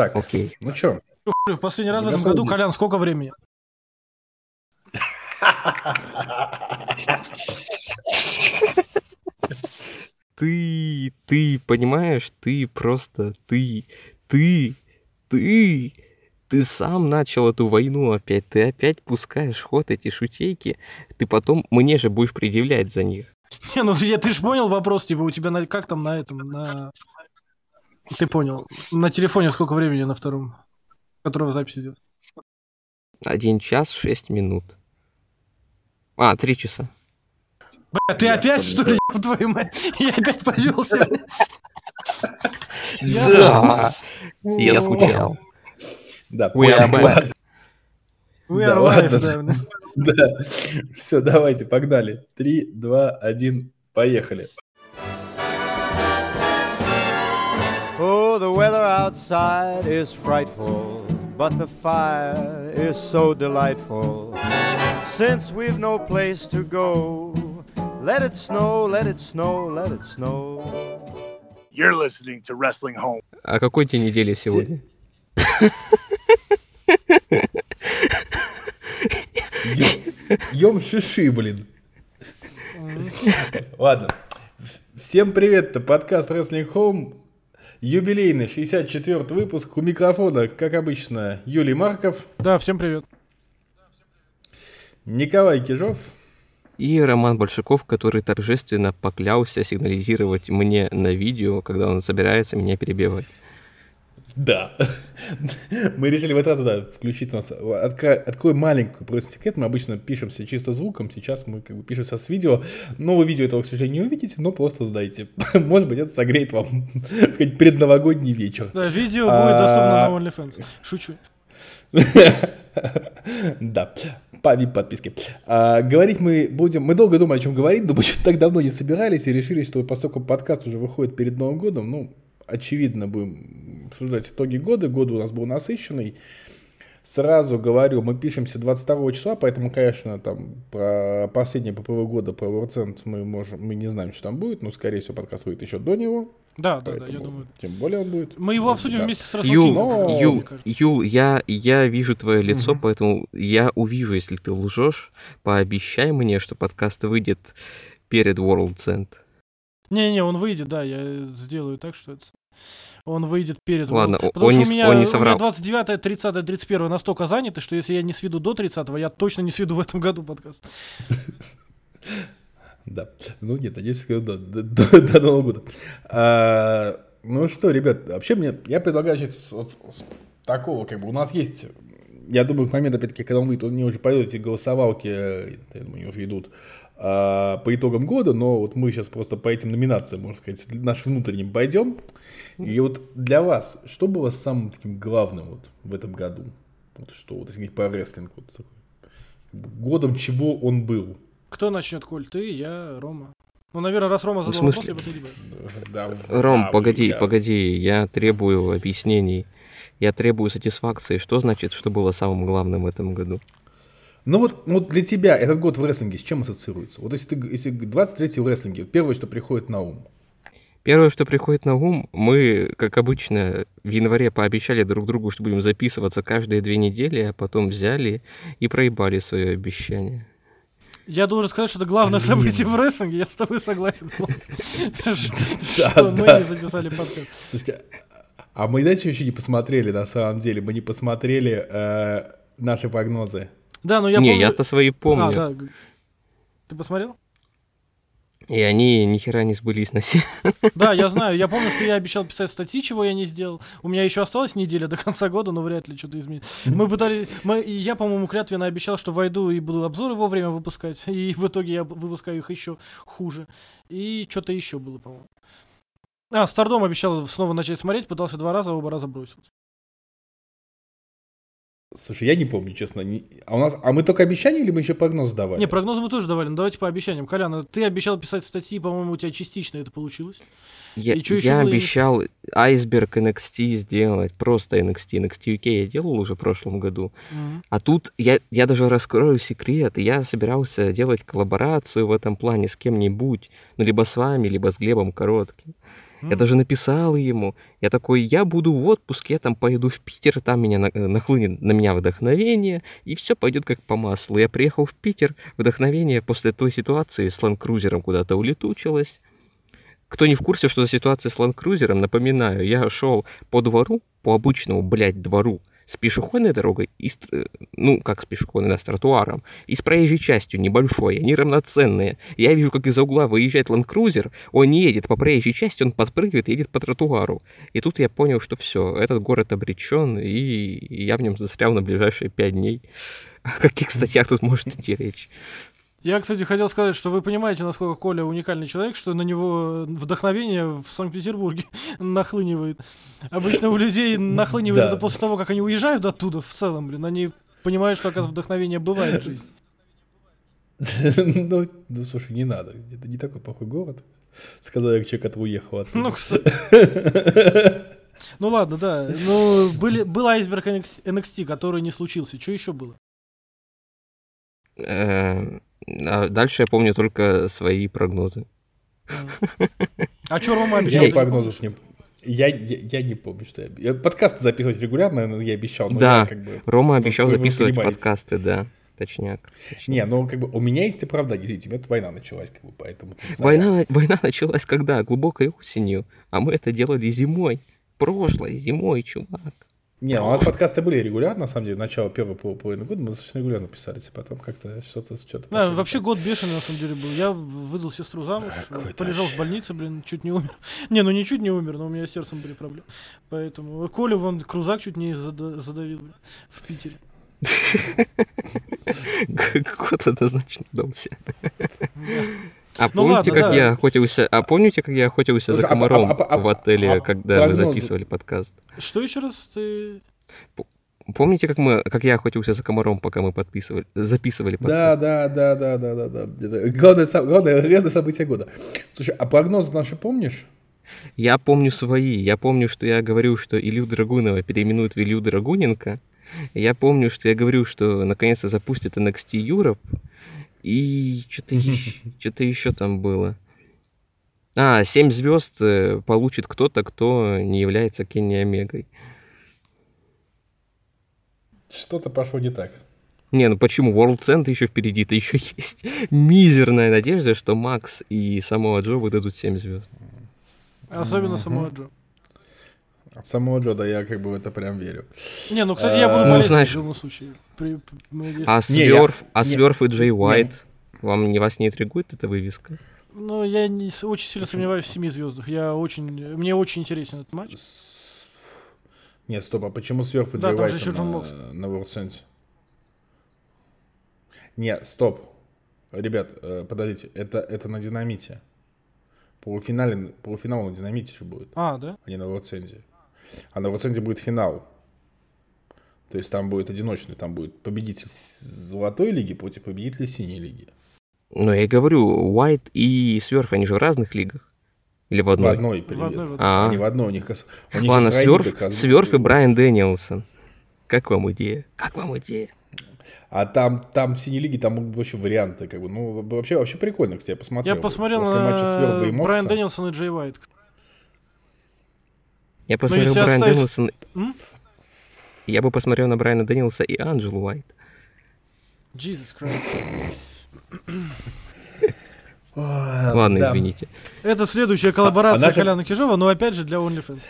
Так, Окей. ну чё? В последний раз в этом году, Колян, сколько времени? Ты, ты понимаешь, ты просто, ты, ты, ты, ты сам начал эту войну опять, ты опять пускаешь ход эти шутейки, ты потом мне же будешь предъявлять за них. Не, ну я, ты же понял вопрос, типа, у тебя на, как там на этом, на... Ты понял. На телефоне сколько времени на втором, которого запись идет? Один час шесть минут. А, три часа. Бля, ты Я опять, что ли, еб твою мать? Я опять повел сегодня. Да, я скучал. Да, We are back. We are live. Да. Все, давайте, погнали. Три, два, один, поехали. The weather outside is frightful, but the fire is so delightful. Since we've no place to go, let it snow, let it snow, let it snow. You're listening to Wrestling Home. А какой день недели сегодня? Ем шиши, блин. Ладно. Всем привет, это подкаст Wrestling Home. Юбилейный 64 выпуск. У микрофона, как обычно, Юлий Марков, Да, всем привет. Николай Кижов. И Роман Большаков, который торжественно поклялся сигнализировать мне на видео, когда он собирается меня перебивать. Да. Мы решили в этот раз да, включить у нас. Откро- Открою маленькую просто секрет. Мы обычно пишемся чисто звуком. Сейчас мы как бы пишемся с видео. Новое видео этого, к сожалению, не увидите, но просто сдайте. Может быть, это согреет вам, так сказать, предновогодний вечер. Да, видео будет А, доступно на OnlyFans. Шучу. Да, по VIP-подписке. А, говорить мы будем... Мы долго думали, о чем говорить, но мы так давно не собирались и решили, что поскольку подкаст уже выходит перед Новым годом, ну, очевидно, будем обсуждать итоги года. Год у нас был насыщенный. Сразу говорю, мы пишемся 22 числа, поэтому, конечно, там про последние ППВ года, про Warcent мы можем, мы не знаем, что там будет, но, скорее всего, подкаст выйдет еще до него. Да, да, да, я думаю. Тем более он будет. Мы его обсудим Да. вместе с Юл, Расулкиным. но- Юл. Юл, я, я вижу твое лицо, Мгм. поэтому я увижу, если ты лжешь. Пообещай мне, что подкаст выйдет перед World End. Не-не, он выйдет, да, я сделаю так, что это... Он выйдет перед... Ладно, Потому он что не у меня, он не у соврал. меня 29, 30, 31 настолько заняты, что если я не сведу до 30 я точно не сведу в этом году подкаст. Да. Ну нет, надеюсь, до, до- до- до Нового года. А, ну что, ребят, вообще мне, я предлагаю начать с, вот с такого, как бы, у нас есть, я думаю, к моменту, опять-таки, когда он выйдет, они уже пойдут эти голосовалки, э, я думаю, они уже идут, а, по итогам года, но вот мы сейчас просто по этим номинациям, можно сказать, нашим внутренним пойдем. И вот для вас, что было самым таким главным вот в этом году? Вот что, вот если говорить по рестлингу, вот такой, годом чего он был? Кто начнет, Коль? Ты, я, Рома. Ну, наверное, раз Рома в задал вопрос, смысле? я ребят. Да, Ром, да, погоди, я- погоди, я требую объяснений. Я требую сатисфакции. Что значит, что было самым главным в этом году? Ну вот, ну вот для тебя этот год в рестлинге с чем ассоциируется? Вот если ты, если 23 в рестлинге, первое, что приходит на ум. Первое, что приходит на ум, мы, как обычно, в январе пообещали друг другу, что будем записываться каждые две недели, а потом взяли и проебали свое обещание. Я должен сказать, что это главное Блин. событие в рестлинге, я с тобой согласен. Что мы не записали подкаст. Слушайте, а мы, знаете, еще не посмотрели, на самом деле, мы не посмотрели э, наши прогнозы. Да, но я не, помню... я-то свои помню. А, да. Ты посмотрел? И они ни хера не сбылись на Да, я знаю. Я помню, что я обещал писать статьи, чего я не сделал. У меня еще осталась неделя до конца года, но вряд ли что-то изменится. Мы пытались... Мы... Я, по-моему, клятвенно обещал, что войду и буду обзоры вовремя выпускать. И в итоге я выпускаю их еще хуже. И что-то еще было, по-моему. А, Стардом обещал снова начать смотреть, пытался два раза, оба раза бросил. Слушай, я не помню, честно. не- А, у нас, а мы только обещания или мы еще прогноз давали? Не, прогнозы мы тоже давали, но давайте по обещаниям. Колян, ты обещал писать статьи, по-моему, у тебя частично это получилось. Я, И ещё я было, я не- обещал айсберг NXT сделать, просто NXT. NXT UK я делал уже в прошлом году. Мгм. А тут я, я даже раскрою секрет. Я собирался делать коллаборацию в этом плане с кем-нибудь. Ну, либо с вами, либо с Глебом Коротким. Я даже написал ему. Я такой, я буду в отпуске, я там поеду в Питер, там меня э, нахлынет на меня вдохновение, и все пойдет как по маслу. Я приехал в Питер, вдохновение после той ситуации с ленд-крузером куда-то улетучилось. Кто не в курсе, что за ситуация с ленд-крузером, напоминаю, я шел по двору, по обычному, блядь, двору, с пешеходной дорогой, и с, э, ну, как с пешеходной, да, с тротуаром, и с проезжей частью небольшой, они равноценные. Я вижу, как из-за угла выезжает ленд-крузер, он не едет по проезжей части, он подпрыгивает и едет по тротуару. И тут я понял, что все, этот город обречен, и я в нем застрял на ближайшие пять дней. О каких статьях тут может идти речь? Я, кстати, хотел сказать, что вы понимаете, насколько Коля уникальный человек, что на него вдохновение в Санкт-Петербурге нахлынивает. Обычно у людей нахлынивает это после того, как они уезжают оттуда в целом, блин. Они понимают, что, оказывается, вдохновение бывает в жизни. Ну, ну, слушай, не надо. Это не такой плохой город. Сказал я человек, который уехал оттуда. Ну, кстати. Ну ладно, да. Ну, были, был айсберг NXT, NXT, который не случился. Что еще было? А Дальше я помню только свои прогнозы. А что Рома обещал? Я прогнозов не... Я, я, я не помню, что я... я подкасты записывать регулярно, но я обещал, но Да. я как бы... Рома обещал записывать подкасты, да. Точняк. точняк. Не, ну как бы у меня есть оправдание, действительно, у меня война началась, как бы, поэтому... Война, война началась когда? Глубокой осенью. А мы это делали зимой. Прошлой зимой, чувак. Не, у нас подкасты были регулярно, на самом деле, начало первого пол- половины года мы достаточно регулярно писались, а потом как-то что-то... что-то Да, пошло вообще год бешеный на самом деле был. Я выдал сестру замуж, Какой полежал трэш. в больнице, блин, чуть не умер. Не, ну не чуть не умер, но у меня с сердцем были проблемы. Поэтому Коля вон крузак чуть не зада- задавил блин, в Питере. Год однозначно дался. А Ну помните, ладно, как да. я охотился... А помните, как я охотился за а- а- комаром а- а- в отеле, а- когда мы прогнозы? записывали подкаст? Что еще раз ты... Помните, как мы, как я охотился за комаром, пока мы подписывали, записывали Да, подкаст? да, да, да, да, да, да. Это Главное, главное, главное событие года. Слушай, а прогнозы наши помнишь? Я помню свои. Я помню, что я говорил, что Илью Драгунова переименуют в Илью Драгуненко. Я помню, что я говорил, что наконец-то запустят NXT Europe. И что-то еще, что-то еще там было. А, 7 звезд э, получит кто-то, кто не является Кенни Омегой. Что-то пошло не так. Не, ну почему? World Center еще впереди-то еще есть мизерная надежда, что Макс и самого Джо выдадут 7 звезд. Особенно самого Джо. От самого Джода я как бы в это прям верю. Не, ну, кстати, я буду Ну, болеть знаешь- в любом случае. При- при- А Не, я- Сверф, а не- Сверф и Джей Уайт, вам не вас не интригует эта вывеска? Ну, я не, очень сильно сомневаюсь в семи звездах. Я очень, мне очень интересен этот матч. С- Не, стоп, а почему сверху Да, Джей там же Уайт еще Джон на, Мокс. на World Sense? Не, стоп. Ребят, э, подождите, это, это на динамите. Полуфинале, полуфинал на динамите же будет, А, да? а не на World Sense. А на Sense будет финал. То есть там будет одиночный, там будет победитель золотой лиги против победителя синей лиги. Ну, я и говорю, Уайт и Сверф, они же в разных лигах. Или в В одной? одной, привет. одной, в одной. А, Они в одной, у них, у них ладно, Сверф, как раз Сверф и. Брайан Дэниелсон. Как вам идея? Как вам идея? А там, там в синей лиге там могут быть вообще варианты, как бы, ну, вообще, вообще прикольно, кстати, я посмотрел. Я посмотрел После матча Сверфа и на Мокса. Брайан Дэнилсон и Джей Уайт. Я посмотрел если Брайан оставить- Дэнилсон... М? Я бы посмотрел на Брайана Дэнилса и Анджелу Уайт. Jesus Christ. Ладно, да. извините. Это следующая коллаборация А наша- Коляна Кижова, но опять же для OnlyFans.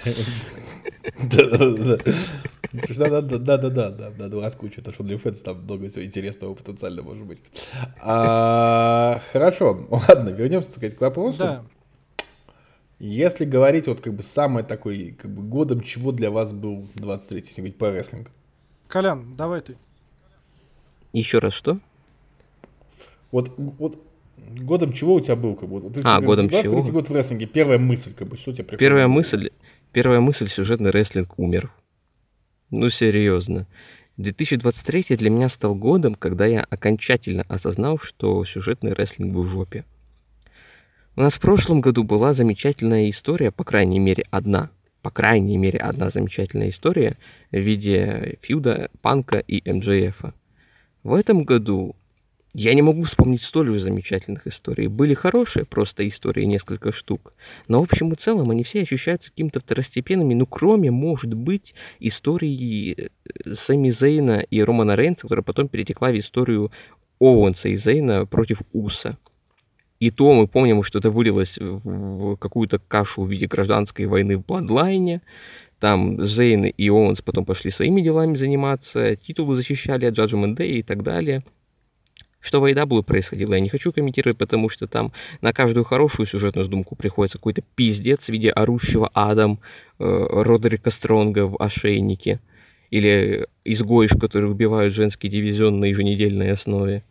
Да-да-да, да, да, раскучу, это что для фэнс там много всего интересного потенциально может быть. А, Хорошо, ладно, вернемся, так сказать, к вопросу. Если говорить вот как бы самый такой, как бы годом чего для вас был 23-й, если говорить по рестлингу? Колян, давай ты. Еще раз что? Вот, вот годом чего у тебя был? Как бы, вот, если А, говорить годом 23-й чего? год в рестлинге, первая мысль, как бы, что у тебя приходит? Первая мысль, первая мысль, сюжетный рестлинг умер. Ну, серьезно. 2023 для меня стал годом, когда я окончательно осознал, что сюжетный рестлинг в жопе. У нас в прошлом году была замечательная история, по крайней мере, одна. По крайней мере, одна замечательная история в виде фьюда, панка и МДФ. В этом году Я не могу вспомнить столь уж замечательных историй. Были хорошие просто истории, несколько штук. Но в общем и целом они все ощущаются какими-то второстепенными, ну кроме, может быть, истории э, Сами Зейна и Романа Рейнса, которая потом перетекла в историю Оуэнса и Зейна против Уса. И то мы помним, что это вылилось в какую-то кашу в виде гражданской войны в Бладлайне. Там Зейн и Оуэнс потом пошли своими делами заниматься, титулы защищали от Judgment Day и так далее. Что в AEW происходило, я не хочу комментировать, потому что там на каждую хорошую сюжетную сдумку приходится какой-то пиздец в виде орущего Адам э, Родерика Стронга в ошейнике. Или изгоев, которые убивают женский дивизион на еженедельной основе.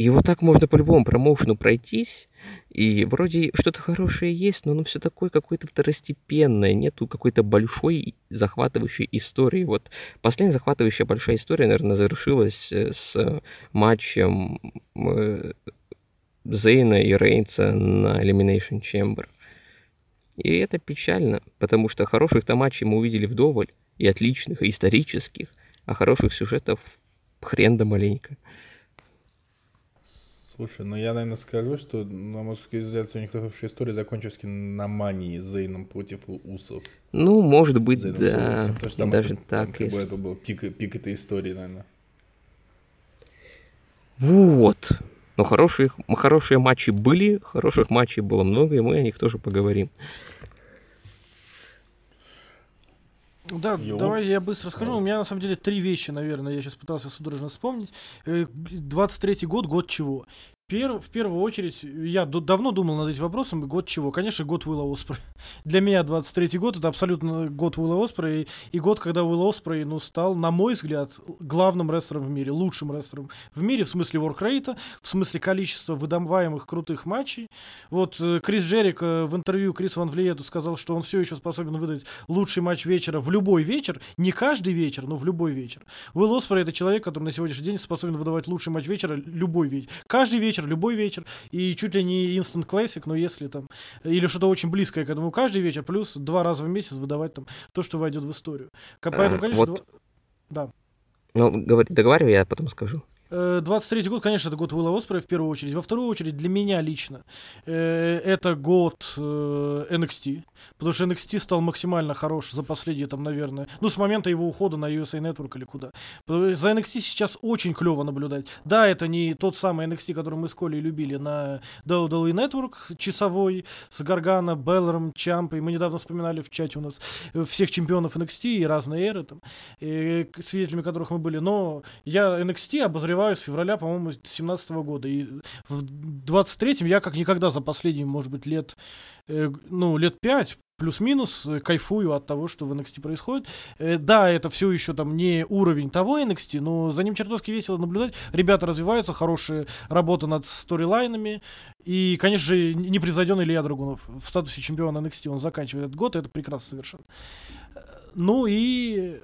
И вот так можно по любому промоушену пройтись, и вроде что-то хорошее есть, но оно все такое какое-то второстепенное, нету какой-то большой захватывающей истории. Вот последняя захватывающая большая история, наверное, завершилась э, с матчем э, Зейна и Рейнса на Elimination Chamber. И это печально, потому что хороших-то матчей мы увидели вдоволь, и отличных, и исторических, а хороших сюжетов хрен да маленько. Слушай, ну я, наверное, скажу, что, на мой взгляд, у них хорошая история закончилась на мании с Зейном против Усов. Ну, может быть, Зейном да. Усов, потому что там даже это, так. Там, как бы, это был пик, пик этой истории, наверное. Вот. Но хорошие, хорошие матчи были, хороших матчей было много, и мы о них тоже поговорим. Да, Йо. давай я быстро скажу. У меня на самом деле три вещи, наверное, я сейчас пытался судорожно вспомнить. 23-й э, год, год чего? Пер, в первую очередь, я давно думал над этим вопросом, год чего? Конечно, год Уилла Оспрей. Для меня 23-й год это абсолютно год Уилла Оспрей, и год, когда Уилл Оспрей, ну, стал, на мой взгляд, главным рестлером в мире, лучшим рестлером в мире, в смысле воркрейта, в смысле количества выдаваемых крутых матчей. Вот э, Крис Джерик э, в интервью Крису Ван Влиету сказал, что он все еще способен выдать лучший матч вечера в любой вечер, не каждый вечер, но в любой вечер. Уилл Оспрей это человек, который на сегодняшний день способен выдавать лучший матч вечера любой вечер. Каждый вечер вечер, любой вечер, и чуть ли не instant classic, но если там, или что-то очень близкое к этому каждый вечер, плюс два раза в месяц выдавать там то, что войдет в историю. Поэтому, а, конечно, вот. два... да. Ну, договаривай, я потом скажу. 23 год, конечно, это год Уилла Оспрея в первую очередь. Во вторую очередь, для меня лично, э, это год э, NXT. Потому что NXT стал максимально хорош за последние, там, наверное, ну, с момента его ухода на USA Network или куда. За NXT сейчас очень клево наблюдать. Да, это не тот самый NXT, который мы с Колей любили на WWE Network, часовой, с Гаргана, Беллером, Чампой. Мы недавно вспоминали в чате у нас всех чемпионов NXT и разные эры, там, и свидетелями которых мы были. Но я NXT обозревал развиваю с февраля, по-моему, 17 года. И в 23-м я как никогда за последние, может быть, лет, э, ну, лет 5 плюс-минус э, кайфую от того, что в NXT происходит. Э, да, это все еще там не уровень того NXT, но за ним чертовски весело наблюдать. Ребята развиваются, хорошая работа над сторилайнами. И, конечно же, непревзойденный Илья Драгунов в статусе чемпиона NXT. Он заканчивает этот год, и это прекрасно совершенно. Э, ну и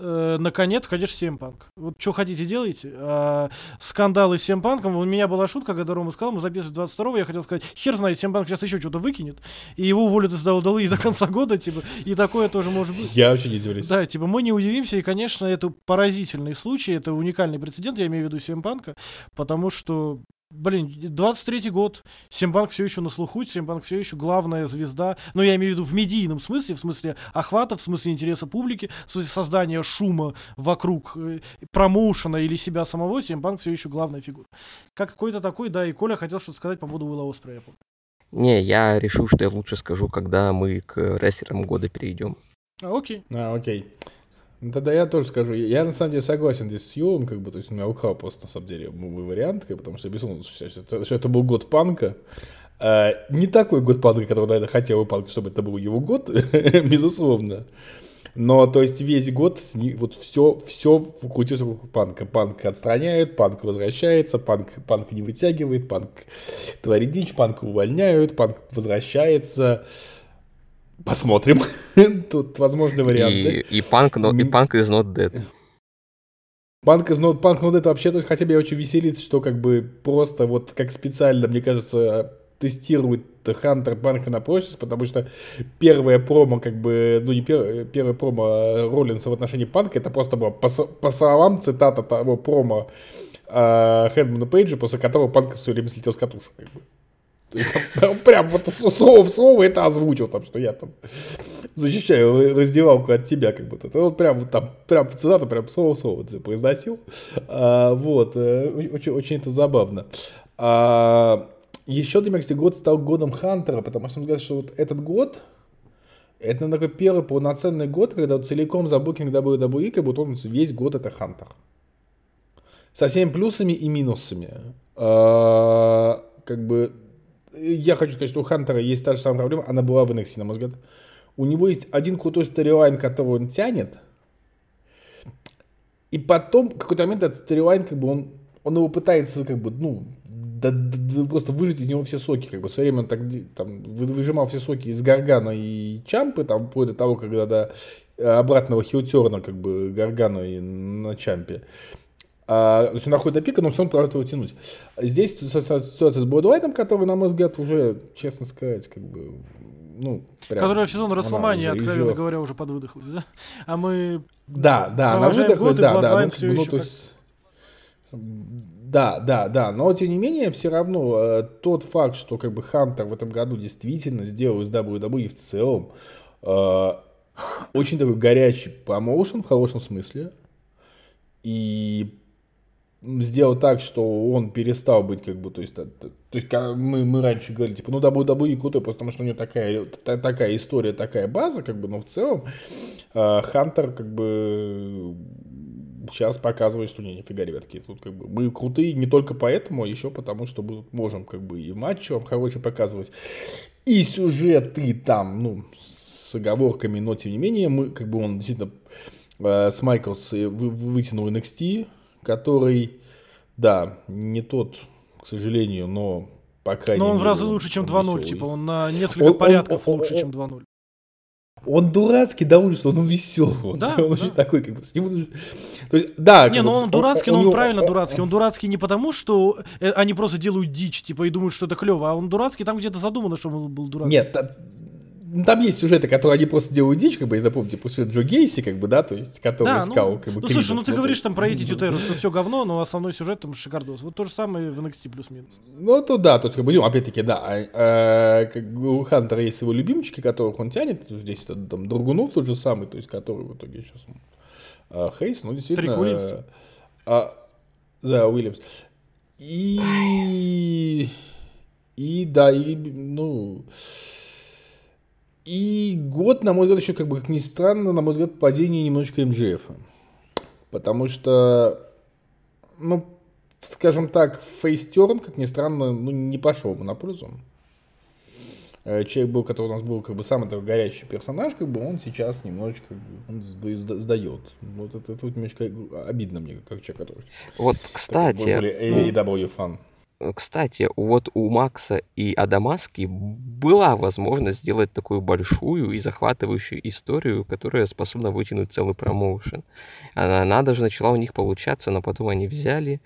э, наконец, конечно, Punk. Вот что хотите, делайте. А, скандалы с Punk. У меня была шутка, когда Рома сказал, мы записываем 22 я хотел сказать, хер знает, Punk сейчас еще что-то выкинет, и его уволят из WWE до конца года, типа, и такое тоже может быть. Я очень удивлюсь. Да, типа, мы не удивимся, и, конечно, это поразительный случай, это уникальный прецедент, я имею в виду Punk, потому что Блин, 23-й год, Симбанк все еще на слуху, Симбанк все еще главная звезда, но я имею в виду в медийном смысле, в смысле охвата, в смысле интереса публики, в смысле создания шума вокруг э, промоушена или себя самого, Симбанк все еще главная фигура. Как какой-то такой, да, и Коля хотел что-то сказать по поводу Уилла Оспрея, я помню. Не, я решил, что я лучше скажу, когда мы к рестлерам года перейдем. А, окей. А, окей. Ну, тогда я тоже скажу. Я на самом деле согласен здесь с Юлом, как бы, то есть у меня украл просто, на самом деле, мой вариант, потому что безумно, что, что это был год панка. А, не такой год панка, который, наверное, хотел бы панк, чтобы это был его год, безусловно. Но, то есть, весь год вот все, все крутится вокруг панка. Панк отстраняют, панк возвращается, панк, панк не вытягивает, панк творит дичь, панк увольняют, панк возвращается. Посмотрим. Тут возможны варианты. И, и панк, но, и панк is not dead. Панк is not, панк not dead вообще, то есть хотя бы я очень веселит, что как бы просто вот как специально, мне кажется, тестирует Хантер Банка на прочность, потому что первое промо, как бы, ну не пер, первое промо Роллинса в отношении Панка, это просто было по, по словам цитата того промо э, Хэдмана Пейджа, после которого Панк все время слетел с катушек. Как бы. Там, прям вот слово в слово это озвучил, там, что я там защищаю раздевалку от тебя, как будто. Вот прям там, прям цитату, прям слово в слово произносил. А, вот, э, очень, очень это забавно. А, еще для меня, кстати, год стал годом Хантера, потому что, кажется, что вот этот год, это такой первый полноценный год, когда вот целиком за букинг WWE, как будто он весь год это Хантер. Со всеми плюсами и минусами. А, как бы, я хочу сказать, что у Хантера есть та же самая проблема, она была в NXT, на мой взгляд. У него есть один крутой storyline, который он тянет, и потом, в какой-то момент этот storyline, как бы он, он его пытается, как бы, ну, да, да, да, просто выжать из него все соки, как бы все время он так там выжимал все соки из Гаргано и Чампы, там вплоть до того, когда до обратного хил-терна, как бы Гаргано и на Чампе. А, то есть он находит до пика, но все равно пытается его тянуть. Здесь ситуация с Бодуайтом, который, на мой взгляд, уже, честно сказать, как бы, ну, прям, Которая в сезон Расселмания, откровенно изжила. говоря, уже подвыдохлась, да? А мы Да, да, она выдохлась, да, да. Ну, ну, то есть... Да, да, да, но тем не менее, все равно э, тот факт, что как бы Хантер в этом году действительно сделал из WWE в целом э, очень такой горячий промоушен в хорошем смысле, и сделал так, что он перестал быть как бы, то есть, то, то есть мы, мы раньше говорили, типа, ну WWE крутой, просто потому что у него такая, такая история, такая база, как бы, но в целом э, Хантер как бы сейчас показывает, что не, нифига, ребятки, тут как бы мы крутые не только поэтому, а еще потому, что мы можем как бы и матчи вам хорошие показывать, и сюжеты там, ну, с оговорками, но тем не менее, мы как бы он действительно э, с Майклс вы, вытянул NXT, который, да, не тот, к сожалению, но по крайней мере... Но он в разы лучше, чем 2-0, типа он на несколько он, порядков он, он, лучше, он, чем 2-0. Он дурацкий до ужаса, он веселый. Да, он да. такой, как бы, с ним... То есть, да, не, но он дурацкий, он, но он, он правильно он, дурацкий. Он дурацкий не потому, что э, они просто делают дичь, типа, и думают, что это клево, а он дурацкий там где-то задумано, что он был дурацкий. Нет, там есть сюжеты, которые они просто делают дичь, как бы, это помните, после Джо Гейси, как бы, да, то есть, который да, искал, ну, как бы, Ну, слушай, ну ты говоришь там про эти Тютеру, что все говно, но основной сюжет там шикардос. Вот то же самое в NXT плюс-минус. Ну, то да, то есть, как бы, ну, опять-таки, да, а, а, как бы у Хантера есть его любимчики, которых он тянет, здесь там Другунов тот же самый, то есть, который в итоге сейчас а, Хейс, ну, действительно... Трик Уильямс. А, да, Уильямс. И... И, да, и, ну... И год, на мой взгляд, еще, как бы, как ни странно, на мой взгляд, падение немножечко МЖФ. Потому что, ну, скажем так, фейстерн, как ни странно, ну, не пошел бы на пользу. Э, человек был, который у нас был как бы самый такой горячий персонаж, как бы он сейчас немножечко он сдает. Вот это, это вот немножечко обидно мне, как человек, который... Вот, кстати... AEW фан. Кстати, вот у Макса и Адамаски была возможность сделать такую большую и захватывающую историю, которая способна вытянуть целый промоушен. Она, она даже начала у них получаться, но потом они взяли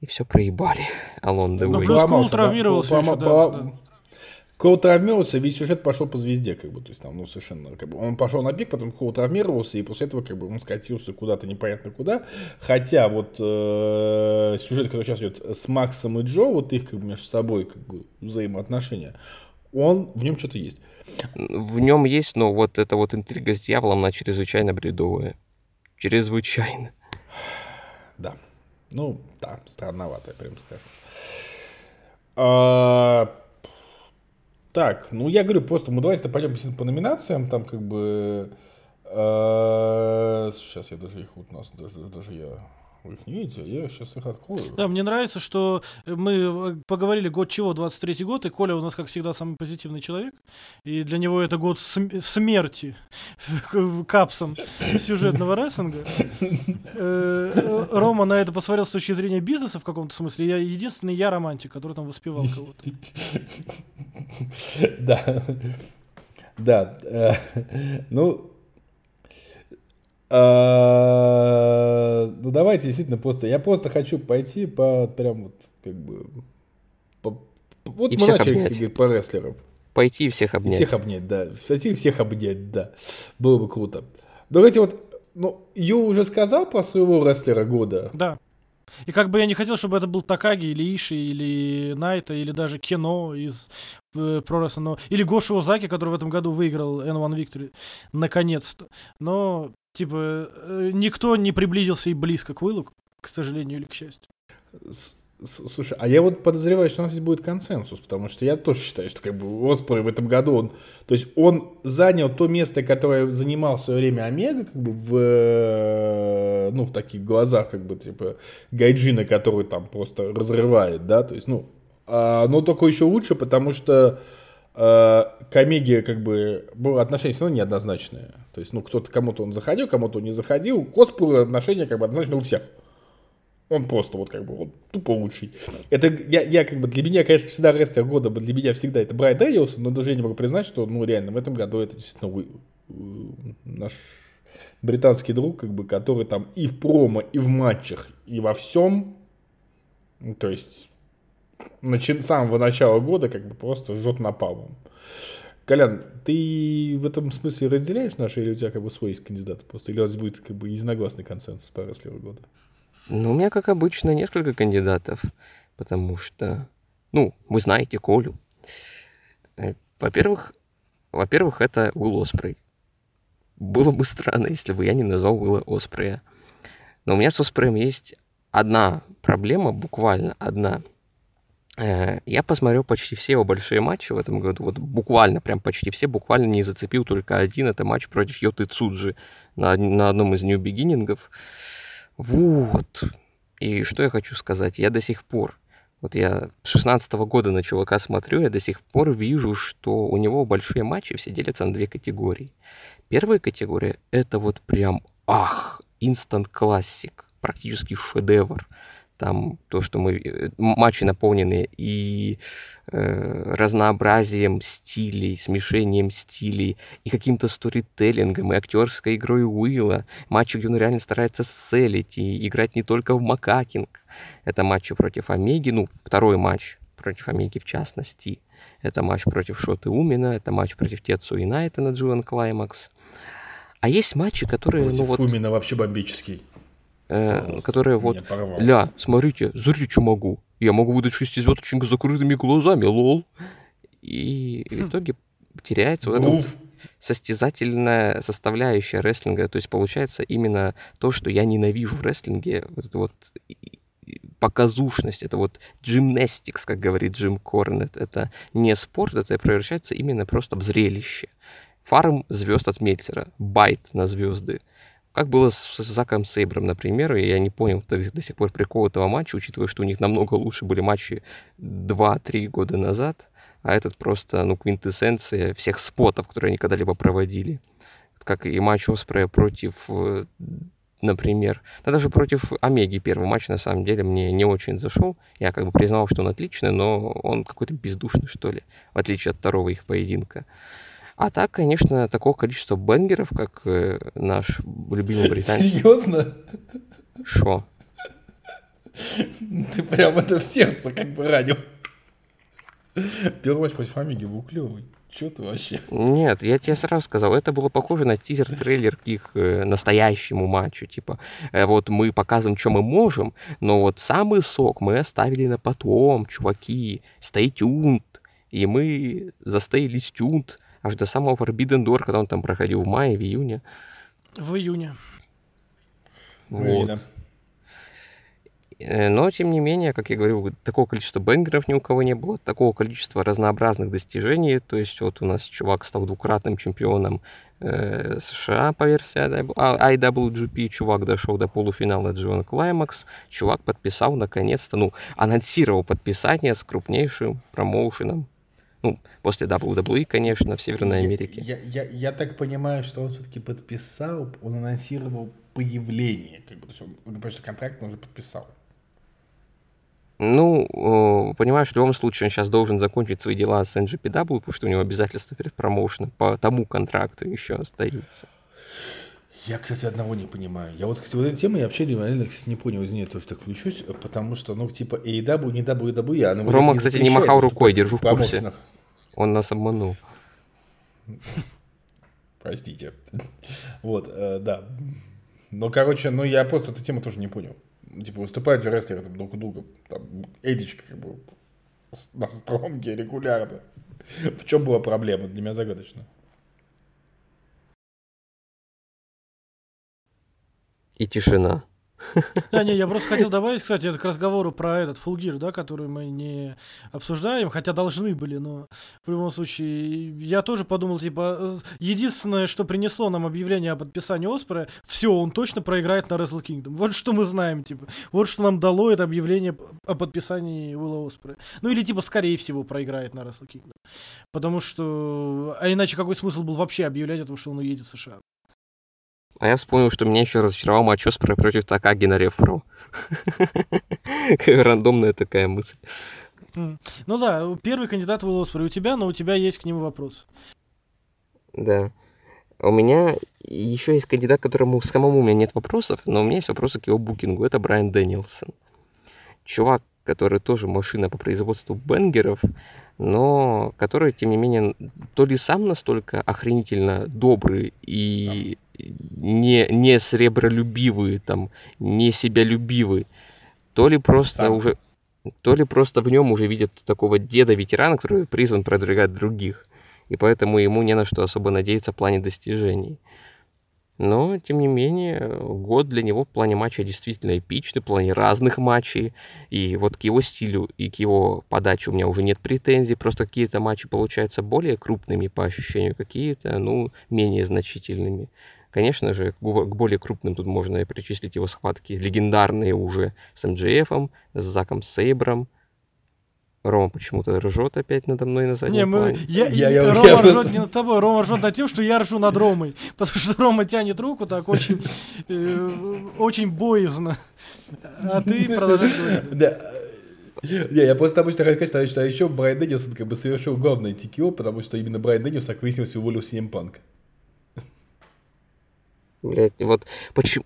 и все проебали. Алон Ну, плюс Кул травмировался еще, да, да. Коул травмировался, весь сюжет пошел по звезде, как бы, то есть там, ну, совершенно, как бы, он пошел на пик, потом Коул травмировался, и после этого, как бы, он скатился куда-то непонятно куда, хотя вот э, сюжет, который сейчас идет с Максом и Джо, вот их, как бы, между собой, как бы, взаимоотношения, он, в нем что-то есть. В нем есть, но вот эта вот интрига с дьяволом, она чрезвычайно бредовая. Чрезвычайно. Да. Ну, да, странноватая, прям скажем. А, так, ну я говорю, просто мы давайте пойдем по номинациям, там как бы... Э, сейчас я даже их вот нас, даже, даже я видите, я сейчас их открою. Да, мне нравится, что мы э, поговорили год чего, 23-й год, и Коля у нас, как всегда, самый позитивный человек. И для него это год см- смерти капсом сюжетного рестлинга. Э, э, Рома на это посмотрел с точки зрения бизнеса в каком-то смысле. Я единственный я романтик, который там воспевал кого-то. Да. Да. Ну, ну давайте действительно просто. Я просто хочу пойти по прям вот как бы по, Вот И мы начали, говорить про рестлеров. Пойти и всех И обнять. Всех обнять, да. Всех, всех обнять, да. Было бы круто. Давайте вот, ну, Ю уже сказал про своего рестлера года. Да. И как бы я не хотел, чтобы это был Такаги или Иши, или Найта, или даже Кино из э, Wrestling, но... или Гоши Озаки, который в этом году выиграл N1 Victory, наконец-то. Но, типа, э, никто не приблизился и близко к Уиллу, к сожалению или к счастью. Слушай, а я вот подозреваю, что у нас здесь будет консенсус, потому что я тоже считаю, что как бы Оспрей в этом году, он, то есть он занял то место, которое занимал в свое время Омега, как бы в, э, ну, в таких глазах, как бы, типа, Гайджина, который там просто разрывает, да, то есть, ну, а, но только еще лучше, потому что к Омеге, как бы, было отношение все равно неоднозначное. То есть, ну, кто-то, кому-то он заходил, кому-то он не заходил. К Оспру отношение, как бы, однозначно у всех. Он просто вот как бы вот тупо лучший. Это я, я как бы для меня, конечно, всегда рестлер года, для меня всегда это Брайан Дэниелсон, но даже я не могу признать, что ну реально в этом году это действительно вы- э, наш британский друг, как бы, который там и в промо, и в матчах, и во всем, ну, то есть начи- с самого начала года как бы просто жжет напалмом. Колян, ты в этом смысле разделяешь наши или у тебя как бы свой есть кандидат просто? Или у вас будет как бы единогласный консенсус по рестлеру года? Ну, у меня, как обычно, несколько кандидатов, потому что, ну, вы знаете Колю. Э, Во-первых, во-первых, это Уилл Оспрей. Было бы странно, если бы я не назвал Уилла Оспрея. Но у меня с Оспреем есть одна проблема, буквально одна. Э, Я посмотрел почти все его большие матчи в этом году, вот буквально, прям почти все, буквально не зацепил только один, это матч против Йоты Цуджи на, на одном из Beginning'ов. Вот. И что я хочу сказать? Я до сих пор, вот я с 16 года на чувака смотрю, я до сих пор вижу, что у него большие матчи все делятся на две категории. Первая категория — это вот прям, ах, инстант классик, практически шедевр. Там то, что мы... э, Матчи наполнены и э, разнообразием стилей, смешением стилей, и каким-то сторителлингом, и актерской игрой Уилла. Матчи, где он реально старается селить и играть не только в макакинг. Это матчи против Омеги, ну, второй матч против Омеги в частности. Это матч против Шоты Умина, это матч против Тецу и Найта на Джуэн Клаймакс. А есть матчи, которые, Против ну вот, Фумина вообще бомбический. Э, которые вот порвал. Ля, смотрите, смотрите, что могу. Я могу выдать шестизвездочник с закрытыми глазами, лол. И в итоге теряется вот эта вот состязательная составляющая рестлинга. То есть получается именно то, что я ненавижу в рестлинге. Вот это вот показушность, это вот gymnastics, как говорит Джим Корнет. Это не спорт, это превращается именно просто в зрелище. Фарм звезд от Мельцера, байт на звезды. Как было с, Заком Сейбром, например, и я не понял до, до сих пор прикол этого матча, учитывая, что у них намного лучше были матчи 2-3 года назад, а этот просто, ну, квинтэссенция всех спотов, которые они когда-либо проводили. Как и матч Оспрея против, э, например, да даже против Омеги первый матч, на самом деле, мне не очень зашел. Я как бы признал, что он отличный, но он какой-то бездушный, что ли, в отличие от второго их поединка. А так, конечно, такого количества бенгеров, как э, наш любимый британец. Серьезно? Шо? Ты прям это в сердце как бы ранил. Первый матч против Омеги был клевый. Че ты вообще? Нет, я тебе сразу сказал, это было похоже на тизер-трейлер к их э, настоящему матчу. Типа, э, вот мы показываем, что мы можем, но вот самый сок мы оставили на потом, чуваки. Stay tuned. И мы застоялись tuned аж до самого Forbidden Door, когда он там проходил в мае, в июне. В июне. Вот. Э, Но, тем не менее, как я говорил, такого количества бенгеров ни у кого не было, такого количества разнообразных достижений. То есть вот у нас чувак стал двукратным чемпионом э, США по версии IW- а- IWGP, чувак дошел до полуфинала Джон Клаймакс, чувак подписал наконец-то, ну, анонсировал подписание с крупнейшим промоушеном. Ну, после WWE, конечно, в Северной Америке. Я, я, я так понимаю, что он все-таки подписал, он анонсировал появление. Как бы, то есть он, он говорит, что контракт он уже подписал. Ну, понимаешь, в любом случае он сейчас должен закончить свои дела с NGPW, потому что у него обязательства перед промоушеном по тому контракту еще остаются. Я, кстати, одного не понимаю. Я вот, кстати, вот этой темы я вообще реально, кстати, не понял, извини, то, что включусь, потому что, ну, типа, AEW, не WWE, а... ну, Рома, вот кстати, не махал рукой, держу в курсе. Он нас обманул. Простите. Вот, э, да. Ну, короче, ну, я просто эту тему тоже не понял. Типа, выступают же рестлеры там друг у друга. Там, Эдичка, как бы, на стронге регулярно. В чем была проблема? Для меня загадочно. И тишина. Да, не, я просто хотел добавить, кстати, это к разговору про этот Gear, да, который мы не обсуждаем, хотя должны были, но в любом случае, я тоже подумал, типа, единственное, что принесло нам объявление о подписании Оспера, все, он точно проиграет на Wrestle Kingdom. Вот что мы знаем, типа. Вот что нам дало это объявление о подписании Уилла Оспера. Ну или, типа, скорее всего, проиграет на Wrestle Kingdom. Потому что... А иначе какой смысл был вообще объявлять этого, что он уедет в США? А я вспомнил, что меня еще разочаровал матч Оспера против Такаги на Ревпро. Рандомная такая мысль. Ну да, первый кандидат Уилл Оспер у тебя, но у тебя есть к нему вопрос. Да. У меня еще есть кандидат, которому самому у меня нет вопросов, но у меня есть вопросы к его букингу. Это Брайан Дэнилсон. Чувак, который тоже машина по производству бенгеров, но который, тем не менее, то ли сам настолько охренительно добрый и не, не сребролюбивый, там, не себялюбивый, то ли просто Сам. уже то ли просто в нем уже видят такого деда-ветерана, который призван продвигать других, и поэтому ему не на что особо надеяться в плане достижений. Но, тем не менее, год для него в плане матча действительно эпичный, в плане разных матчей. И вот к его стилю и к его подаче у меня уже нет претензий. Просто какие-то матчи получаются более крупными по ощущению, какие-то, ну, менее значительными. Конечно же, к бо- к более крупным тут можно причислить его схватки легендарные уже с МДФом, с Заком Сейбром. Рома почему-то ржет опять надо мной на заднем Не, мы, плане. я, Я- и я- Рома я ржет просто- не над тобой, Рома ржет над тем, что я ржу над Ромой. Потому что Рома тянет руку так очень, э, очень боязно. А ты продолжаешь говорить. Да. Не, я просто обычно хочу сказать, что считаю, еще Брайан Дэнилсон как бы совершил главное TKO, потому что именно Брайан Дэнилсон, как выяснилось, уволил CM Punk. Блять, вот почему...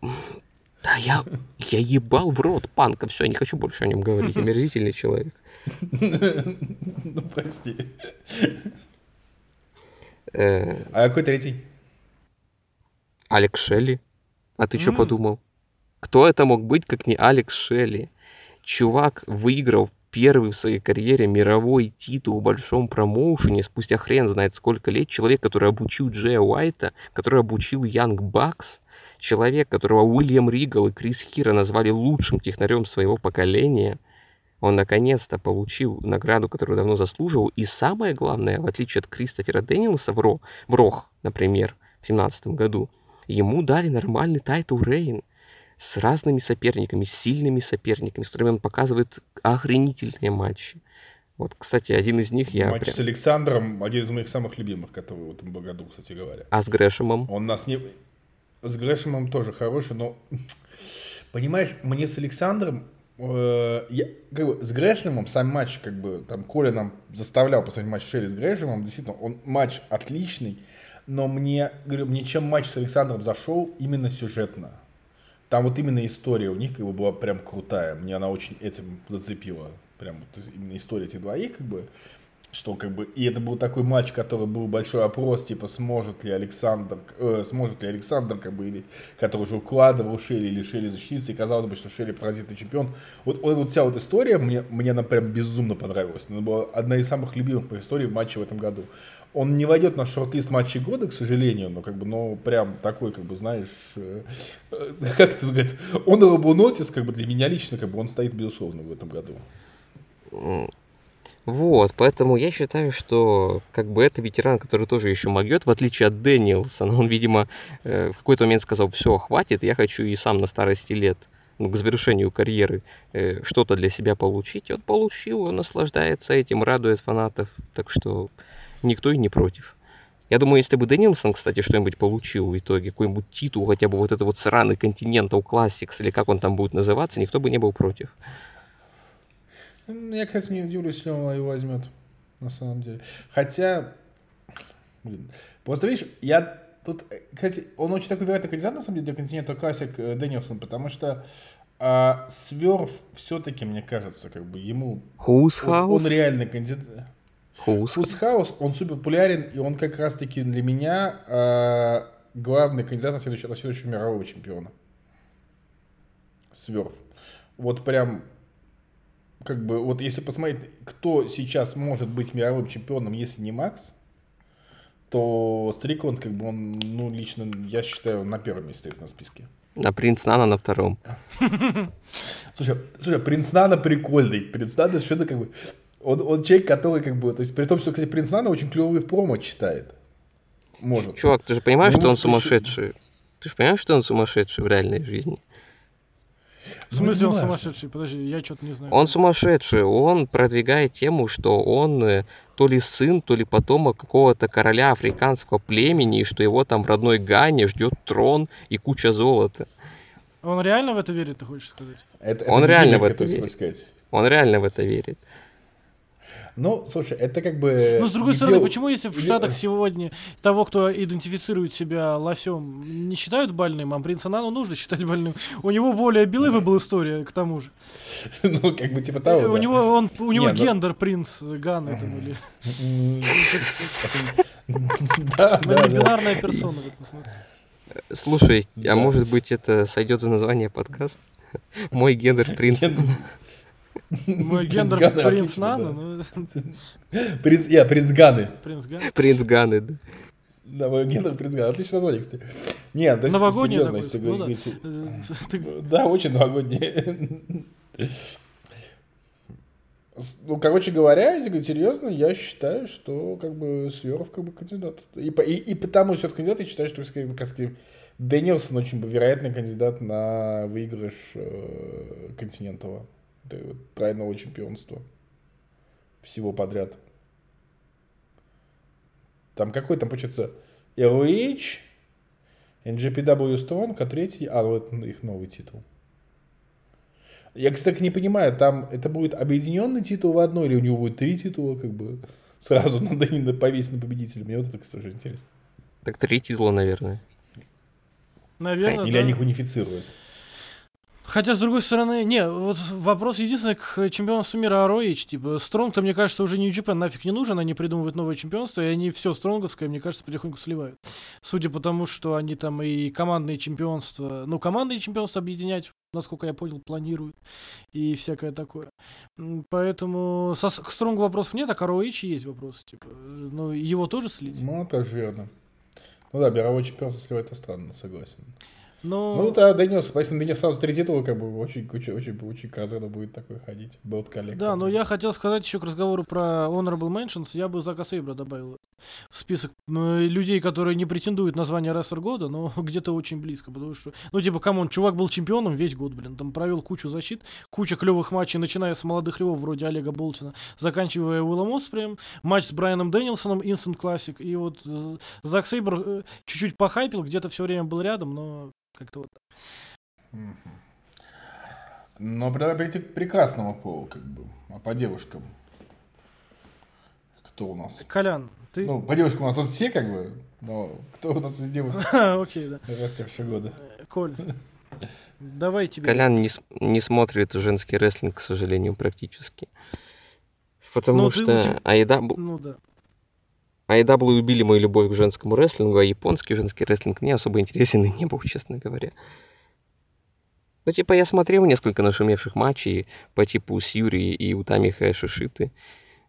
Да я, я ебал в рот панка, все, я не хочу больше о нем говорить, омерзительный человек. Ну, прости. Э, А какой третий? Алекс Шелли. А ты что подумал? Кто это мог быть, как не Алекс Шелли? Чувак выиграл первый в своей карьере мировой титул в большом промоушене спустя хрен знает сколько лет. Человек, который обучил Джея Уайта, который обучил Янг Бакс. Человек, которого Уильям Ригал и Крис Хира назвали лучшим технарем своего поколения. Он наконец-то получил награду, которую давно заслуживал. И самое главное, в отличие от Кристофера Дэнилса в, Ро, в ROH, например, в 2017 году, ему дали нормальный title reign с разными соперниками, с сильными соперниками, с которыми он показывает охренительные матчи. Вот, кстати, один из них я Матч прям... с Александром, один из моих самых любимых, который в этом году, кстати говоря. А с Грэшемом? Он нас не... С Грэшемом тоже хороший, но... Понимаешь, мне с Александром... э, я, как бы, с Грэшемом сам матч, как бы, там, Коля нам заставлял посмотреть матч Шерри с Грэшемом, действительно, он матч отличный, но мне, говорю, мне чем матч с Александром зашел, именно сюжетно. Там вот именно история у них как бы была прям крутая. Мне она очень этим зацепила. Прям вот именно история этих двоих, как бы. Что как бы. И это был такой матч, который был большой опрос, типа, сможет ли Александр, э, сможет ли Александр, как бы, или который уже укладывал Шелли, или Шелли защититься. И казалось бы, что Шелли паразитный чемпион. Вот, вот, вот вся вот история, мне, мне она прям безумно понравилась. Она была одна из самых любимых по истории матчей в этом году. Он не войдет на шорт-лист матчей года, к сожалению, но как бы, ну, прям такой, как бы, знаешь, э, э, как это говорит, он Нотис, как бы для меня лично, как бы он стоит, безусловно, в этом году. Вот, поэтому я считаю, что как бы это ветеран, который тоже еще могет, в отличие от Дэниелсона. Он, видимо, э, в какой-то момент сказал, все, хватит, я хочу и сам на старости лет, ну, к завершению карьеры, э, что-то для себя получить. И он получил, он наслаждается этим, радует фанатов. Так что никто и не против. Я думаю, если бы Дэнилсон, кстати, что-нибудь получил в итоге, какой-нибудь титул, хотя бы вот это вот сраный Continental Classics, или как он там будет называться, никто бы не был против. М, Я, кстати, не удивлюсь, если он его возьмет, на самом деле. Хотя, блин, просто видишь, я тут, кстати, он очень такой вероятный кандидат, на самом деле, для континента классик э, Дэнилсон, потому что а, Сверф все-таки, мне кажется, как бы ему... Whose Он, он house? реальный кандидат. Whose Фудсхаус, он супер популярен, и он как раз-таки для меня а, главный кандидат на следующего, на следующего мирового чемпиона. Сверф. Вот прям, как бы, вот если посмотреть, кто сейчас может быть мировым чемпионом, если не Макс, то Стрикланд, как бы он, ну, лично, я считаю, на первом месте стоит на списке. А принц Нана на втором. Слушай, слушай, Принц Нана прикольный. Принц Нана что-то как бы... Он, он человек, который как бы... То есть, при том, что, кстати, Принц Нана очень клевый в промо читает. Может. Чувак, ты же понимаешь, Ну, что он еще- сумасшедший? Ты же понимаешь, что он сумасшедший в реальной жизни? В смысле он Ну, это сумасшедший? Подожди, я что-то не знаю. Он сумасшедший, он продвигает тему, что он э, то ли сын, то ли потомок какого-то короля африканского племени, и что его там в родной Гане ждет трон и куча золота. Он реально в это верит, ты хочешь сказать? Это, Он не реально в это верит. Он реально в это верит. Ну, слушай, это как бы... Ну, с другой где- стороны, почему если в Штатах сегодня того, кто идентифицирует себя лосем, не считают больным, а принца Нану нужно считать больным? У него более белывая была история, к тому же. Ну, как бы типа того, у него, он, у него Не, ну- гендер принц Ган это М, Да, да, бинарная персона в этом смысле. Слушай, а может быть это сойдет за название подкаста? Мой гендер принц. Мой Принц гендер принц отлично, Нана, да. ну, Принц, я, принц Ганы. принц Ган. Принц Ганы, да. Да, мой гендер принц Ганы. Отличное название, кстати. Нет, то есть, Новогодний серьезно, такой, если ну да. говорить- Э, ты- Да, очень новогодний. Ну, короче говоря, если говорить серьезно, я считаю, что как бы Сверв как бы кандидат. И, по- и, и потому что это кандидат, я считаю, что как сказать, Дэнилсон очень бы вероятный кандидат на выигрыш э, континентова. Тройного чемпионства. Всего подряд. Там какой там, получается, LH, NGPW Strong, а третий, а, вот их новый титул. Я, кстати, не понимаю, там это будет объединенный титул в одной, или у него будет три титула, как бы сразу надо не повесить на победителя. Мне вот это, кстати, тоже интересно. Так три титула, наверное. Наверное, Или да. они их унифицируют. Хотя, с другой стороны, не, вот вопрос единственный к чемпионству мира ROH, типа, Стронг-то, мне кажется, уже New Japan нафиг не нужен, они придумывают новое чемпионство, и они все стронговское, мне кажется, потихоньку сливают. Судя по тому, что они там и командные чемпионства, ну, командные чемпионства объединять, насколько я понял, планируют, и всякое такое. Поэтому со, к Strong у вопросов нет, а к ROH есть вопросы, типа, ну, его тоже слить. Ну, тоже верно. Ну да, мировой чемпионство сливать это странно, согласен. Но... Ну да, Дэнилс, если Дэнилс сразу три титула, как бы очень, очень, очень, очень казано будет такой ходить. Belt collector. Да, но я хотел сказать еще к разговору про Honorable Mentions, я бы Зака Сейбра добавил в список э, людей, которые не претендуют на звание рестлер года, но где-то очень близко, потому что, ну, типа, come on, чувак был чемпионом весь год, блин, там провел кучу защит, куча клевых матчей, начиная с молодых львов вроде Олега Болтина, заканчивая Уиллом Оспреем, матч с Брайаном Дэнилсоном, Instant Classic, и вот Зак Сейбр э, чуть-чуть похайпил, где-то все время был рядом, но как-то вот так. Мгм. Но давай перейти к прекрасному полу, как бы. А по девушкам? Кто у нас? Колян, ты... Ну, по девушкам у нас тут все, как бы. Но кто у нас из девушек Окей, да. рестлерши года? Коль, давай тебе. Колян не, не смотрит женский рестлинг, к сожалению, практически. Потому Ну, ты что очень- AEW, Ну да. AEW убили мою любовь к женскому рестлингу, а японский женский рестлинг мне особо интересен и не был, честно говоря. Ну, типа, я смотрел несколько нашумевших матчей по типу Сьюри и Утами Хэшишиты,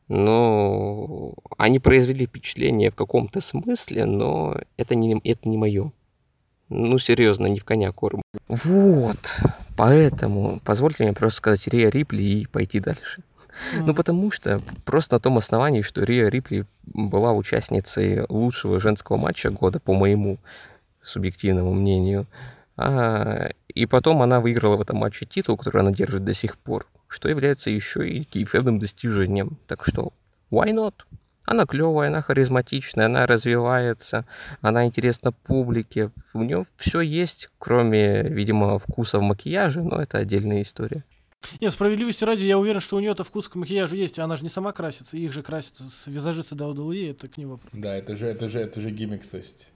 но они произвели впечатление в каком-то смысле, но это не, это не мое. Ну, серьезно, не в коня корм. Вот, поэтому позвольте мне просто сказать Риа Рипли и пойти дальше. Ну, потому что просто на том основании, что Риа Рипли была участницей лучшего женского матча года, по моему субъективному мнению. А, и потом она выиграла в этом матче титул, который она держит до сих пор, что является еще и кейфебным достижением. Так что, why not? Она клевая, она харизматичная, она развивается, она интересна публике. У нее все есть, кроме, видимо, вкуса в макияже, но это отдельная история. Нет, справедливости ради, я уверен, что у нее-то вкус к макияжу есть, она же не сама красится, их же красят с визажисты WWE, это к ним вопрос. Да, это же, это же, это же гиммик, то есть.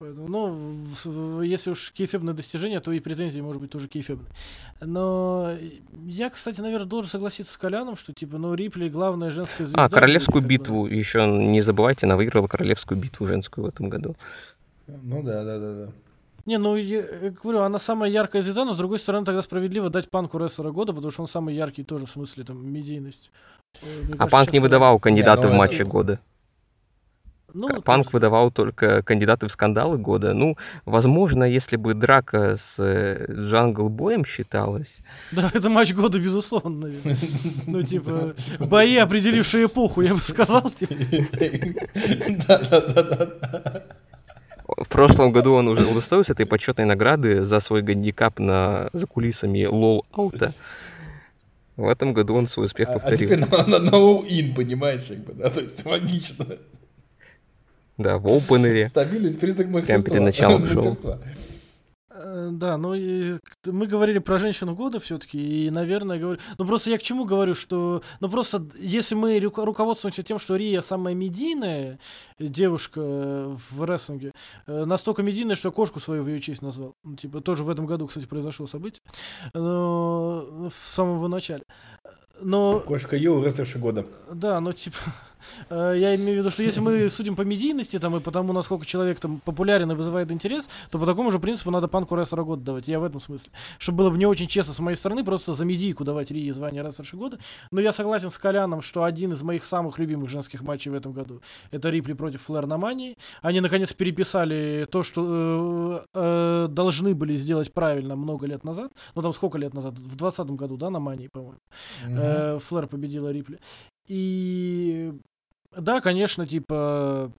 Поэтому, ну, если уж кейфебное достижение, то и претензии, может быть, тоже кейфебные. Но я, кстати, наверное, должен согласиться с Коляном, что, типа, ну, Рипли главная женская звезда. А, королевскую будет, как бы. битву еще не забывайте, она выиграла королевскую битву женскую в этом году. Ну да, да, да, да. Не, ну, я э, говорю, она самая яркая звезда, но, с другой стороны, тогда справедливо дать Панку рестлера года, потому что он самый яркий тоже в смысле, там, медийность. Э, мне А кажется, Панк не выдавал кандидаты ну в это- матче года. Ну, Панк есть- выдавал только кандидаты в скандалы года. Ну, возможно, если бы драка с э, Джангл Боем считалась, Да, это матч года, безусловно, наверное. Ну, типа, бои, определившие эпоху, я бы сказал, типа. Да, да, да, да. В прошлом году он уже удостоился этой почетной награды за свой гандикап на за кулисами лол аута. В этом году он свой успех А, а повторил. теперь на, на, на all-in, понимаешь, как бы, да, то есть логично. Да, в опенере. Стабильность, признак мастерства. перед началом шоу. Э, Да, ну и мы говорили про женщину года все-таки, и, наверное, говорю. Ну просто я к чему говорю, что. Ну просто если мы руко- руководствуемся тем, что Рия самая медийная э, девушка э, в рестлинге, э, настолько медийная, что кошку свою в ее честь назвал. Ну, типа, тоже в этом году, кстати, произошло событие. Но в самого начале. Но Кошка Ю, рестлерша года. Да, ну типа, э, я имею в виду, что если мы судим по медийности там и по тому, насколько человек там популярен и вызывает интерес, то по такому же принципу надо панку рестлера года давать. Я в этом смысле. Чтобы было бы не очень честно с моей стороны, просто за медийку давать Рии звание рестлерши года. Но я согласен с Коляном, что один из моих самых любимых женских матчей в этом году это Рипли против Флэр на Мании. Они наконец переписали то, что э, э, должны были сделать правильно много лет назад. Ну там сколько лет назад? В 2020 году, да, на Мании, по-моему. Э, Флэр победила Рипли. И да, конечно, типа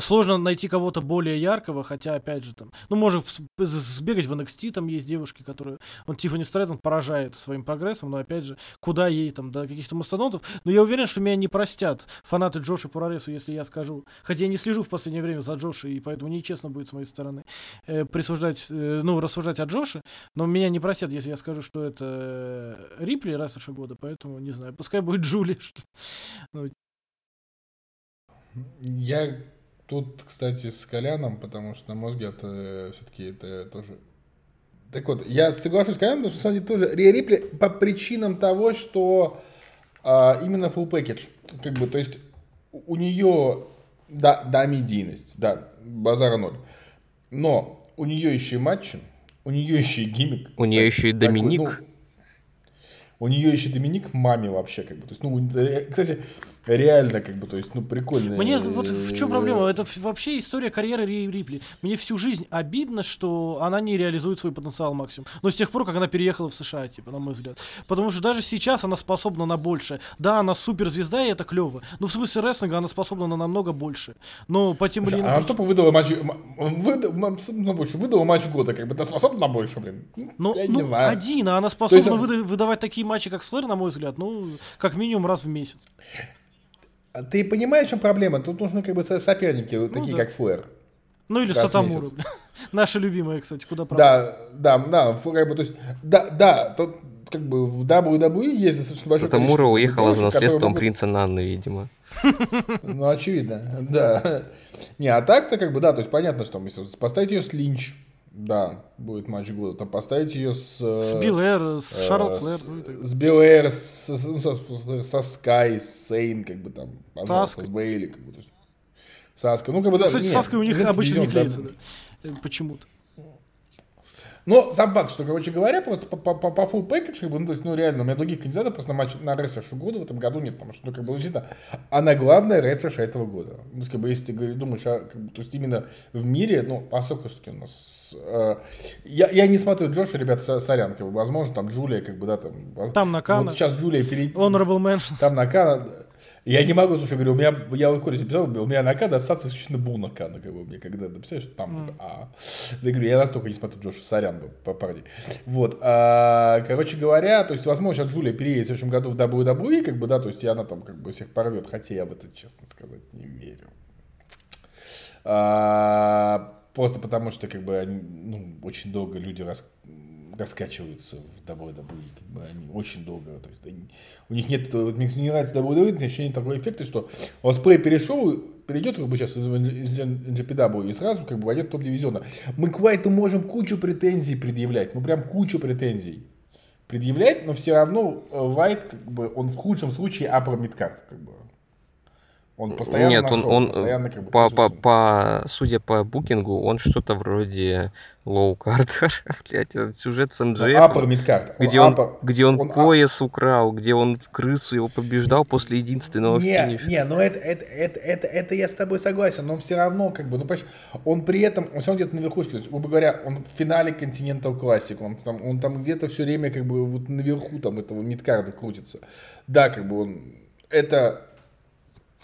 Сложно найти кого-то более яркого, хотя, опять же, там, ну, с- сбегать в NXT, там есть девушки, которые, он Тиффани Стрэттон поражает своим прогрессом, но, опять же, куда ей, там, до каких-то мастодонтов, но я уверен, что меня не простят фанаты Джоши Пураресу, если я скажу, хотя я не слежу в последнее время за Джоши, и поэтому нечестно будет с моей стороны э, присуждать, э, ну, рассуждать о Джоше, но меня не простят, если я скажу, что это э, Рипли рестлерша года, поэтому, не знаю, пускай будет Джули, что- ну, Я тут, кстати, с Коляном, потому что, на мой взгляд, все-таки это тоже... Так вот, я соглашусь с Коляном, потому что, на самом деле, тоже Риа Рипли по причинам того, что а, именно full package. Как бы, то есть, у нее, да, да, медийность, да, базара ноль. Но у нее еще и матчи, у нее еще и гиммик. У нее еще и такой, Доминик. ну, у нее еще Доминик маме вообще, как бы. То есть, ну, э, кстати, реально, как бы, то есть, ну, прикольно. Мне вот в чем проблема? Это вообще история карьеры Рии Рипли. Мне всю жизнь обидно, что она не реализует свой потенциал максимум. Но с тех пор, как она переехала в США, типа, на мой взгляд. Потому что даже сейчас она способна на большее. Да, она суперзвезда, и это клево. Но в смысле рестлинга она способна на намного больше. Но по тем или иным а она тупо выдала матч, выда- больше, выдала матч года, как бы, ты способна на больше, блин? Ну, я ну, не знаю. один, а она есть способна выда- выдавать такие матчи, как Слэр, на мой взгляд, ну, как минимум раз в месяц. А Ты понимаешь, в чем проблема? Тут нужны как бы со- соперники, вот такие Ну да. как Флэр. Ну или бля. Наша любимая, кстати, куда правда. Да, да, да, как бы, то есть, да, да, тут как бы в WWE есть достаточно большое Сатамура уехала за наследством могут- принца Нанны, видимо. Ну, очевидно, да. Не, а так-то как бы, да, то есть понятно, что если поставить ее с Линч, да, будет матч года, там поставить ее с... С э, Билл Эр, с э, Шарлотт с- Флэр. ну и так С Эйр, с- с- ну, со, с- со Скай, с Сейн, как бы там, пожалуйста, Саской. с Бейли, как бы, Саска, ну, как бы, да, Ну, Кстати, не, с Саской у них обычно не клеится, да. да. Э, Почему-то. Но сам факт, что, короче говоря, просто по, по, по, по full package, как бы, ну, то есть, ну, реально, у меня других кандидатов просто на матч на рестлершу года в этом году нет, потому что, ну, как бы, действительно, она главная рестлерша этого года. Ну, то есть, как бы, если ты говоришь, думаешь, а, как бы, то есть, именно в мире, ну, поскольку все-таки у нас... э, я, я не смотрю Джоша, ребят, со- сорян, как бы, возможно, там Джулия, как бы, да, там... Там Накана. Вот сейчас Джулия перейдет... Honorable Mention. Там Накана... Я не могу, слушай, говорю, у меня, я вот Коля написал, у меня Накана ассоциация исключительно был Накана, как бы, мне когда написали, что там, Мгм. а, я говорю, я настолько не смотрю Джоша, сорян был, по парни. Вот, а, короче говоря, то есть, возможно, сейчас Джулия переедет в следующем году в WWE, как бы, да, то есть, и она там, как бы, всех порвет, хотя я в это, честно сказать, не верю. А, просто потому что, как бы, они, ну, очень долго люди рас... раскачиваются в WWE. Как бы они очень долго. То есть, они- у них нет, вот мне не нравится WWE, но еще нет такого эффекта, что Оспрей перешел, перейдет как бы сейчас из, NJPW и сразу как бы войдет в топ-дивизиона. Мы к Уайту можем кучу претензий предъявлять, ну прям кучу претензий предъявлять, но все равно э, Вайт, как бы, он в худшем случае upper midcard, как бы. Он постоянно Нет, на он, он постоянно как бы по, по, по, судя по букингу, он что-то вроде low carder, блять, этот сюжет с MJF, upper midcard. где он, upper- где он, он пояс украл, где он в крысу его побеждал после единственного Не, финиша. не, ну это, это, это, это, это я с тобой согласен, но все равно, как бы, ну, понимаешь, он при этом, он все равно где-то на верхушке, то есть, грубо говоря, он в финале Continental Classic, он там, он там где-то все время, как бы, вот наверху там этого мидкарда крутится. Да, как бы он, это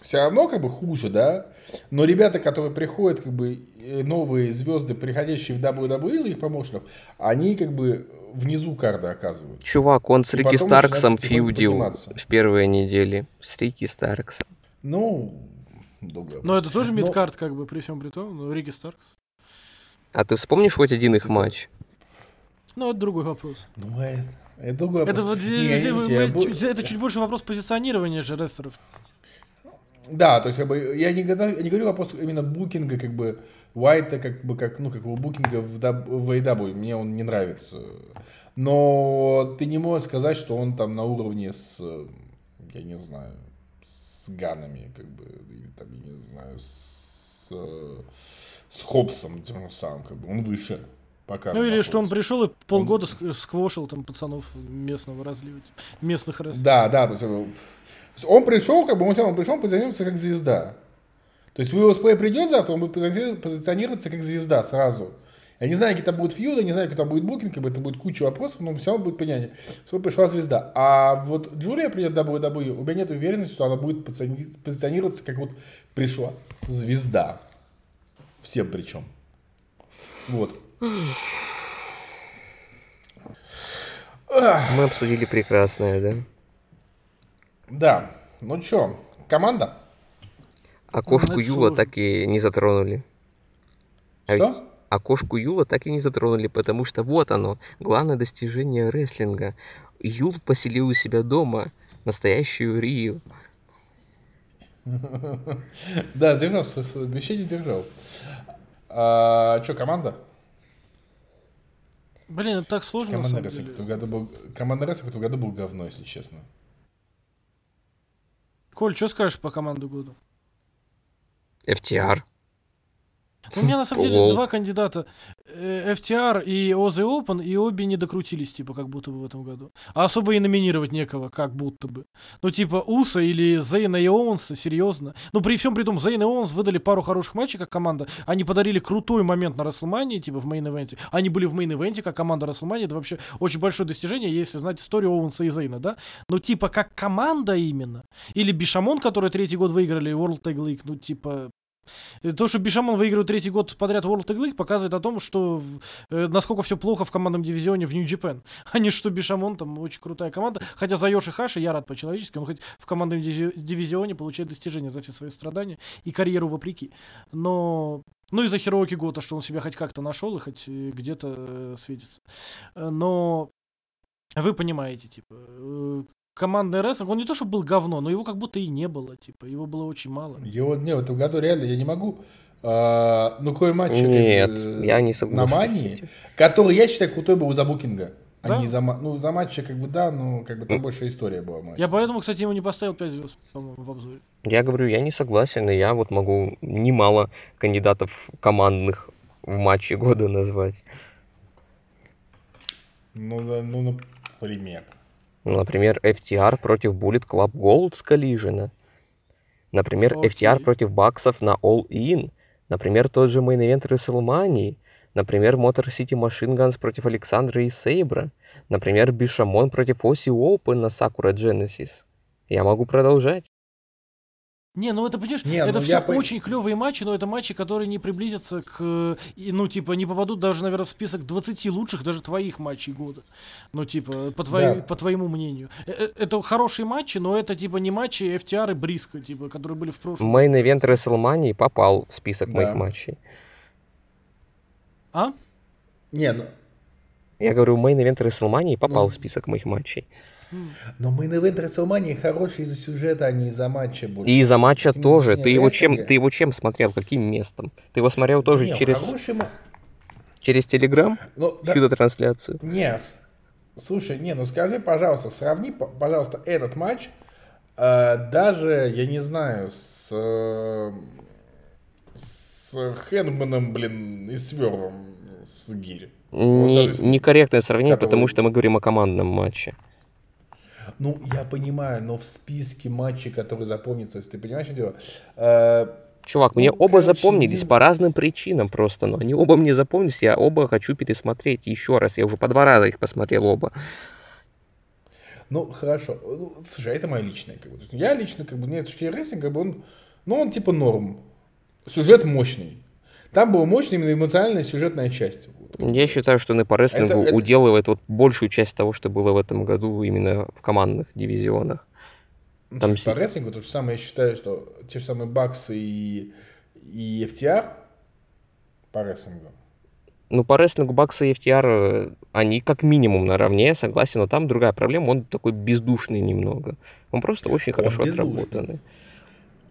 все равно, как бы, хуже, да, но ребята, которые приходят, как бы, э, новые звезды, приходящие в WWE, их помощников, они, как бы, внизу карда оказывают. Чувак, он с И Рики Старксом фьюдил в первые недели. С Рики Старксом. Ну, долго. Но это тоже Но- мидкарт, как бы, при всем при том, ну, Рики Старкс. А ты вспомнишь хоть один их матч? Ну, это другой вопрос. Ну, это, это другой Это, вопрос. вот, Не, я мы- не чуть- это чуть больше вопрос позиционирования же рестлеров. Да, то есть, как бы, я не, я не говорю вопрос именно букинга, как бы, Уайта, как бы, как, ну, как его букинга в, в AEW, мне он не нравится. Но ты не можешь сказать, что он там на уровне с, я не знаю, с Ганами, как бы, или там, я не знаю, с, с Хобсом, тем же самым, как бы, он выше. Пока Ну или что он пришел и полгода ск- сквошил там пацанов местного разлива, местных рестлеров. Да, да, то есть, э, то есть он пришел, как бы он, он пришел позиционироваться как звезда. То есть Уилл Спрей придет завтра, он будет позиционироваться- как звезда сразу. Я не знаю, какие там будут фьюды, не знаю, там будет букинг, как бы это будет куча вопросов, но все равно будет понятие, что пришла звезда. А вот Джулия придет в WWE, у меня нет уверенности, что она будет позициони- позиционироваться как вот пришла звезда. Всем причем. Вот. Мы обсудили прекрасное, да? Да. Ну что, команда? А кошку это Юла сложно. так и не затронули. А Что? А кошку Юла так и не затронули, потому что вот оно, главное достижение рестлинга. Юл поселил у себя дома настоящую Рию. Да, держал, обещание держал. А, что, команда? Блин, это так сложно команда Рестлинг в этом году был говно, если честно. Коль, что скажешь по команду года? FTR. Ну, У меня на самом деле два кандидата. Э, FTR и Aussie Open, и обе не докрутились, типа, как будто бы в этом году. А особо и номинировать некого, как будто бы. Ну, типа, Уса или Зейна и Оуэнса, серьезно. Ну, при всем при том, Зейн и Оуэнс выдали пару хороших матчей как команда. Они подарили крутой момент на Рестлмании, типа, в main event е. Они были в main event е как команда Рестлмании. Это вообще очень большое достижение, если знать историю Оуэнса и Зейна, да? Ну, типа, как команда именно. Или Бишамон, который третий год выиграли World Tag League, ну, типа, То, что Бишамон выигрывает третий год подряд World Tag League, показывает о том, что э, насколько все плохо в командном дивизионе в New Japan. А не что Бишамон там очень крутая команда. Хотя за Йоши Хаши я рад по-человечески. Он хоть в командном диви- дивизионе получает достижения за все свои страдания и карьеру вопреки. Но... Ну и за Хироки Гота, что он себя хоть как-то нашел и хоть э, где-то э, светится. Э, Но вы понимаете, типа, э, командный рестлинг, он не то, что был говно, но его как будто и не было, типа, его было очень мало. Его, не, в этом году реально я не могу. а, ну, кое матч Нет, э, я не на соглашусь. Мании, который я считаю крутой был за букинга. А Да. не за, ну, за матча, как бы, да, но как бы там больше история была матча. Я поэтому, кстати, ему не поставил 5 звезд, по-моему, в обзоре. Я говорю, я не согласен, и я вот могу немало кандидатов командных в матче года назвать. Ну, да, ну, например. Например, FTR против Bullet Club Gold с Collision. Например, FTR Окей. против Баксов на All In. Например, тот же Main Event WrestleMania. Например, Motor City Machine Guns против Александра и Сейбра. Например, Бишамон против Оси Оупен на Sakura Genesis. Я могу продолжать. Не, ну это, понимаешь, Не, это ну все я по- очень клевые матчи, но это матчи, которые не приблизятся к, ну, типа, не попадут даже, наверное, в список 20 лучших даже твоих матчей года. Ну, типа, по, твоей- Да. по твоему мнению. Э, э, Это хорошие матчи, но это, типа, не матчи FTR и Бриско, типа, которые были в прошлом. Event WrestleMania попал в список Да. моих матчей. А? Не, ну, Я говорю, main event WrestleMania попал Ну, в список моих матчей. Но мы на WrestleMania хороший из-за сюжета, а не из-за матча больше. И из-за матча С тоже. Ты его, чем, ты его чем смотрел? Каким местом? Ты его смотрел тоже не, через, хороший через Телеграм? Ну, да- Чудо-трансляцию? Не, с- слушай, не, ну скажи, пожалуйста, сравни, пожалуйста, этот матч э, даже, я не знаю, с, э, с Хэндманом, блин, и Свервом с Гири. Вот Не- даже с- Некорректное сравнение, который- потому что мы говорим о командном матче. Ну, я понимаю, но в списке матчей, которые запомнятся, если ты понимаешь, что дело, э, Чувак, Ну, мне оба короче, запомнились не- по разным причинам просто, но они оба мне запомнились, я оба хочу пересмотреть еще раз. Я уже по два раза их посмотрел оба. Ну, хорошо. Ну, слушай, а это моя личная, как бы. Я лично, как бы, мне с точки зрения рестлинга, как бы он, ну, он типа норм. Сюжет мощный. Там была мощная именно эмоциональная сюжетная часть. Я считаю, что НП рестлингу Это- это- уделывает вот большую часть того, что было в этом году именно в командных дивизионах. Ну, там по рестлингу то же самое, я считаю, что те же самые Баксы и, и FTR по рестлингу. Ну, по рестлингу Бакса и FTR, э, они как минимум наравне, я согласен, но там другая проблема, он такой бездушный немного. Он просто очень Он хорошо бездушный. отработанный.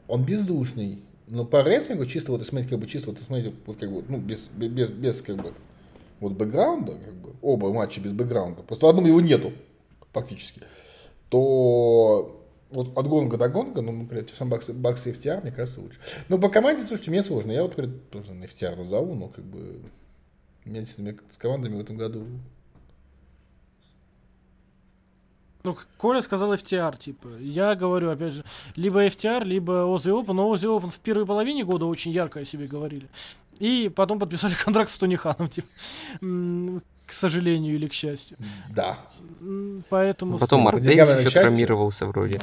Он бездушный. Но по рестлингу чисто вот, если смотреть, как бы чисто вот, смотрите, вот как бы, ну, без, без, без, как бы, вот бэкграунда, как бы, оба матча без бэкграунда, просто в одном его нету, фактически, то вот от гонга до гонга, ну, например, те самые баксы, баксы FTR, мне кажется, лучше. Но по команде, слушайте, мне сложно. Я вот, например, тоже на FTR назову, но как бы, меня с командами в этом году Ну, Коля сказал FTR, типа. Я говорю, опять же, либо FTR, либо Ozzy Open. Но Ozzy Open в первой половине года очень ярко о себе говорили. И потом подписали контракт с Тони Ханом, типа. К сожалению или к счастью. да. Поэтому... Потом с- Марк Дэвис еще счастью. травмировался вроде.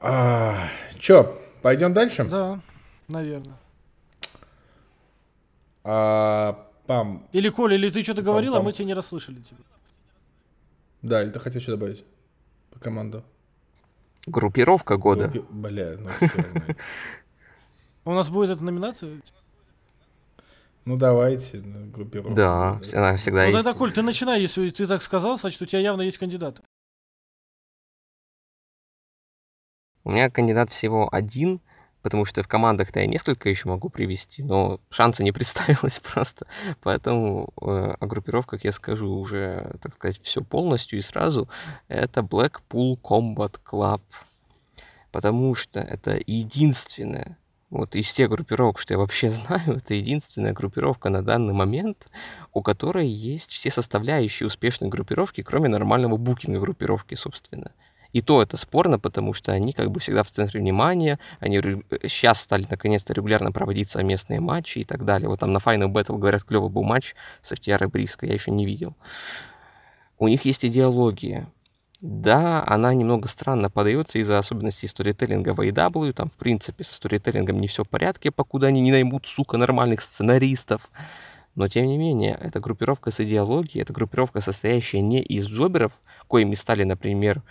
А, чё, пойдем дальше? Да, наверное. А, пам, Или, Коля, или ты что-то говорил, а мы тебя не расслышали. Типа. Да, или ты хотел что добавить по команду? Группировка года. Группе- Бля, ну. У нас будет эта номинация? Ну давайте, ну, группировку. Да, она всегда вот есть. это, Коль, ты начинай, если ты так сказал, значит, у тебя явно есть кандидат. У меня кандидат всего один, потому что в командах-то я несколько еще могу привести, но шанса не представилось просто. Поэтому э, о группировках я скажу уже, так сказать, все полностью и сразу. Это Blackpool Combat Club. Потому что это единственная, вот из тех группировок, что я вообще знаю, это единственная группировка на данный момент, у которой есть все составляющие успешной группировки, кроме нормального букинга группировки, собственно. И то это спорно, потому что они как бы всегда в центре внимания, они сейчас стали наконец-то регулярно проводить совместные матчи и так далее. Вот там на Final Battle, говорят, клевый был матч с FTR и Бриско, я еще не видел. У них есть идеология. Да, она немного странно подается из-за особенностей сторителлинга в AEW. Там, в принципе, со сторителлингом не все в порядке, покуда они не наймут, сука, нормальных сценаристов. Но, тем не менее, это группировка с идеологией, это группировка, состоящая не из джоберов, коими стали, например,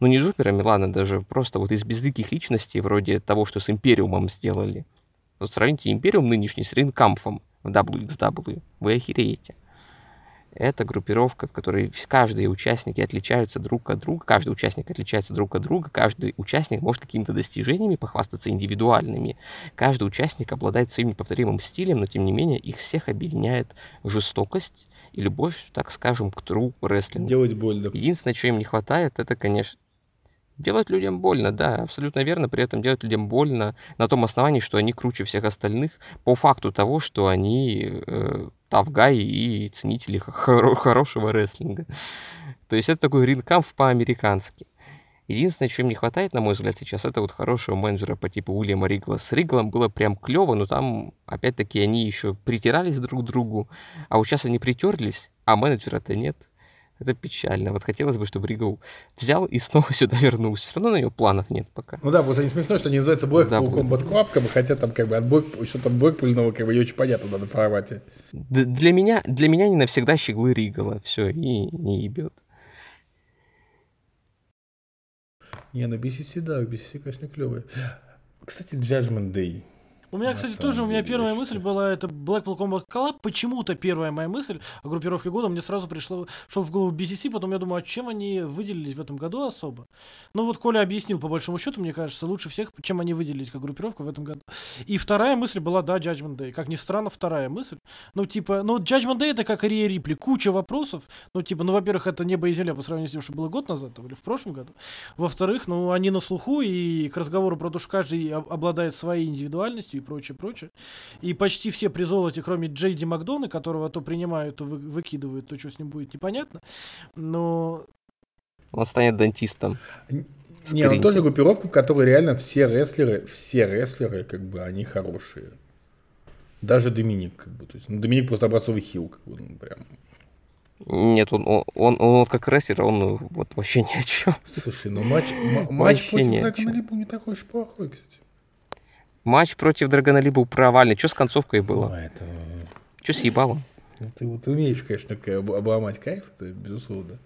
ну не джоберами, ладно, даже просто вот из безликих личностей, вроде того, что с Империумом сделали. Вот сравните Империум нынешний с Рейнкампфом в WXW. Вы охереете. Это группировка, в которой каждые участники отличаются друг от друга, каждый участник отличается друг от друга, каждый участник может какими-то достижениями похвастаться индивидуальными. Каждый участник обладает своим неповторимым стилем, но тем не менее их всех объединяет жестокость и любовь, так скажем, к тру рестлингу. Делать больно. Единственное, чего им не хватает, это, конечно, делать людям больно, да, абсолютно верно, при этом делать людям больно на том основании, что они круче всех остальных, по факту того, что они э, тавгаи и ценители хоро- хорошего рестлинга. То есть это такой ринкамп по-американски. Единственное, чего им не хватает, на мой взгляд, сейчас, это вот хорошего менеджера по типу Уильяма Ригла. С Риглом было прям клево, но там, опять-таки, они еще притирались друг к другу, а вот сейчас они притерлись, а менеджера-то нет. Это печально. Вот хотелось бы, чтобы Ригл взял и снова сюда вернулся. Все равно на него планов нет пока. Ну да, просто не смешно, что они называются Blackpool Да, Combat Club, как бы, хотя там как бы от Black, что там Blackpool, как бы не очень понятно в данном формате. Д- для меня, для меня не навсегда щеглы Ригала. Все, и не ебет. Не, ну BCC, да, BCC, конечно, клевые. Кстати, Judgment Day. У меня, На кстати, тоже, у меня первая я мысль была, это Blackpool Combat Club. Почему-то первая моя мысль о группировке года мне сразу пришло, что в голову BCC, потом я думаю, а чем они выделились в этом году особо? Ну вот Коля объяснил, по большому счету, мне кажется, лучше всех, чем они выделились как группировка в этом году. И вторая мысль была, да, Judgment Day. Как ни странно, вторая мысль. Ну, типа, ну, Judgment Day это как Рия Рипли. Куча вопросов. Ну, типа, ну, во-первых, это небо и земля по сравнению с тем, что было год назад там, или в прошлом году. Во-вторых, ну, они на слуху, и к разговору про то, что каждый об- обладает своей индивидуальностью прочее, прочее. И почти все при золоте, кроме Джейди Макдона, которого то принимают, то вы- выкидывают, то что с ним будет непонятно. Но Он станет дантистом. Не, он тоже группировка, в которой реально все рестлеры, все рестлеры, как бы, они хорошие. Даже Доминик, как бы, то есть, ну, Доминик просто образцовый хил, как бы, ну, прям. Нет, он, он, он, он вот как рестлер, он ну, вот вообще ни о чем. Слушай, ну матч, матч против Драгона чем. Ли был не такой уж плохой, кстати. Матч против Драгонали был провальный. Что с концовкой было? А, это, Что с ебалом? ну, ты вот умеешь, конечно, обломать кайф, это безусловно.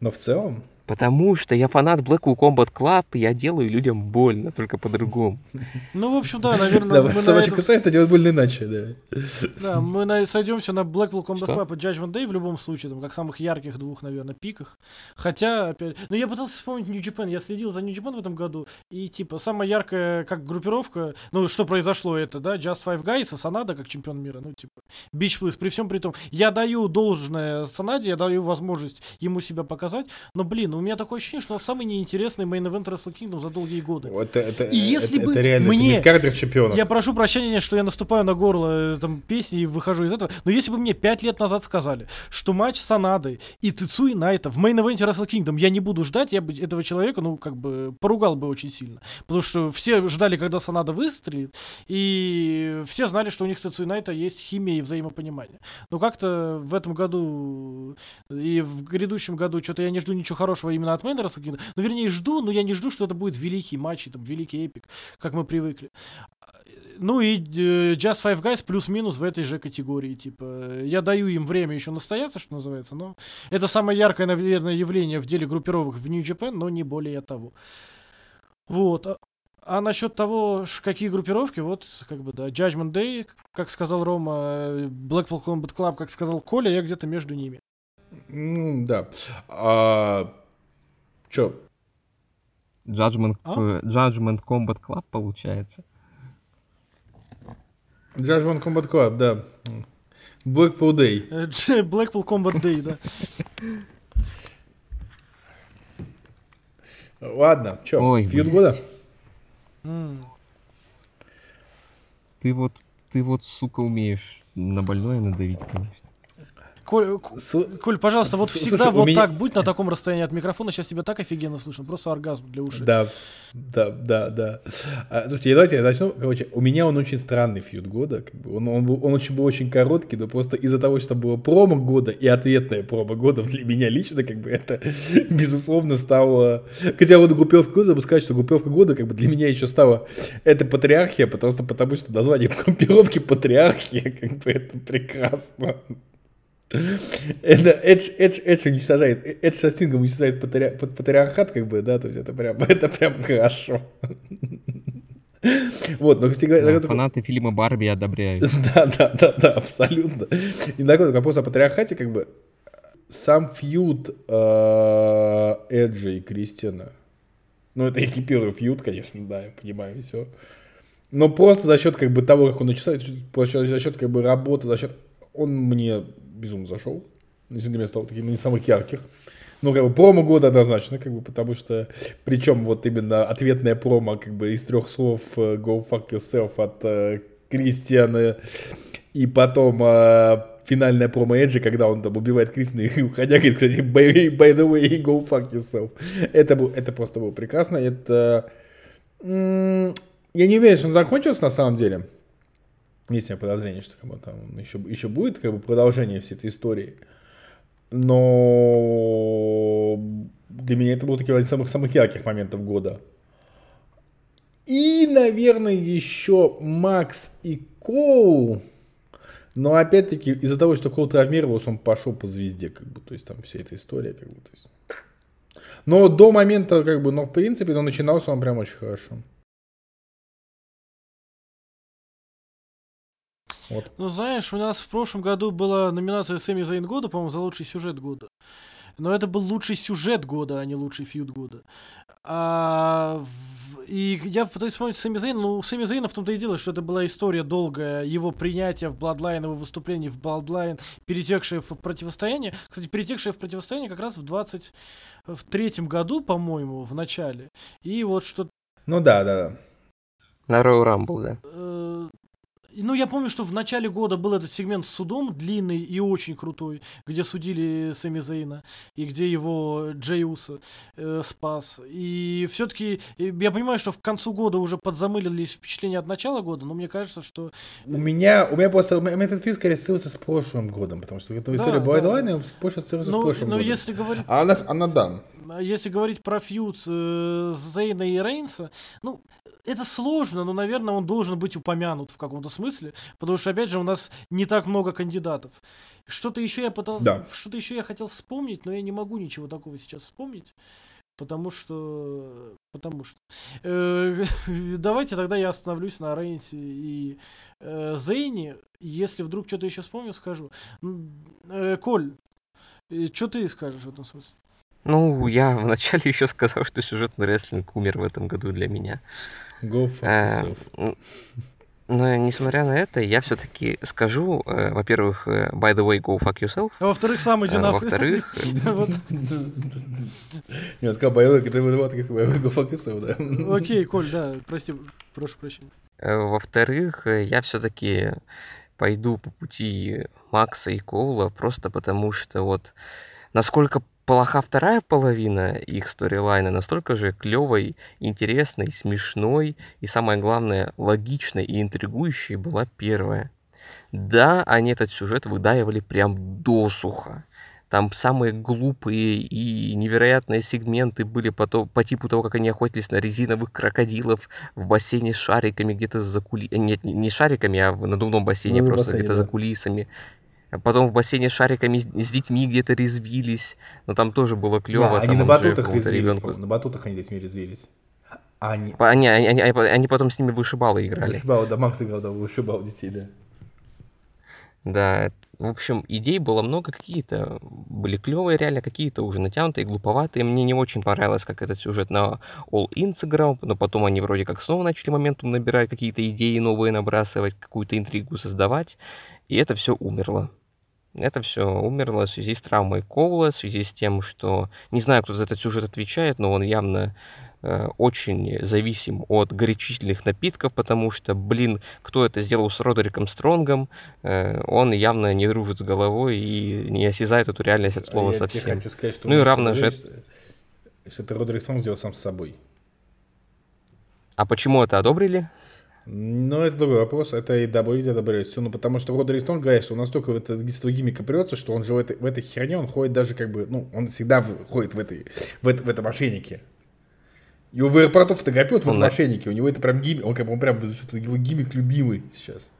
Но в целом, Потому что я фанат Blackwood Combat Club, и я делаю людям больно, только по-другому. Ну, в общем, да, наверное, да, мы на собачка этом сайта делает больно иначе, да. Да, мы на- сойдемся на Blackpool Combat Что? Club и Judgment Day в любом случае, там, как самых ярких двух, наверное, пиках. Хотя, опять... Ну, я пытался вспомнить New Japan, я следил за New Japan в этом году, и, типа, самая яркая, как группировка, ну, что произошло, это, да, Just Five Guys и Санада, как чемпион мира, ну, типа, bitch, please, при всем при том. Я даю должное Санаде, я даю возможность ему себя показать, но, блин, у меня такое ощущение, что он самый неинтересный main event Wrestle Kingdom за долгие годы. Вот это, И если это, бы это реально мне- это midcarder чемпионов. Я прошу прощения, что я наступаю на горло э, там, песни и выхожу из этого. Но если бы мне пять лет назад сказали, что матч с Санадой и Тецуей Найто в main event е Wrestle Kingdom я не буду ждать, я бы этого человека, ну, как бы, поругал бы очень сильно. Потому что все ждали, когда Санада выстрелит, и все знали, что у них с Тецуи Найта есть химия и взаимопонимание. Но как-то в этом году и в грядущем году что-то я не жду ничего хорошего именно от Kingdom. Ну, вернее, жду, но я не жду, что это будет великий матч, там, великий эпик, как мы привыкли. Ну и э, Just Five Guys плюс-минус в этой же категории. Типа, я даю им время еще настояться, что называется, но это самое яркое, наверное, явление в деле группировок в New Japan, но не более того. Вот. А, а насчет того, какие группировки, вот, как бы, да, Judgment Day, как сказал Рома, Blackpool Combat Club, как сказал Коля, я где-то между ними. Ну, да. А, чё, Judgment, А? Judgment Combat Club получается. Judgment Combat Club, да. Blackpool Day. Э, Blackpool Combat Day, да. Ладно, чё, Ой, фьюд года? Ты вот, ты вот, сука, умеешь на больное надавить, конечно. Коль, С- Коль, пожалуйста, вот всегда слушай, вот меня- так будь на таком расстоянии от микрофона, сейчас тебя так офигенно слышно, просто оргазм для ушей. Да, да, да, да. А, слушайте, давайте я начну. Короче, у меня он очень странный фьюд года. Как бы. он, он, был, он очень был очень короткий, но просто из-за того, что было промо года и ответное промо года для меня лично, как бы это, безусловно, стало... Хотя вот группировка года, я бы сказать, что группировка года как бы для меня еще стала... Это патриархия, потому что, потому что название группировки патриархия, как бы это прекрасно. Это Эдж, Эдж, Эдж уничтожает, Эдж со Стингом уничтожает патри- пат- патриархат, как бы, да, то есть это прям, это прям хорошо. Вот, но, кстати Да, такой- фанаты фильма Барби одобряют. да, да, да, да, абсолютно. И такой вопрос о патриархате, как бы, сам фьюд э, Эджа и Кристиана, ну, это их первый фьюд, конечно, да, я понимаю, все. Но просто за счет, как бы, того, как он начинает, за счет, как бы, работы, за счет, он мне безумно зашел. Если для меня стал таким не самых ярких. Ну, как бы, промо года однозначно, как бы, потому что, причем, вот именно ответная промо, как бы, из трех слов э, Go fuck yourself от э, Кристиана, и потом э, финальная промо Эджи, когда он там убивает Кристина и уходя, говорит, кстати, by, by the way, go fuck yourself. Это, был, это просто было прекрасно. Это... Я не уверен, что он закончился на самом деле. Есть у меня подозрение, что как бы, там еще, еще будет как бы, продолжение всей этой истории. Но для меня это был такой один из самых, самых ярких моментов года. И, наверное, еще Макс и Коу. Но опять-таки из-за того, что Коу травмировался, он пошел по звезде, как бы, то есть там вся эта история, как бы, то есть. Но до момента, как бы, но в принципе, но начинался он прям очень хорошо. Вот. Ну, знаешь, у нас в прошлом году была номинация Сэмми Зейн года, по-моему, за лучший сюжет года. Но это был лучший сюжет года, а не лучший фьюд года. А, в- и я пытаюсь вспомнить Сэмми Зейна. Ну, у Сэмми Зейна в том-то и дело, что это была история долгая, его принятия в Bloodline, его выступление в Bloodline, перетекшее в противостояние. Кстати, перетекшее в противостояние как раз в 23 году, по-моему, в начале. И вот что Ну да, да, да. На Royal Rumble, да. Э, Ну, я помню, что в начале года был этот сегмент с судом, длинный и очень крутой, где судили Сами Зейна, и где его Джей Усо э, спас. И все-таки я понимаю, что в концу года уже подзамылились впечатления от начала года, но мне кажется, что... У меня, у меня просто, у меня этот фильм скорее ассоциируется с прошлым годом, потому что эта история да, Bloodline больше ассоциируется с Ну, прошлым но годом. если говорить... А она, она да. А Если говорить про фьюд э, Зейна и Рейнса, ну, это сложно, но, наверное, он должен быть упомянут в каком-то смысле, потому что, опять же, у нас не так много кандидатов. Что-то еще я пытался, Да. что-то еще я хотел вспомнить, но я не могу ничего такого сейчас вспомнить, потому что, потому что. Э, давайте тогда я остановлюсь на Рейнсе и э, Зейне. Если вдруг что-то еще вспомню, скажу. Э, Коль, что ты скажешь в этом смысле? Ну, я вначале еще сказал, что сюжетный рестлинг умер в этом году для меня. Go fuck Э, yourself. Но несмотря на это, я все-таки скажу, э, во-первых, э, by the way, go fuck yourself. А во-вторых, сам иди А, нахуй. во-вторых, Вот. Не, он сказал, боевой, это вот как боевой go fuck yourself, да. Окей, Коль, да, прости, прошу прощения. Э, Во-вторых, э, я все-таки пойду по пути Макса и Коула, просто потому что вот насколько плоха вторая половина их сторилайна, настолько же клевой, интересной, смешной и, самое главное, логичной и интригующей была первая. Да, они этот сюжет выдаивали прям досуха. Там самые глупые и невероятные сегменты были по, то- по типу того, как они охотились на резиновых крокодилов в бассейне с шариками где-то за кули... э, Нет, не- шариками, а в надувном бассейне, Надувном просто где-то за да. кулисами. Потом в бассейне с шариками с детьми где-то резвились. Но там тоже было клево. Да, они на батутах резвились, ребенку- на батутах они с детьми резвились. А они... Они, они, они, они потом с ними вышибалы играли. Вышибал, да, Макс играл, да, вышибал детей, да. Да, в общем, идей было много, какие-то были клевые реально, какие-то уже натянутые, глуповатые. Мне не очень понравилось, как этот сюжет на All In сыграл, но потом они вроде как снова начали моментум набирать, какие-то идеи новые набрасывать, какую-то интригу создавать, и это все умерло. Это все умерло в связи с травмой Коула, в связи с тем, что не знаю, кто за этот сюжет отвечает, но он явно э, очень зависим от горячительных напитков, потому что, блин, кто это сделал с Родериком Стронгом, э, он явно не дружит с головой и не осязает эту реальность от слова А совсем. хочу сказать, что Ну и равно же- что- это Родерик Сон сделал сам с собой. А почему это одобрили? Но это другой вопрос, это и добавить, одобрять все, ну потому что Родерик Стоун говорит, что он настолько в это детство гиммика прется, что он же в этой, в этой херне, он ходит даже как бы, ну, он всегда в- ходит в этой, в, это- в этом ошейнике. Его в аэропорту фотографируют в Ну этом ошейнике, у него это прям гиммик, он как бы, он прям, его гиммик любимый сейчас.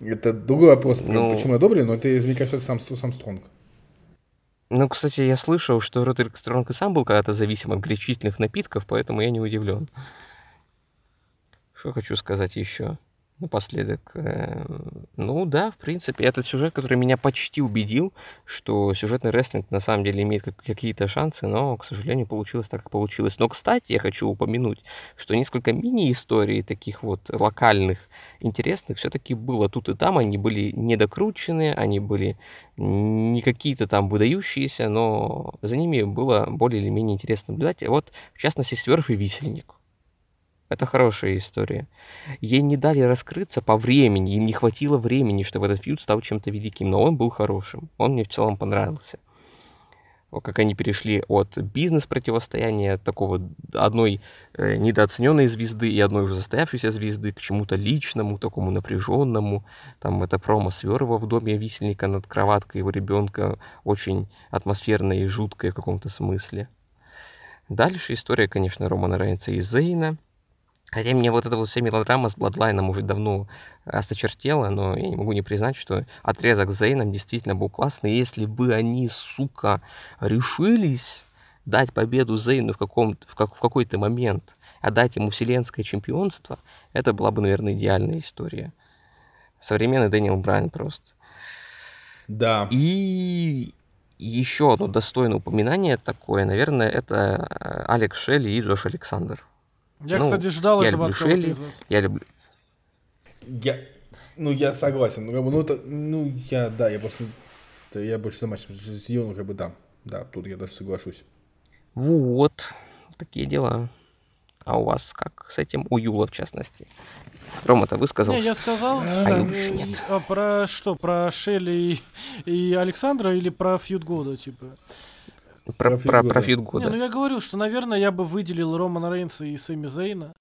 Это другой вопрос, Ну- почему одобрили, но это, мне кажется, это сам, сам Стронг. Ну, кстати, я слышал, что Родерик Стронг и сам был когда-то зависим от горячительных напитков, поэтому я не удивлен. Что хочу сказать еще напоследок? Эм, Ну да, в принципе, этот сюжет, который меня почти убедил, что сюжетный рестлинг на самом деле имеет как- какие-то шансы, но, к сожалению, получилось так, как получилось. Но, кстати, я хочу упомянуть, что несколько мини-историй таких вот локальных, интересных все-таки было тут и там. Они были недокручены, они были не какие-то там выдающиеся, но за ними было более или менее интересно наблюдать. Вот, в частности, Сверф и Висельник. Это хорошая история. Ей не дали раскрыться по времени, им не хватило времени, чтобы этот фьюд стал чем-то великим, но он был хорошим. Он мне в целом понравился. Вот как они перешли от бизнес-противостояния, такого одной э, недооцененной звезды и одной уже застоявшейся звезды к чему-то личному, такому напряженному. Там это промо Сверова в доме висельника над кроваткой его ребенка очень атмосферная и жуткая в каком-то смысле. Дальше история, конечно, Романа Рейнса и Зейна. Хотя мне вот эта вот вся мелодрама с Бладлайном уже давно осточертела, но я не могу не признать, что отрезок с Зейном действительно был классный. Если бы они, сука, решились дать победу Зейну в, каком в, как, в какой-то момент, отдать ему вселенское чемпионство, это была бы, наверное, идеальная история. Современный Дэниел Брайан просто. Да. И еще одно достойное упоминание такое, наверное, это э, Алекс Шелли и Джош Александр. Я, Ну, кстати, ждал я этого люблю от кого-то Шелли. из вас. Я люблю... Я, ну, я согласен. Ну, как бы, ну, это, ну, я, да, я просто, да, я больше за матч с ну, как бы, да, да, тут я даже соглашусь. Вот, такие дела. А у вас как с этим? У Юла, в частности. Рома-то высказался. Не, я сказал. А Юлы еще нет. А про что? Про Шелли и, и Александра или про фьюд года, типа? Про, Про про, года. про фьюд Не, года. ну я говорю, что, наверное, я бы выделил Романа Рейнса и Сэмми Зейна.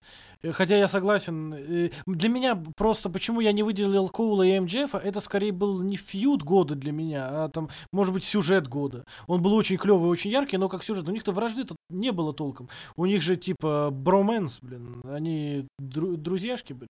Э, Хотя я согласен. э, Для меня просто, почему я не выделил Коула и МДФ, это скорее был не фьюд года для меня, а там, может быть, сюжет года. Он был очень клевый, очень яркий, но как сюжет. У них-то вражды-то не было толком. У них же типа броменс, блин. Они дру- друзьяшки были.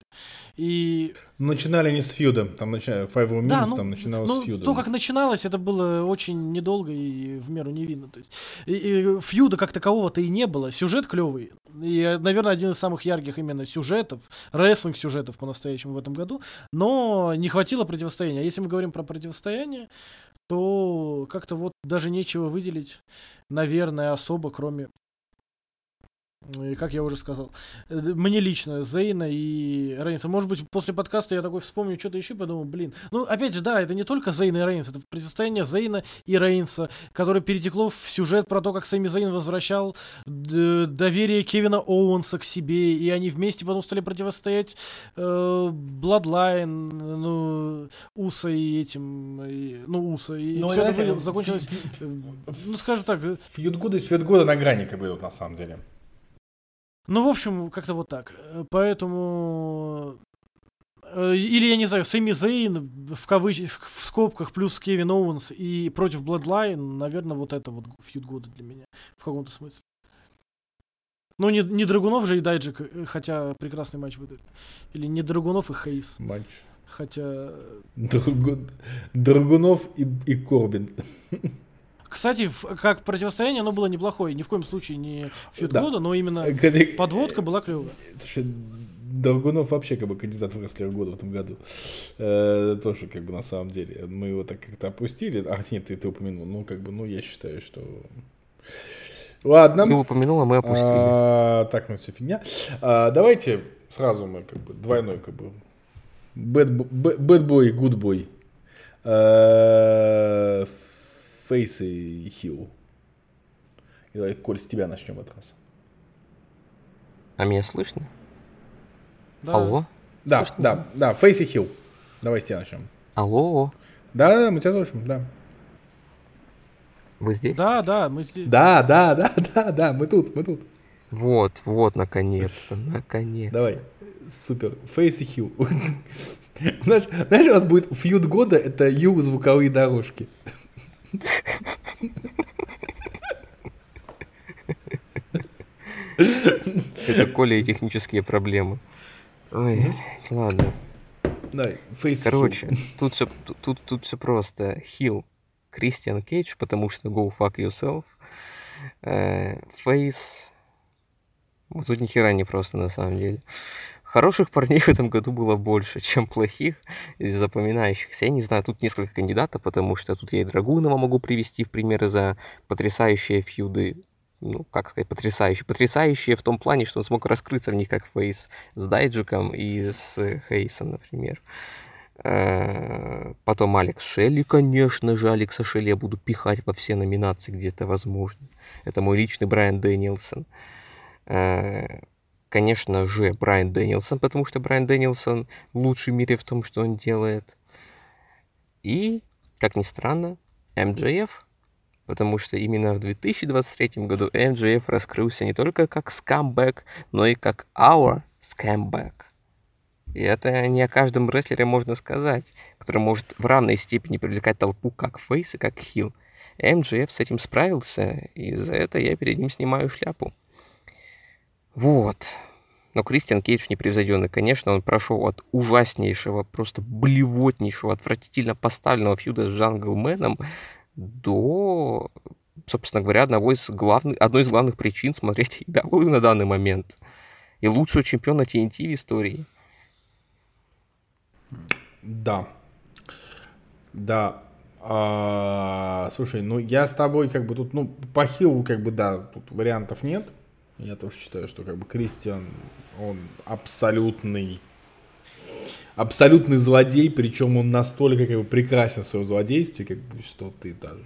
И Начинали они с фьюда, там, начинали, Five Minutes, Да, ну, там начиналось ну, с фьюда. то, как начиналось, это было очень недолго и в меру невинно. То есть, и, и фьюда как такового-то и не было. Сюжет клевый. И, э, наверное, один из самых ярких именно сюжетов, рестлинг-сюжетов по-настоящему в этом году. Но не хватило противостояния. А если мы говорим про противостояние, то как-то вот даже нечего выделить, наверное, особо, кроме и как я уже сказал, э, мне лично Зейна и Рейнса. Может быть, после подкаста я такой вспомню что-то еще, и подумал, блин. Ну, опять же, да, это не только Зейна и Рейнс, это противостояние Зейна и Рейнса, которое перетекло в сюжет про то, как Сэмми Зейн возвращал д- доверие Кевина Оуэнса к себе, и они вместе потом стали противостоять э, Бладлайн, ну, Уса и этим, и- ну, Уса, и Ну, все это закончилось, э, ну, скажем так, э, Фьюд года и свет года на грани, как бы, идут, на самом деле. Ну, в общем, как-то вот так. Э, Поэтому... э, Или, я не знаю, Сэмми Зейн в, кавыч... в скобках плюс Кевин Оуэнс и против Bloodline, наверное, вот это вот фьюд года для меня. В каком-то смысле. Ну, не, не Драгунов же и Дайджик, э, хотя прекрасный матч выдали. Или не Драгунов и Хейс, Матч. хотя... Драгу- Драгунов и, и Корбин. Кстати, как противостояние оно было неплохое. Ни в коем случае не фьюд Да. года, но именно Кстати, подводка была клевая. Слушай, Драгунов вообще как бы кандидат в рестлер года в этом году. Э, тоже как бы на самом деле. Мы его так как-то опустили. А, нет, ты, ты упомянул. Ну, как бы, ну, я считаю, что... Ладно. Ты упомянул, а мы опустили. А, так, ну все фигня. А, давайте сразу мы как бы двойной как бы bad, bad boy, good boy. Фейс и хил. И давай, Коль, с тебя начнем в этот раз. А меня слышно? Да. Алло? Да, да, да, Фейс и хил. Давай с тебя начнем. Алло? Да, да, мы тебя слышим, да. Вы здесь? Да, да, мы здесь. Да, да, да, да, да, мы тут, мы тут. Вот, вот, наконец-то, наконец. Давай. Супер. Фейс и хил. Знаешь, знаете, у нас будет фьюд года, это ю звуковые дорожки. Это Коля и технические проблемы. Ой, блядь, ладно. Давай, фейс Короче, тут все, тут, тут все просто. Хил Кристиан Кейдж, потому что go fuck yourself. Фейс... Вот тут ни хера не просто на самом деле. Хороших парней в этом году было больше, чем плохих запоминающихся. Я не знаю, тут несколько кандидатов, потому что тут я и Драгунова могу привести в пример за потрясающие фьюды. Ну, как сказать, потрясающие. Потрясающие в том плане, что он смог раскрыться в них как фейс с Дайджиком и с Хейсом, например. Э, Потом Алекс Шелли, конечно же, Алекса Шелли я буду пихать во все номинации, где это возможно. Это мой личный Брайан Дэнилсон. Конечно же, Брайан Дэнилсон, потому что Брайан Дэнилсон лучший в мире в том, что он делает. И, как ни странно, MJF, потому что именно в 2023 году MJF раскрылся не только как scumbag, но и как our scumbag. И это не о каждом рестлере можно сказать, который может в равной степени привлекать толпу как face и как heel. МДФ с этим справился, и за это я перед ним снимаю шляпу. Вот. Но Кристиан Кейдж непревзойденный, конечно, он прошел от ужаснейшего, просто блевотнейшего, отвратительно поставленного фьюда с Джанглменом до, собственно говоря, одного из главных, одной из главных причин смотреть AEW на данный момент. И лучшего чемпиона TNT в истории. Да. Да. А, слушай, ну я с тобой как бы тут, ну, по хилу как бы, да, тут вариантов нет. Я тоже считаю, что как бы Кристиан, он абсолютный, абсолютный злодей, причем он настолько как бы прекрасен в своем злодействе, как бы, что ты даже...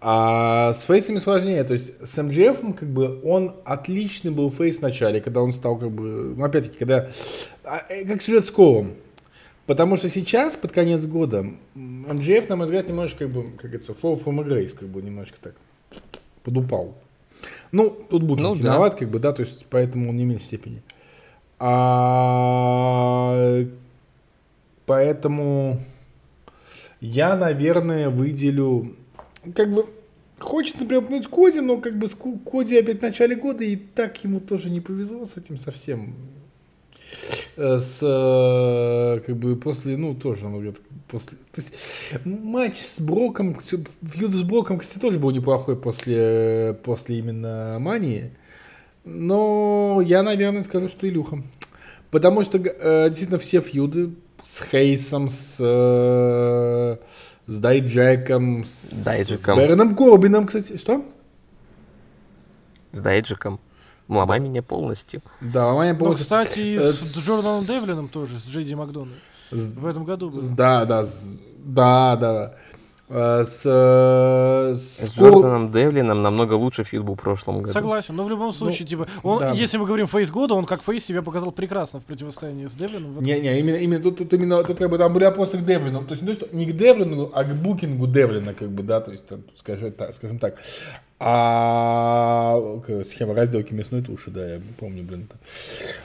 А с фейсами сложнее, то есть с МДФ, как бы, он отличный был фейс в начале, когда он стал, как бы, ну, опять-таки, когда, а, э, как сюжет с Ковом, Потому что сейчас, под конец года, МДФ, на мой взгляд, немножко, как бы, как говорится, Fall from как бы, немножко так подупал. Ну, тут будет Ну, ну, да. виноват, как бы, да, то есть, поэтому он не меньшей степени. А, поэтому я, наверное, выделю, как бы, хочется, например, упомянуть Коди, но как бы с Ко- Коди опять в начале года, и так ему тоже не повезло с этим совсем. Э, С, э, как бы, после, ну, тоже, ну, после, то есть, матч с Броком, фьюд с Броком, кстати, тоже был неплохой после, после именно Мании, но я, наверное, скажу, что Илюха. Потому что, э, действительно, все фьюды с Хейсом, с, с Дайджеком, с, Дайджеком. с Бэроном Корбином, кстати. Что? С Дайджаком. Ломай меня полностью. Да, Майя Ну, полностью- кстати, и э, с Джорданом Девлином тоже, с Джейди Макдоналдом. с- В этом году было. с- да, да, с- да, да. Э, С, э, с С Кор- Джорданом Девлином намного лучше feud был в прошлом году. Согласен, но в любом случае, типа, он, да. если мы говорим face года, он как face себя показал прекрасно в противостоянии с Девлином. Не, не, именно, именно тут, тут именно тут как бы там были вопросы к Девлину. То есть не то, что не к Девлину, а к букингу Девлина, как бы, да, то есть, там, скажем так, скажем так. А схема разделки мясной туши, да, я помню, блин. это.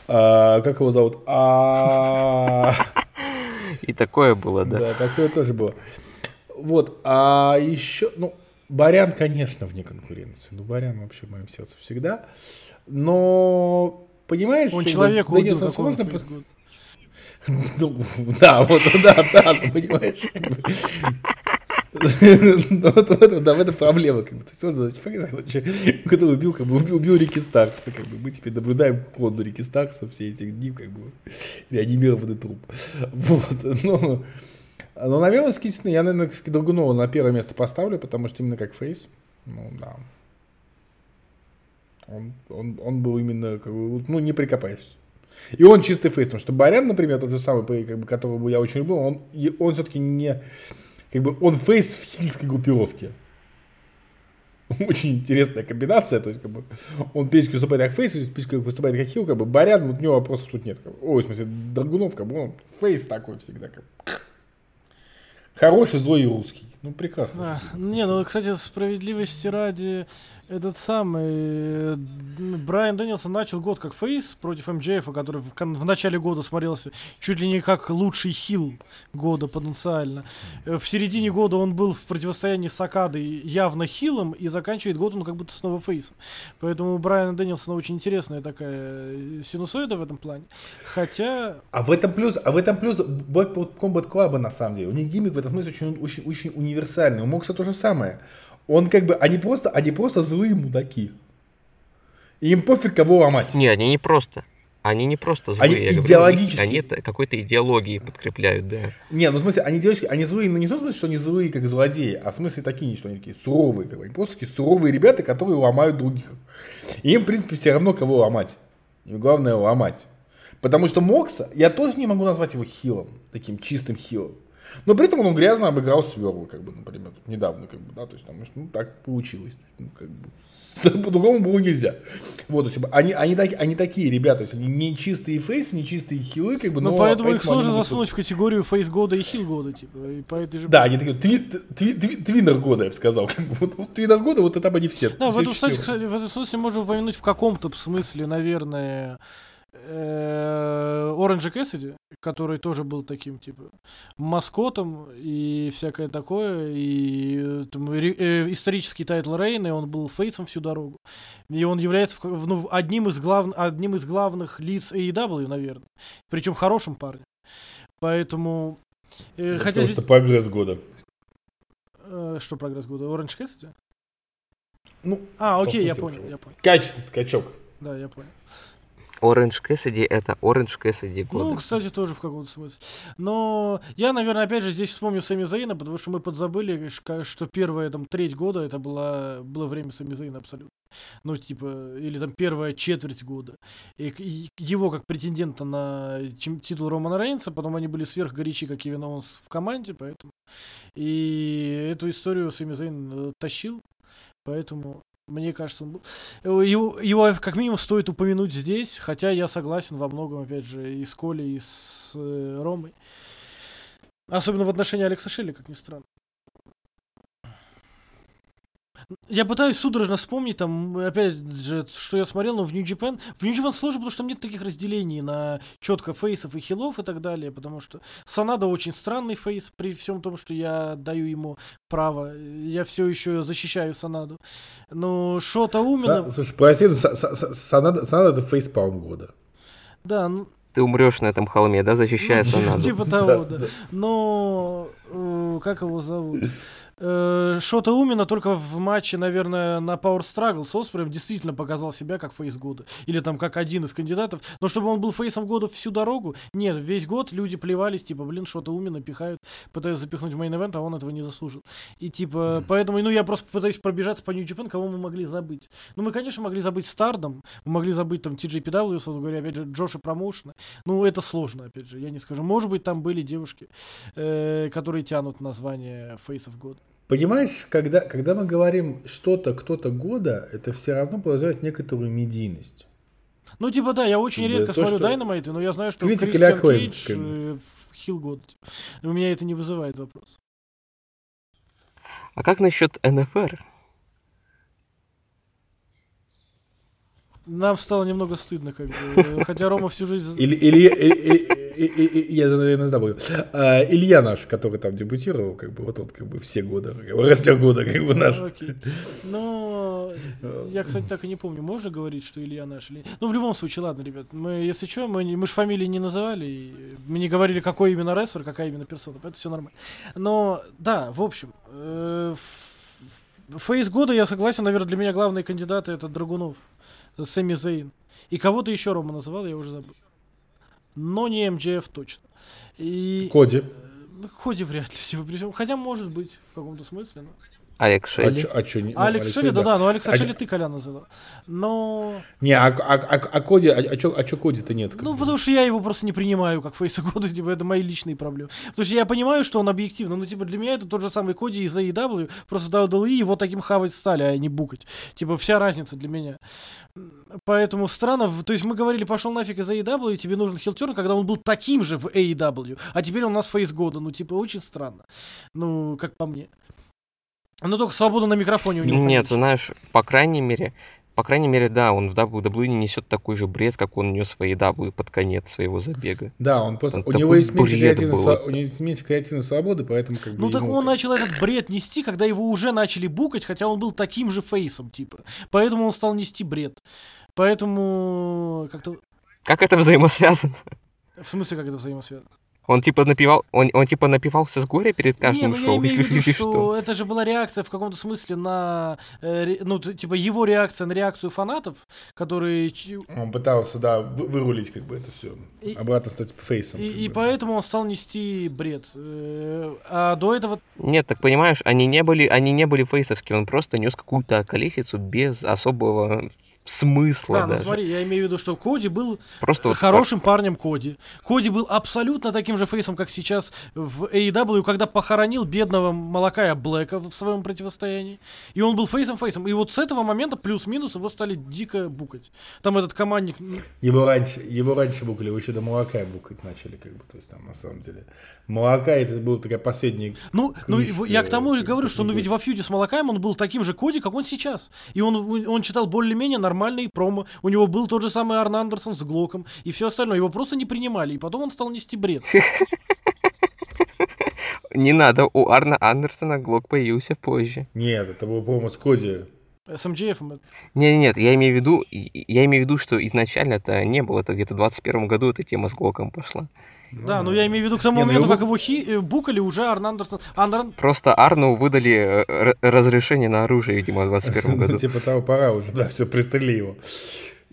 А, как его зовут? А, И такое было, да. да, такое тоже было. Вот, а еще, ну, Барян, конечно, вне конкуренции. Ну, Барян вообще в моем сердце всегда. Но, понимаешь, Он с убил, сложно... Ну, да, вот, да, да, понимаешь. Вот в этом, проблема, как бы. То есть, он, который убил, как бы, убил, Рики Старкса, как бы. Мы теперь наблюдаем коду Рики Старкса все эти дни, как бы, реанимированный труп. Вот, ну, но, наверное, действительно, я, наверное, Драгунова на первое место поставлю, потому что именно как фейс, ну, да. Он, он, он был именно, как бы, ну, не прикопаешься. И он чистый фейс, потому что Барян, например, тот же самый, как бы, которого я очень люблю, он, он все-таки не, как бы, он фейс в хильской группировке. Очень интересная комбинация, то есть, как бы, он периодически выступает как фейс, периодически выступает как хил, как бы, Брайан, вот у него вопросов тут нет. Как бы. Ой, в смысле, Драгунов, как бы, он фейс такой всегда, как бы. Хороший, злой и русский. Ну, прекрасно. Да. Не, ну, кстати, справедливости ради, этот самый э, Брайан Дэнилсон начал год как фейс против MJF, который в, в начале года смотрелся чуть ли не как лучший хил года потенциально. Э, В середине года он был в противостоянии с Акадой явно хилом, и заканчивает год он как будто снова фейсом. Поэтому у Брайана Дэнилсона очень интересная такая э, синусоида в этом плане. Хотя А в этом плюс, а в этом плюс Blackpool Combat Club на самом деле. У них гиммик в этом смысле очень, очень, очень универсальный. У Мокса то же самое. Он как бы, они просто, они просто злые мудаки. И им пофиг кого ломать. Не, они не просто. Они не просто злые. Они я говорю, идеологически. Они это какой-то идеологией подкрепляют, да. Не, ну в смысле, они девочки, они злые, ну не в том смысле, что они злые, как злодеи, а в смысле такие, что они такие суровые, как бы. Они просто такие суровые ребята, которые ломают других. И им, в принципе, все равно, кого ломать. Им главное ломать. Потому что Мокса, я тоже не могу назвать его хилом, таким чистым хилом. Но при этом он грязно обыграл Сверлу, как бы, например, тут недавно, как бы, да, то есть, потому что, ну, так получилось, ну, как бы, по-другому было нельзя. Вот, то есть, они, они, таки- они такие ребята, то есть, они не чистые фейсы, не чистые хилы, как бы, Ну, но поэтому их поэтому они сложно засунуть в категорию фейс года и хил года, типа. И по этой же Да, они такие, тви, тви- тви- tweener года, я бы сказал. Как бы, Вот, вот tweener года, вот это они все. Да, в все этом, кстати, кстати, в этом смысле можно упомянуть в каком-то смысле, наверное, Оранжа Кэссиди, который тоже был таким, типа, маскотом и всякое такое, и э, там, э, исторический title reign, и он был фейсом всю дорогу. И он является ну, одним, из глав, одним из главных лиц AEW, наверное. Причем хорошим парнем. Поэтому... э, хотя сказал, здесь... что прогресс года. э, что прогресс года? Оранж Кэссиди? Ну, А, окей, я понял, я понял. Качественный скачок. Да, я понял. Orange Cassidy это Cassidy Ну, года. кстати, тоже в каком-то смысле. Но я, наверное, опять же здесь вспомню Сами Заина, потому что мы подзабыли, что первая там треть года это была, было время Сами Заина абсолютно. Ну, типа, или там первая четверть года. И, и его как претендента на чем- титул Романа Рейнса, потом они были сверх горячи, как Кевин Оуэнс в команде, поэтому... И эту историю Сами Зейн э, тащил, поэтому... Мне кажется, он был... Его, его- как минимум стоит упомянуть здесь, хотя я согласен во многом, опять же, и с Колей, и с э, Ромой. Особенно в отношении Алекса Шелли, как ни странно. Я пытаюсь судорожно вспомнить, там, опять же, что я смотрел, но в New Japan... В New Japan сложно, потому что там нет таких разделений на четко фейсов и хилов и так далее, потому что Санада очень странный фейс, при всем том, что я даю ему право. Я все еще защищаю Санаду. Но Шота Умина... Са- Слушай, прости, но Са- Са- Са- Санада Санада это фейспалм года. Да, ну, Ты умрешь на этом холме, да, защищая ну, Санаду? Типа того, да. Но э, как его зовут? Э, Шота Умино только в матче, наверное, на Power Struggle с Оспрем действительно показал себя как фейс года. Или там как один из кандидатов. Но чтобы он был фейсом года всю дорогу, нет, весь год люди плевались, типа, блин, Шота Умино пихают, пытаются запихнуть в main event, а он этого не заслужил. И типа, поэтому, ну, я просто пытаюсь пробежаться по New Japan, кого мы могли забыть. Ну, мы, конечно, могли забыть Stardom, мы могли забыть там TJPW, собственно говоря, опять же, джоши-промоушены. Ну, это сложно, опять же, я не скажу. Может быть, там были девушки, э, которые тянут название фейсов года. Понимаешь, когда, когда мы говорим что-то, кто-то года, это все равно подразумевает некоторую медийность. Ну, типа, да, я очень Да, редко то, смотрю что- Дайнамайты, но я знаю, что Кристиан Куэн, Кейдж как э, в хил год. У меня это не вызывает вопрос. А как насчет НФР? Нам стало немного стыдно, как бы. Хотя Рома всю жизнь... Я, наверное, забыл. А, Илья наш, который там дебютировал, как бы, вот он, как бы, все годы, рестлер года, как бы, наш. Но я, кстати, так и не помню, можно говорить, что Илья наш или... Ну, в любом случае, ладно, ребят, мы, если что, мы, мы же фамилии не называли, мы не говорили, какой именно рестлер, какая именно персона, поэтому все нормально. Но, да, в общем, э, фейс года, я согласен, наверное, для меня главные кандидаты это Драгунов, Сэмми Зейн. И кого-то еще Рома называл, я уже забыл. Но не МДФ точно. И... Коди. э, Ходи вряд ли, типа, хотя может быть в каком-то смысле. Но... Алекс А Шелли? чё- а чё не- ну, Алекс Шелли, да, да, но Алекса А Шелли ты Коля называл. Но, Не, а, а, а, а Коди, а, а чё, а чё Коди-то нет? ну, бы? потому что я его просто не принимаю как фейса года, типа, это мои личные проблемы. Потому что я понимаю, что он объективно, ну, типа, для меня это тот же самый Коди из AEW, просто в WWE его таким хавать стали, а не букать. Типа, вся разница для меня. Поэтому странно, то есть мы говорили, пошел нафиг из AEW, тебе нужен хилтерн, когда он был таким же в AEW, а теперь он у нас фейс года, ну, типа, очень странно. Ну, как по мне. Но только свобода на микрофоне у него. Нет, знаешь, по крайней мере, по крайней мере, да, он в WWE не несет такой же бред, как он нес в AEW под конец своего забега. Да, он просто, Он у него есть креативной, сва- у него есть меньше креативной свободы, поэтому как бы Ну так ему он начал этот бред нести, когда его уже начали букать, хотя он был таким же фейсом, типа. Поэтому он стал нести бред. Поэтому как-то... Как это взаимосвязано? В смысле, как это взаимосвязано? Он типа напивал, он, он типа напивался с горя перед Не, каждым ну я шоу имею в виду, или что это же была реакция в каком-то смысле на... э, ну, типа его реакция на реакцию фанатов, которые... Он пытался, да, вы- вырулить как бы это все. И- Обратно стать фейсом. И, и бы. поэтому он стал нести бред. Э, А до этого... Нет, так понимаешь, они не были, они не были фейсовские, он просто нес какую-то околесицу без особого смысла Да, ну даже. смотри, я имею в виду, что Коди был Просто вот хорошим парнем Коди. Коди был абсолютно таким же фейсом, как сейчас в AEW, когда похоронил бедного Малакая Блэка в своем противостоянии. И он был фейсом-фейсом. И вот с этого момента плюс-минус его стали дико букать. Там этот командник... Его раньше, его раньше букали, его еще до молока букать начали, как бы, то есть там на самом деле. Молока это был такая последняя... Ну, ну я к тому и говорю, что ну ведь во фьюде с Малакаем он был таким же Коди, как он сейчас. И он, он читал более-менее нормальные промо. У него был тот же самый Арн Андерсон с Глоком и все остальное. Его просто не принимали. И потом он стал нести бред. не надо, у Арна Андерсона Глок появился позже. Нет, это был, по-моему, с Коди. С МДФ. -ом это- Не, нет, я имею в виду, я имею в виду, что изначально это не было, это где-то в 21 году эта тема с Глоком пошла. Да, но я имею в виду к тому Не, ну моменту, его как его хи- э, букали, уже Арн Андерсон... Арн- Просто Арну выдали э, разрешение на оружие, видимо, в 21 Ну, году. типа того, пора уже, да, все, пристрели его.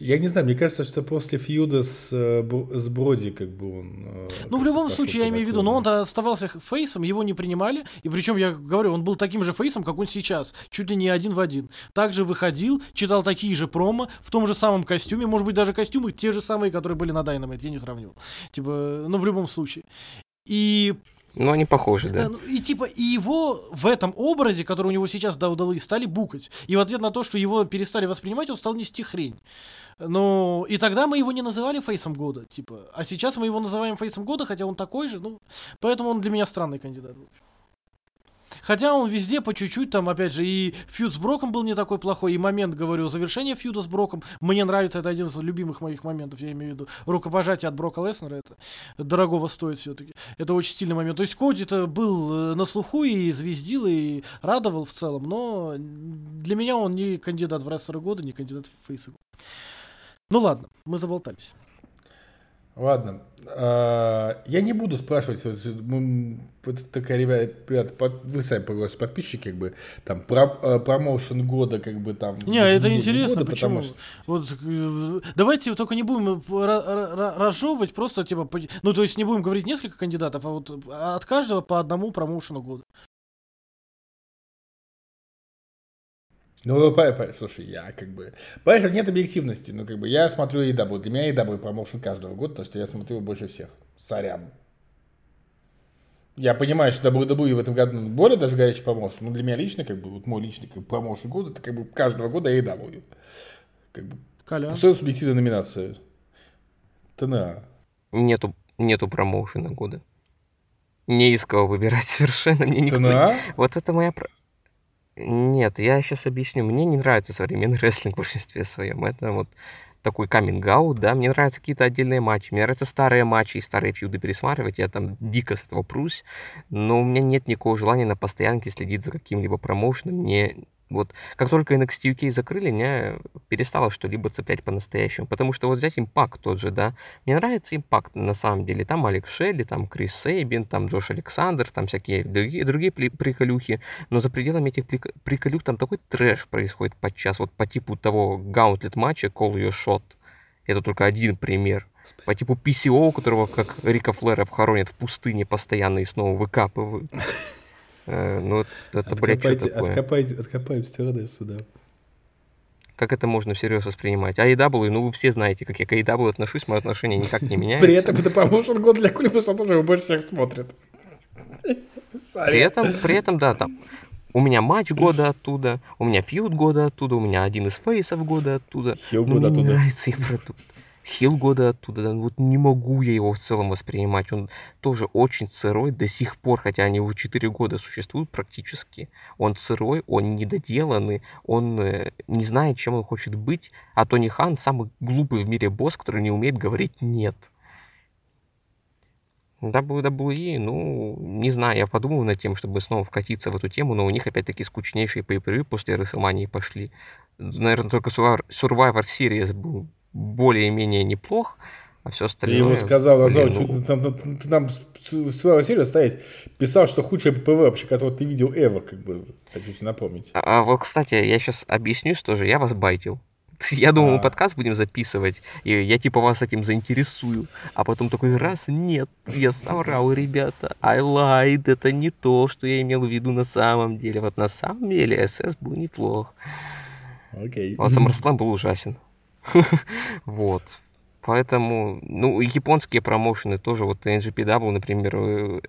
Я не знаю, мне кажется, что после фьюда с, э, с Броди как бы он... э, Ну, в любом случае, я имею в виду, но он оставался фейсом, его не принимали, и причем, я говорю, он был таким же фейсом, как он сейчас, чуть ли не один в один. Также выходил, читал такие же промо, в том же самом костюме, может быть, даже костюмы те же самые, которые были на Dynamite, я не сравнивал. Типа, ну, в любом случае. И Ну, они похожи, Да, ну, и типа и его в этом образе, который у него сейчас да, удалось, стали букать. И в ответ на то, что его перестали воспринимать, он стал нести хрень. Ну, и тогда мы его не называли фейсом года, типа. А сейчас мы его называем фейсом года, хотя он такой же, ну, поэтому он для меня странный кандидат. в общем. Хотя он везде по чуть-чуть, там, опять же, и фьюд с Броком был не такой плохой, и момент, говорю, завершения фьюда с Броком, мне нравится, это один из любимых моих моментов, я имею в виду, рукопожатие от Брока Леснера, это дорогого стоит все-таки. Это очень стильный момент. То есть Коди-то был э, на слуху и звездил, и радовал в целом, но для меня он не кандидат в рестлеры года, не кандидат в фейсы года. Ну ладно, мы заболтались. Ладно. А, Я не буду спрашивать, вот, вот такая, ребята, ребята, вы сами поговорите, подписчики, как бы, там, про- э, промоушен года, как бы, там... Не, это интересно, года, почему? что- Вот, э, давайте только не будем э, ра- ра- ра- разжевывать, просто типа, ну то есть не будем говорить несколько кандидатов, а вот от каждого по одному промоушену года. Ну, по- слушай, я как бы... Понимаешь, нет объективности. Ну, как бы, я смотрю EW. Для меня EW промоушен каждого года, потому что я смотрю его больше всех. Сорян. Я понимаю, что WWE в этом году более даже горячий промоушен. Но для меня лично, как бы, вот мой личный как бы, промоушен года, это как бы каждого года EW. Как бы, Коля. абсолютно субъективная номинация. ТНА. Нету, нету промоушена года. Не из кого выбирать совершенно. Мне никто... ТНА? Вот это моя... Нет, я сейчас объясню. Мне не нравится современный рестлинг в большинстве своем. Это вот такой каминг да, мне нравятся какие-то отдельные матчи, мне нравятся старые матчи и старые фьюды пересматривать, я там дико с этого прусь, но у меня нет никакого желания на постоянке следить за каким-либо промоушеном, мне вот как только NXT UK закрыли, меня перестало что-либо цеплять по-настоящему. Потому что вот взять импакт тот же, да. Мне нравится импакт на самом деле. Там Алекс Шелли, там Крис Сейбин, там Джош Александр, там всякие другие, другие при- приколюхи. Но за пределами этих прик- приколюх там такой трэш происходит подчас. Вот по типу того гаунтлет матча Call Your Shot. Это только один пример. По типу PCO, которого как Рика Флэр обхоронят в пустыне постоянно и снова выкапывают. Э, Ну, это, что Откопайте, откопайте, откопаем стюардессу, да. Как это можно всерьез воспринимать? AEW, ну вы все знаете, как я к AEW отношусь, мое отношение никак не меняется. При этом это промоушен год для клуба, что тоже его больше всех смотрят. При этом, при этом, да, там у меня матч года оттуда, у меня фьюд года оттуда, у меня один из фейсов года оттуда. Ну, года мне не оттуда. нравится их продукт. Хилл года оттуда, да, вот не могу я его в целом воспринимать. Он тоже очень сырой до сих пор, хотя они уже 4 года существуют практически. Он сырой, он недоделанный, он э, не знает, чем он хочет быть. А Тони Хан самый глупый в мире босс, который не умеет говорить «нет». WWE, ну, не знаю, я подумал над тем, чтобы снова вкатиться в эту тему, но у них опять-таки скучнейшие pay после WrestleMania пошли. Наверное, только Survivor Series был более-менее неплох, а все Ты остальное... его сказал, назвал, блин, чуть ну, там, там, ты нам свою серию ставить, писал, что худшее ППВ вообще, которое ты видел ever, как бы, хочу тебе напомнить. А, а вот, кстати, я сейчас объяснюсь тоже, я вас байтил. Я думал, мы А. подкаст будем записывать, и я типа вас этим заинтересую. А потом такой раз, нет, я соврал, ребята. I lied, это не то, что я имел в виду на самом деле. Вот на самом деле СС был неплох. Окей. Вот SummerSlam был ужасен. Вот. Поэтому, ну, японские промоушены тоже, вот NGPW, например, э,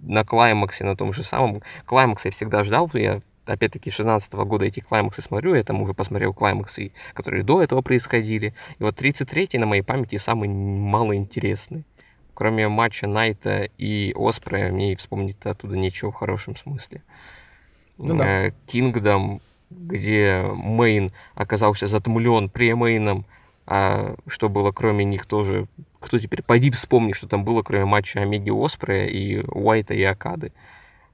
на Клаймаксе, на том же самом. Клаймакс я всегда ждал, я опять-таки, с 16 года эти клаймаксы смотрю, я там уже посмотрел клаймаксы, которые до этого происходили. И вот 33-й на моей памяти самый малоинтересный. Кроме матча Найта и Оспрея, мне вспомнить оттуда нечего в хорошем смысле. Ну да. Э, Kingdom, где Мейн оказался затмлен премейном, а что было кроме них тоже... Кто теперь? Пойди вспомни, что там было, кроме матча Омеги Оспрея и Уайта и Акады.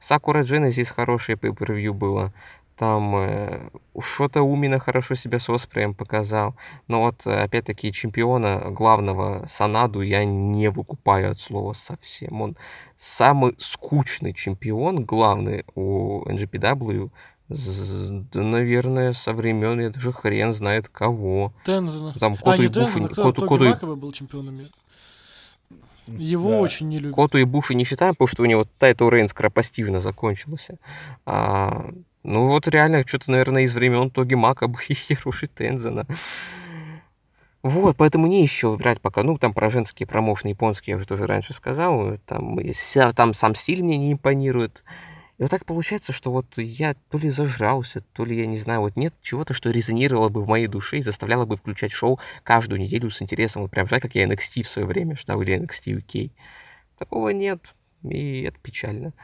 Сакура Genesis хорошее pay-per-view было. Там э, что-то Умина хорошо себя с Оспреем показал. Но вот, э, опять-таки, чемпиона главного Санаду я не выкупаю от слова совсем. Он самый скучный чемпион, главный у NJPW да, наверное, со времен, я даже хрен знает кого. Тензана. Там А, Коту не Ибуши, Тензана, кто? Коту, Коту был чемпионом мира. Его Да. очень не любят. Коту Ибуши не считаем, потому что у него title reign скоропостижно закончился. А, ну вот реально, что-то, наверное, из времен Тоги Макабе и Хироёши Тензана. Вот, поэтому не еще брать пока. Ну, там про женские промоушены японские я уже тоже раньше сказал. Там, там сам стиль мне не импонирует. И вот так получается, что вот я то ли зажрался, то ли, я не знаю, вот нет чего-то, что резонировало бы в моей душе и заставляло бы включать шоу каждую неделю с интересом. Вот прям ждать, как я NXT в свое время ждал, или NXT UK. Такого нет, и это печально.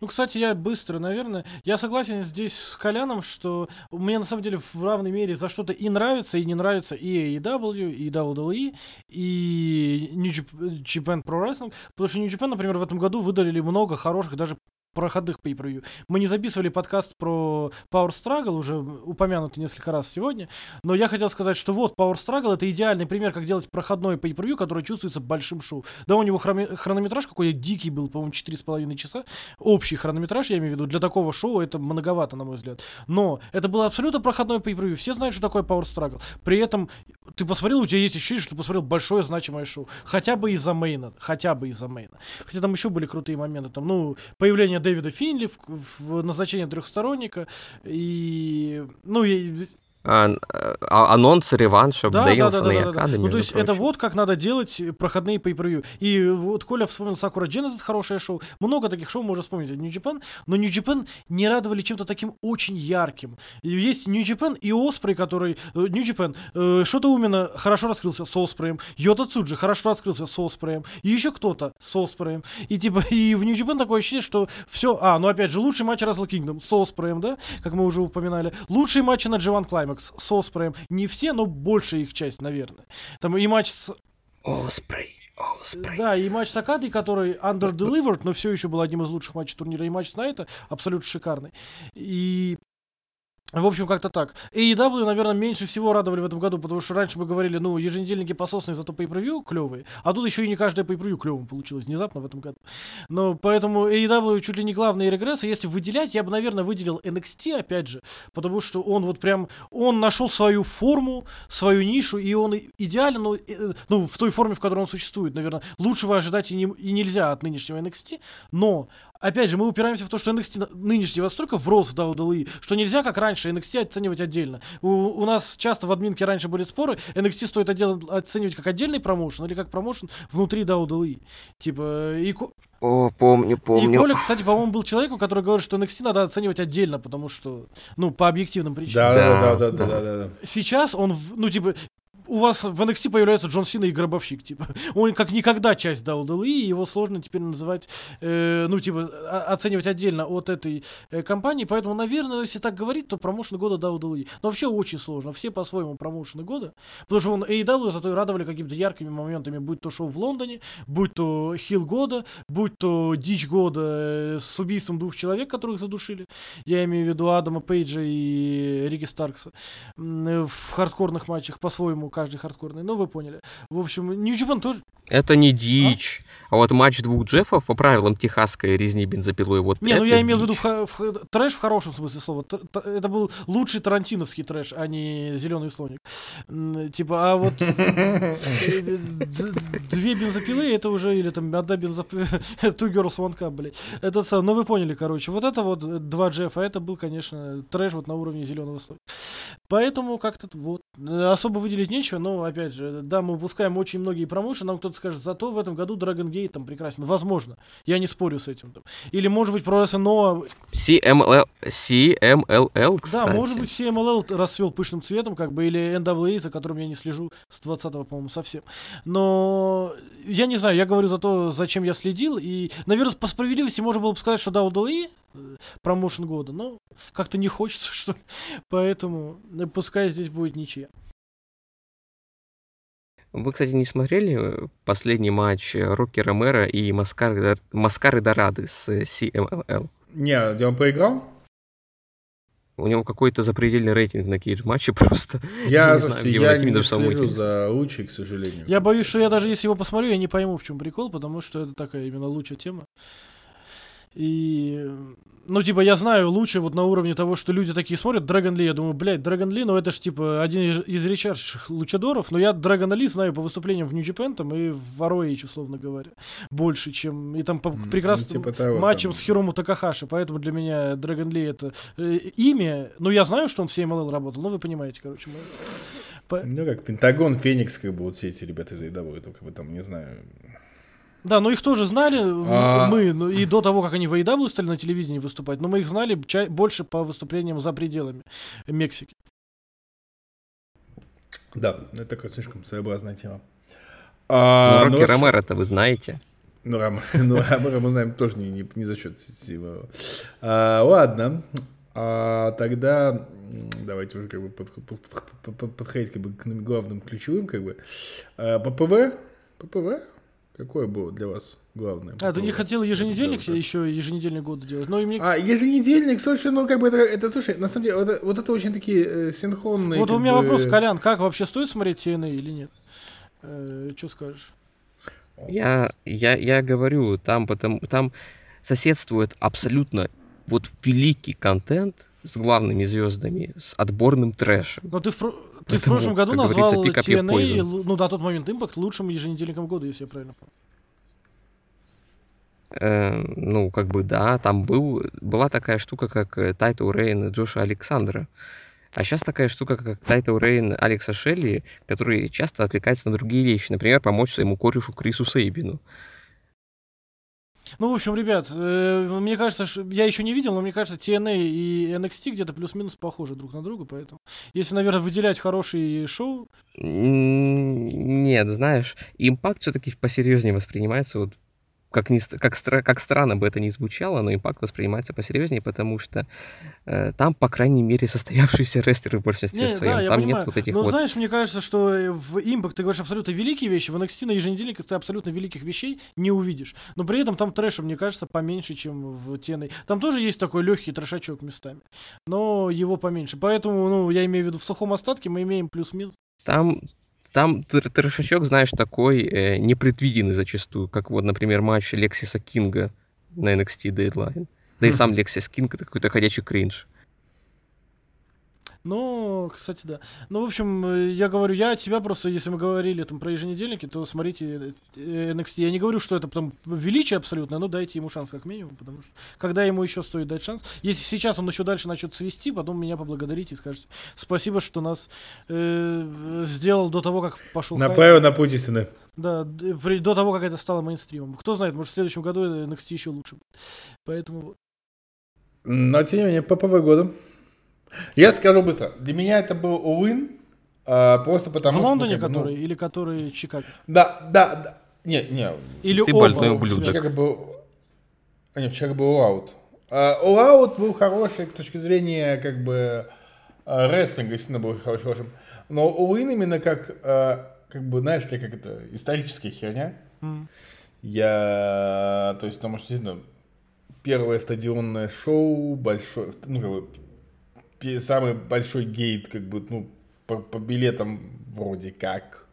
Ну, кстати, я быстро, наверное. Я согласен здесь с Коляном, что мне на самом деле в равной мере за что-то и нравится, и не нравится и AEW, и WWE, и New Jap- Japan Pro Wrestling. Потому что New Japan, например, в этом году выдали много хороших даже проходных pay per Мы не записывали подкаст про Power Struggle, уже упомянутый несколько раз сегодня, но я хотел сказать, что вот Power Struggle это идеальный пример, как делать проходной pay per который чувствуется большим шоу. Да, у него хронометраж какой дикий был, по-моему, 4,5 часа. Общий хронометраж, я имею в виду, для такого шоу это многовато, на мой взгляд. Но это было абсолютно проходной pay Все знают, что такое Power Struggle. При этом ты посмотрел, у тебя есть ощущение, что ты посмотрел большое значимое шоу. Хотя бы из-за мейна. Хотя бы из-за мейна. Хотя там еще были крутые моменты. Там, ну, появление Дэвида Финли в, в назначение трехсторонника. И, ну, и А, а- анонс реванша да, да, да, Дэниелсона да, и да, да. Окада, Ну, то есть это прочим. вот как надо делать э, проходные pay-per-view. И вот Коля вспомнил Сакура Genesis, хорошее шоу. Много таких шоу можно вспомнить от New Japan, но New Japan не радовали чем-то таким очень ярким. Есть New Japan и Оспрей, который... э, New Japan. Э, Шота Умино хорошо раскрылся с Оспреем. Йота Цуджи хорошо раскрылся с Оспреем. И еще кто-то с Оспреем. И типа, и в New Japan такое ощущение, что все... А, ну опять же, лучший матч Wrestle Kingdom с Оспреем, да? Как мы уже упоминали. Лучшие матчи на G1 Climax с Оспреем. Не все, но большая их часть, наверное. Там и матч с Оспрей, Оспрей. да, и матч с Акадой, который under-delivered, но все еще был одним из лучших матчей турнира, и матч с Найта абсолютно шикарный. И в общем, как-то так. AEW, наверное, меньше всего радовали в этом году, потому что раньше мы говорили, ну, еженедельники пососные, зато pay-per-view клевые. А тут еще и не каждое pay-per-view клевым получилось внезапно в этом году. Но поэтому AEW чуть ли не главный регресс. И Если выделять, я бы, наверное, выделил NXT, опять же, потому что он вот прям, он нашел свою форму, свою нишу, и он и- идеален, ну, э, ну, в той форме, в которой он существует, наверное. Лучшего ожидать и, не- и нельзя от нынешнего NXT, но Опять же, мы упираемся в то, что NXT нынешний настолько врос в WWE, что нельзя, как раньше, NXT оценивать отдельно. У, у нас часто в админке раньше были споры, NXT стоит отдел- оценивать как отдельный промоушен или как промоушен внутри WWE. Типа, и, О, помню, и помню. Коля, кстати, по-моему, был человеком, который говорит, что NXT надо оценивать отдельно, потому что, ну, по объективным причинам. Да, да, Да, да, да, да, да, да. Сейчас он, в- ну, типа, у вас в NXT появляется Джон Сина и Гробовщик, типа. Он как никогда часть WWE, и его сложно теперь называть, э, ну, типа, оценивать отдельно от этой э, компании. Поэтому, наверное, если так говорить, то промоушен года WWE. Но вообще очень сложно. Все по-своему промоушены года. Потому что он AEW зато и радовали какими-то яркими моментами, будь то шоу в Лондоне, будь то Хилл года, будь то Дичь года э, с убийством двух человек, которых задушили. Я имею в виду Адама Пейджа и Рики Старкса э, в хардкорных матчах, по-своему, каждый хардкорный, но вы поняли. В общем, Нью Japan тоже... Это не дичь. А? Вот матч двух Джеффов по правилам техасской резни бензопилой, вот Не, ну я имел в виду в в трэш в хорошем смысле слова. Т- т- Это был лучший тарантиновский трэш, а не зеленый слоник. Типа, а вот э, две бензопилы, это уже, или там одна бензопила, two girls, one cup, блядь. Это сам, ну вы поняли, короче. Вот это вот э, два Джеффа, это был, конечно, трэш вот на уровне зеленого слоника. Поэтому как-то вот э, особо выделить нечего, но опять же, да, мы выпускаем очень многие промоушены, нам кто-то скажет, зато в этом году Dragon Gate там прекрасен. Возможно, я не спорю с этим. там. Или может быть про СНО CMLL, CMLL, кстати. да, может быть, CMLL расцвел пышным цветом, как бы, или NWA, за которым я не слежу с 20-го, по-моему, совсем. Но я не знаю, я говорю за то, зачем я следил, и, наверное, по справедливости можно было бы сказать, что WWE э, промоушен года, но как-то не хочется, что ли. Поэтому пускай здесь будет ничья. Вы, кстати, не смотрели э, последний матч э, Рокки Ромеро и Маскары, Маскары Дорады с э, CMLL? Не, где он поиграл? У него какой-то запредельный рейтинг на кейдж-матче просто. Я, не знаю, слушайте, где я не даже самому слежу за Лучей, к сожалению. Я боюсь, что я даже если его посмотрю, я не пойму, в чем прикол, потому что это такая именно лучшая тема. И, ну, типа, я знаю лучше вот на уровне того, что люди такие смотрят. Драгон Ли, я думаю, блядь, Драгон Ли, ну, это ж, типа, один из, редчайших лучадоров, но я Драгона Ли знаю по выступлениям в Нью-Джапен там и в ROH, условно говоря, больше, чем, и там по Ну, прекрасным типа того, матчам там. с Хирому Такахаши, поэтому для меня Драгон Ли это э, имя, ну, я знаю, что он в CMLL работал, ну, вы понимаете, короче, мы- по- Ну, как Пентагон, Феникс, как бы вот все эти ребята из AEW, как бы там, не знаю. Да, ну их тоже знали А. мы, ну, и до того, как они в AEW стали на телевидении выступать, но мы их знали ча- больше по выступлениям за пределами Мексики. Да, это такая слишком своеобразная тема. Ну, А, Рокки вообще- Ромеро-то вы знаете. Ну, Рам, ну, Ромеро мы знаем тоже не, не, не за счет его. А, ладно. А, тогда давайте уже как бы под- под- под- под- подходить как бы к главным ключевым как бы. А, ППВ? ППВ? Какое было для вас главное? А, ты не хотел еженедельник Да, еще еженедельный год делать? Ну и мне... А, если недельник, слушай, ну как бы это, это слушай, на самом деле, вот это, вот это очень такие э, синхронные. вот у меня бы- вопрос, Колян, как вообще стоит смотреть TNA или нет? что скажешь? Я, я, я говорю, там, потому, там соседствует абсолютно вот великий контент с главными звездами, с отборным трэшем. Ну ты в, про- ты в Поэтому, прошлом году назвал TNA, ну на тот момент Impact лучшим еженедельником года, если я правильно помню. Э, ну, как бы, да, там был, была такая штука, как э, title reign Джоша Александра. А сейчас такая штука, как title reign Алекса Шелли, который часто отвлекается на другие вещи. Например, помочь своему корешу Крису Сейбину. Ну, в общем, ребят, э, мне кажется, что я еще не видел, но мне кажется, TNA и NXT где-то плюс-минус похожи друг на друга, поэтому если, наверное, выделять хорошие шоу, Нет, знаешь, импакт все-таки посерьезнее воспринимается, вот как, ни, как, стра- как странно бы это ни звучало, но импакт воспринимается посерьезнее, потому что э, там, по крайней мере, состоявшиеся рестлеры в большинстве Не, своем. да, там понимаю. нет вот этих Но вот... знаешь, мне кажется, что э, в Impact ты говоришь абсолютно великие вещи, в NXT на еженедельнике ты абсолютно великих вещей не увидишь. Но при этом там трэша, мне кажется, поменьше, чем в TNA. Там тоже есть такой легкий трэшачок местами, но его поменьше. Поэтому, ну, я имею в виду, в сухом остатке мы имеем плюс-минус. Там, там тр- трешачок, знаешь, такой э, непредвиденный зачастую, как вот, например, матч Лексиса Кинга на NXT Deadline. Да и сам Лексис Кинг это какой-то ходячий кринж. Ну, кстати, да. Ну, в общем, э, я говорю, я от себя просто, если мы говорили там про еженедельники, то смотрите э, NXT. Я не говорю, что это там величие абсолютно, но дайте ему шанс как минимум, потому что когда ему еще стоит дать шанс. Если сейчас он еще дальше начнет свести, потом меня поблагодарите и скажете спасибо, что нас э, сделал до того, как пошел хайп. Направил на путь истины. Да, при- до того, как это стало мейнстримом. Кто знает, может, в следующем году NXT еще лучше. будет. Поэтому. Но тем не менее, ППВ года. Я скажу быстро. Для меня это был Уин, просто потому в что... ну, Лондоне, ну, который, или который в Чикаго? Да, да, да. Не, не. Или Ты оба больной в ублюдок. Чикаго? Был... а, Нет, Чикаго был All Out. All Out был хороший с точки зрения как бы а, рестлинга, действительно был хорош- хорошим. Но Уин именно как, а, как бы, знаешь, ли, как это, историческая херня. Я, то есть, потому что, действительно, первое стадионное шоу, большое, ну, как бы, самый большой гейт, как бы, ну, по, по билетам вроде как.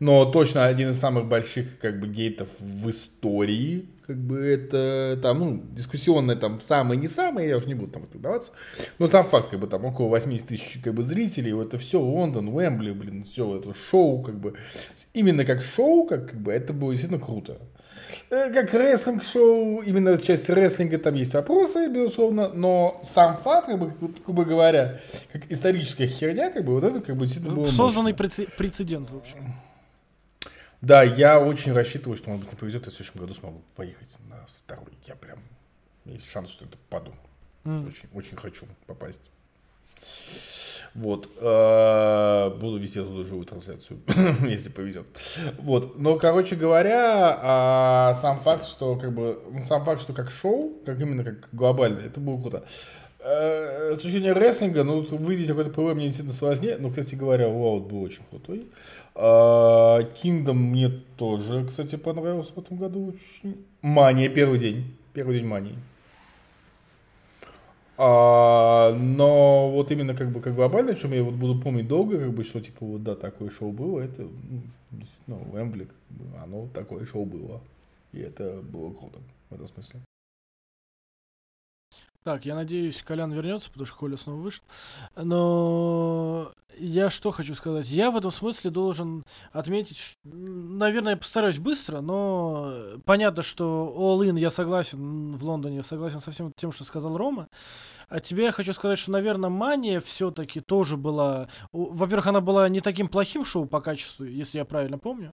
Но точно один из самых больших, как бы, гейтов в истории. Как бы это там, ну, дискуссионное там самое не самое, я уже не буду там вдаваться. Но сам факт, как бы там около 80 тысяч как бы зрителей, вот это все Лондон, Уэмбли, блин, все это шоу, как бы. Именно как шоу, как, как бы, это было действительно круто. Э, Как рестлинг-шоу, именно часть рестлинга там есть вопросы, безусловно, но сам факт, как бы, как бы- говоря, как историческая херня, как бы вот это как бы действительно было Созданный мощно. прецедент, в общем. Да, я очень рассчитываю, что, может быть, не повезет, я в следующем году смогу поехать на второй. Я прям, есть шанс, что это попаду. М. Очень, очень хочу попасть. Вот. э, Буду вести оттуда живую трансляцию, если повезет. Вот. Но, короче говоря, а, сам факт, что как бы, ну, сам факт, что как шоу, как именно как глобально, это было круто. Э, С точки зрения рестлинга, ну, выйдет какой-то ПВ мне действительно сложнее. Ну, кстати говоря, Уаут был очень крутой. А, Kingdom мне тоже, кстати, понравился в этом году очень. Мания, первый день. Первый день Мании. А, но вот именно как бы как глобально, о чем я вот буду помнить долго, как бы, что типа вот да, такое шоу было, это ну, действительно Уэмбли, оно такое шоу было. И это было круто в этом смысле. Так, я надеюсь, Колян вернется, потому что Коля снова вышел. Но я что хочу сказать? Я в этом смысле должен отметить, наверное, я постараюсь быстро, но понятно, что All In я согласен в Лондоне, я согласен со всем тем, что сказал Рома. А тебе я хочу сказать, что, наверное, Мания все-таки тоже была... Во-первых, она была не таким плохим шоу по качеству, если я правильно помню.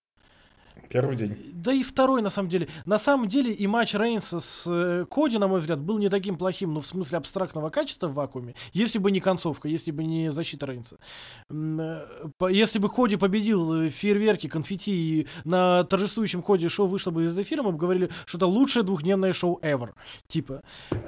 Первый день. Да и второй, на самом деле. На самом деле и матч Рейнса с э, Коди, на мой взгляд, был не таким плохим, ну, в смысле абстрактного качества в вакууме, если бы не концовка, если бы не защита Рейнса. Э, Если бы Коди победил э, фейерверки, конфетти, и на торжествующем Коди шоу вышло бы из эфира, мы бы говорили, что это лучшее двухдневное шоу ever. Типа.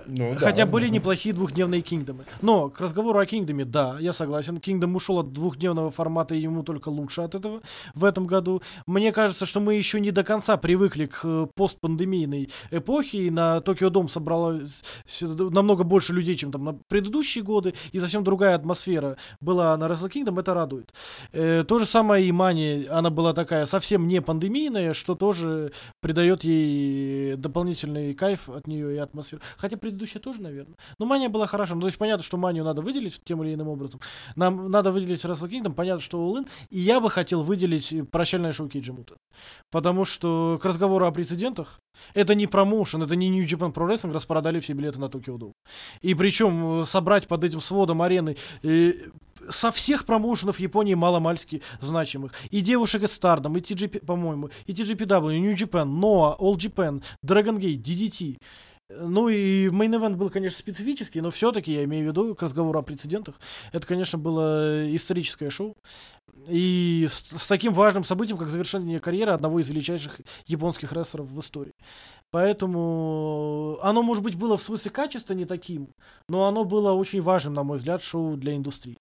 Ну, да, Хотя были возможно. неплохие двухдневные Кингдомы. Но к разговору о Кингдоме, да, я согласен. Кингдом ушел от двухдневного формата, и ему только лучше от этого в этом году. Мне кажется, что мы еще не до конца привыкли к э, постпандемийной эпохе, и на Токио Дом собралось намного больше людей, чем там на предыдущие годы, и совсем другая атмосфера была на Wrestle Kingdom, это радует. Э, то же самое и Мани, она была такая совсем не пандемийная, что тоже придает ей дополнительный кайф от нее и атмосферу. Хотя предыдущая тоже, наверное. Но Мания была хороша. Ну, то есть понятно, что Манию надо выделить тем или иным образом. Нам надо выделить Wrestle Kingdom, понятно, что All. И я бы хотел выделить прощальное шоу Кейджи Мута. Потому что к разговору о прецедентах, это не промоушен, это не New Japan Pro Wrestling, распродали все билеты на Токио Дом. И причем э, собрать под этим сводом арены э, со всех промоушенов Японии маломальски значимых. И девушек из Стардом, и TGP, по-моему, и TGPW, и New Japan, Noah, All Japan, Dragon Gate, DDT. Ну и мейн event был, конечно, специфический, но все-таки, я имею в виду, к разговору о прецедентах, это, конечно, было историческое шоу. И с, с таким важным событием, как завершение карьеры одного из величайших японских рестлеров в истории. Поэтому оно, может быть, было в смысле качества не таким, но оно было очень важным, на мой взгляд, шоу для индустрии,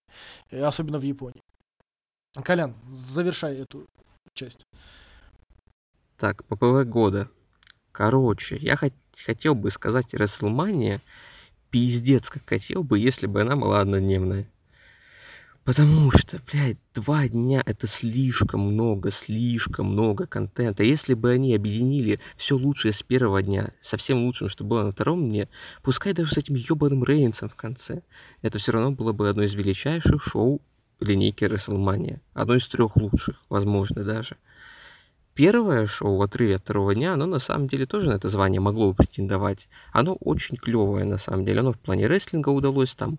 э, особенно в Японии. Колян, завершай эту часть. Так, ППВ года. Короче, я хот- хотел бы сказать WrestleMania пиздец, как хотел бы, если бы она была однодневная. Потому что, блядь, два дня это слишком много, слишком много контента. Если бы они объединили все лучшее с первого дня со всем лучшим, что было на втором дне, пускай даже с этим ебаным Рейнсом в конце, это все равно было бы одно из величайших шоу линейки WrestleMania. Одно из трех лучших, возможно, даже. Первое шоу в отрыве от второго дня, оно на самом деле тоже на это звание могло бы претендовать. Оно очень клевое на самом деле. Оно в плане рестлинга удалось. Там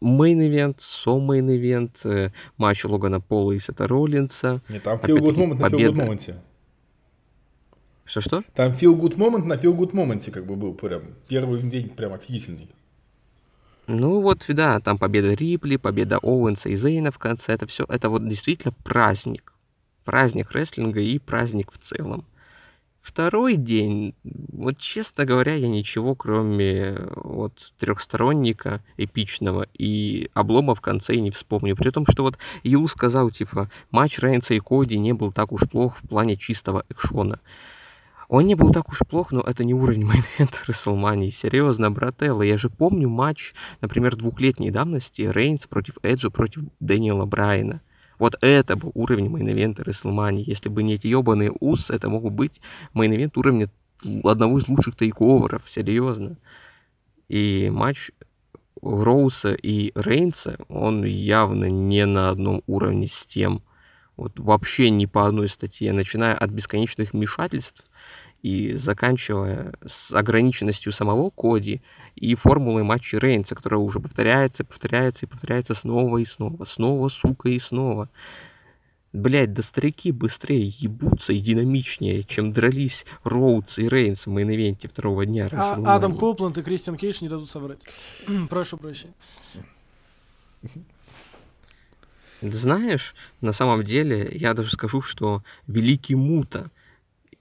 main event, co-main event, матч Логана Пола и Сета Роллинса. Не, там feel good Опять-таки, moment на feel good moment'е. Что-что? Там feel good moment на feel good moment'е как бы был прям. Первый день прям офигительный. Ну вот, да, там победа Рипли, победа Оуэнса и Зейна в конце. Это все, это вот действительно праздник. Праздник рестлинга и праздник в целом. Второй день, вот честно говоря, я ничего, кроме э, вот трехсторонника эпичного и облома в конце и не вспомню. При том, что вот Ю сказал, типа, матч Рейнса и Коди не был так уж плох в плане чистого экшена. Он не был так уж плох, но это не уровень main event'а WrestleMania. Серьезно, брателло, я же помню матч, например, двухлетней давности Рейнс против Эджа против Дэниела Брайана. Вот это был уровень main event'а WrestleMania. Если бы не эти ебаные Усо, это мог бы быть main event уровня одного из лучших тейковеров, серьезно. И матч Роудса и Рейнса, он явно не на одном уровне с тем. Вот вообще ни по одной статье, начиная от бесконечных вмешательств и заканчивая с ограниченностью самого Коди и формулой матча Рейнса, которая уже повторяется, повторяется и повторяется снова и снова, снова, сука, и снова. Блять, да старики быстрее ебутся и динамичнее, чем дрались Роудс и Рейнс в main event'е второго дня. А-. Адам Копланд и Кристиан Кейдж не дадут соврать. Прошу прощения. Знаешь, на самом деле, я даже скажу, что Великий Мута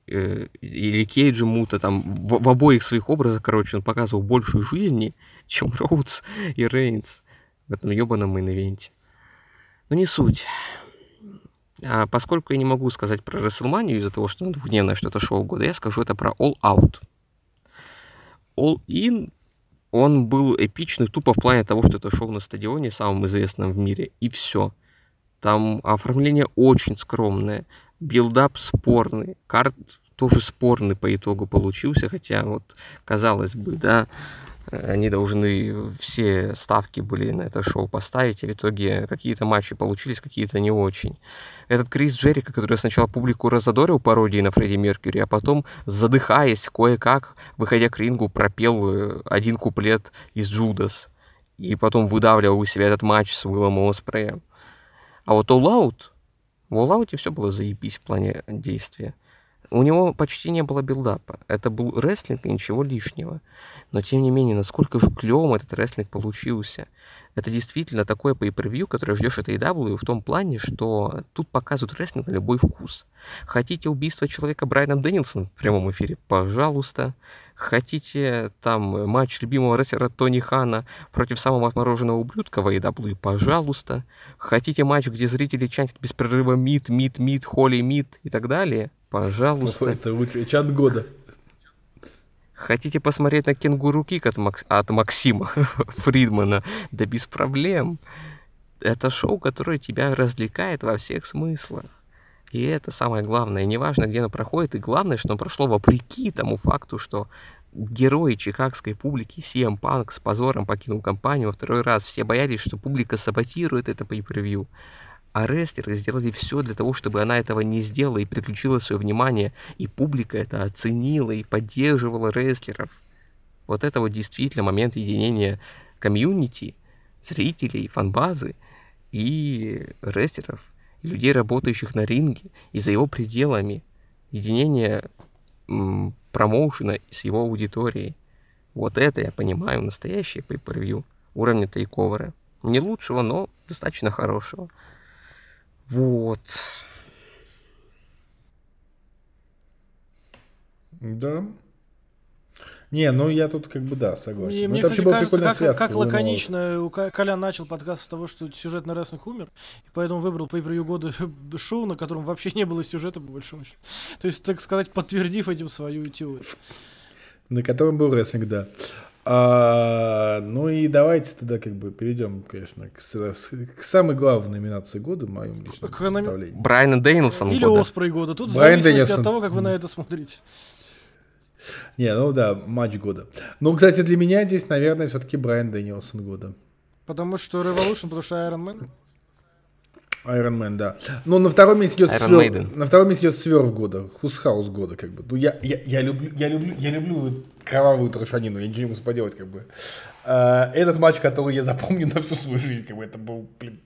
или Кейджи Мута, там в, в обоих своих образах, короче, он показывал больше жизни, чем Роудс и Рейнс в этом ебаном main event'е. Но не суть. А поскольку я не могу сказать про WrestleMania из-за того, что она двухдневное что-то шоу года, я скажу это про All Out. All In он был эпичный тупо в плане того, что это шоу на стадионе, самом известном в мире, и все. Там оформление очень скромное, build-up спорный, card тоже спорный по итогу получился, хотя вот, казалось бы, да, Они должны все ставки были на это шоу поставить, а в итоге какие-то матчи получились, какие-то не очень. Этот Крис Джерико, который сначала публику раззадорил пародии на Фредди Меркьюри, а потом, задыхаясь кое-как, выходя к рингу, пропел э, один куплет из Judas. И потом выдавливал у себя этот матч с Уиллом Оспреем. А вот All Out, в All все было заебись в плане действия. У него почти не было билдапа. Это был рестлинг и ничего лишнего. Но тем не менее, насколько же клевым этот рестлинг получился. Это действительно такое pay per которое ждешь от AEW в том плане, что тут показывают рестлинг на любой вкус. Хотите убийство человека Брайана Дэнилсона в прямом эфире? Пожалуйста. Хотите там матч любимого рестлера Тони Хана против самого отмороженного ублюдка в AEW? Пожалуйста. Хотите матч, где зрители чантят без прерыва мид, мид, мид, холи, мид и так далее? Пожалуйста. Это лучший чат года. Хотите посмотреть на кенгуру кик от, Макс... от Максима Фридмана? Да без проблем. Это шоу, которое тебя развлекает во всех смыслах. И это самое главное. Неважно, где оно проходит, и главное, что оно прошло вопреки тому факту, что герой чикагской публики CM Punk с позором покинул компанию во второй раз. Все боялись, что публика саботирует это pay-per-view. А рестлеры сделали все для того, чтобы она этого не сделала и переключила свое внимание, и публика это оценила и поддерживала рестлеров. Вот это вот действительно момент единения комьюнити, зрителей, фанбазы и рестлеров, людей, работающих на ринге, и за его пределами. Единение м, промоушена с его аудиторией. Вот это я понимаю настоящее pay уровня тейковера. Не лучшего, но достаточно хорошего. Вот. Да. Не, ну я тут как бы да, согласен. Мне, Ну, мне это кстати, была кажется, прикольная как, связка, как лаконично Колян начал подкаст с того, что сюжет на рестлинг умер, и поэтому выбрал по превью года шоу, на котором вообще не было сюжета, по большому счету. То есть, так сказать, подтвердив этим свою теорию. На котором был рестлинг, да. А, ну и давайте тогда как бы перейдем, конечно, к, к самой главной номинации года в моем личном К представлении. Брайана Дейнлсон Или года. Оспрей года. Тут Брайан в зависимости Дэнилсон. от того, как вы на это смотрите. Не, ну да, матч года. Ну, кстати, для меня здесь, наверное, все-таки Брайан Дэнилсон года. Потому что Revolution, потому что Iron Man. Iron Man, да. Но на втором месте идет Сверв, на втором месте идет Сверв года, Хусхаус года, как бы. Ну я, я, я люблю, я люблю, я люблю кровавую трошанину, я ничего не могу поделать, как бы. А, этот матч, который я запомню на всю свою жизнь, как бы, это был, блин,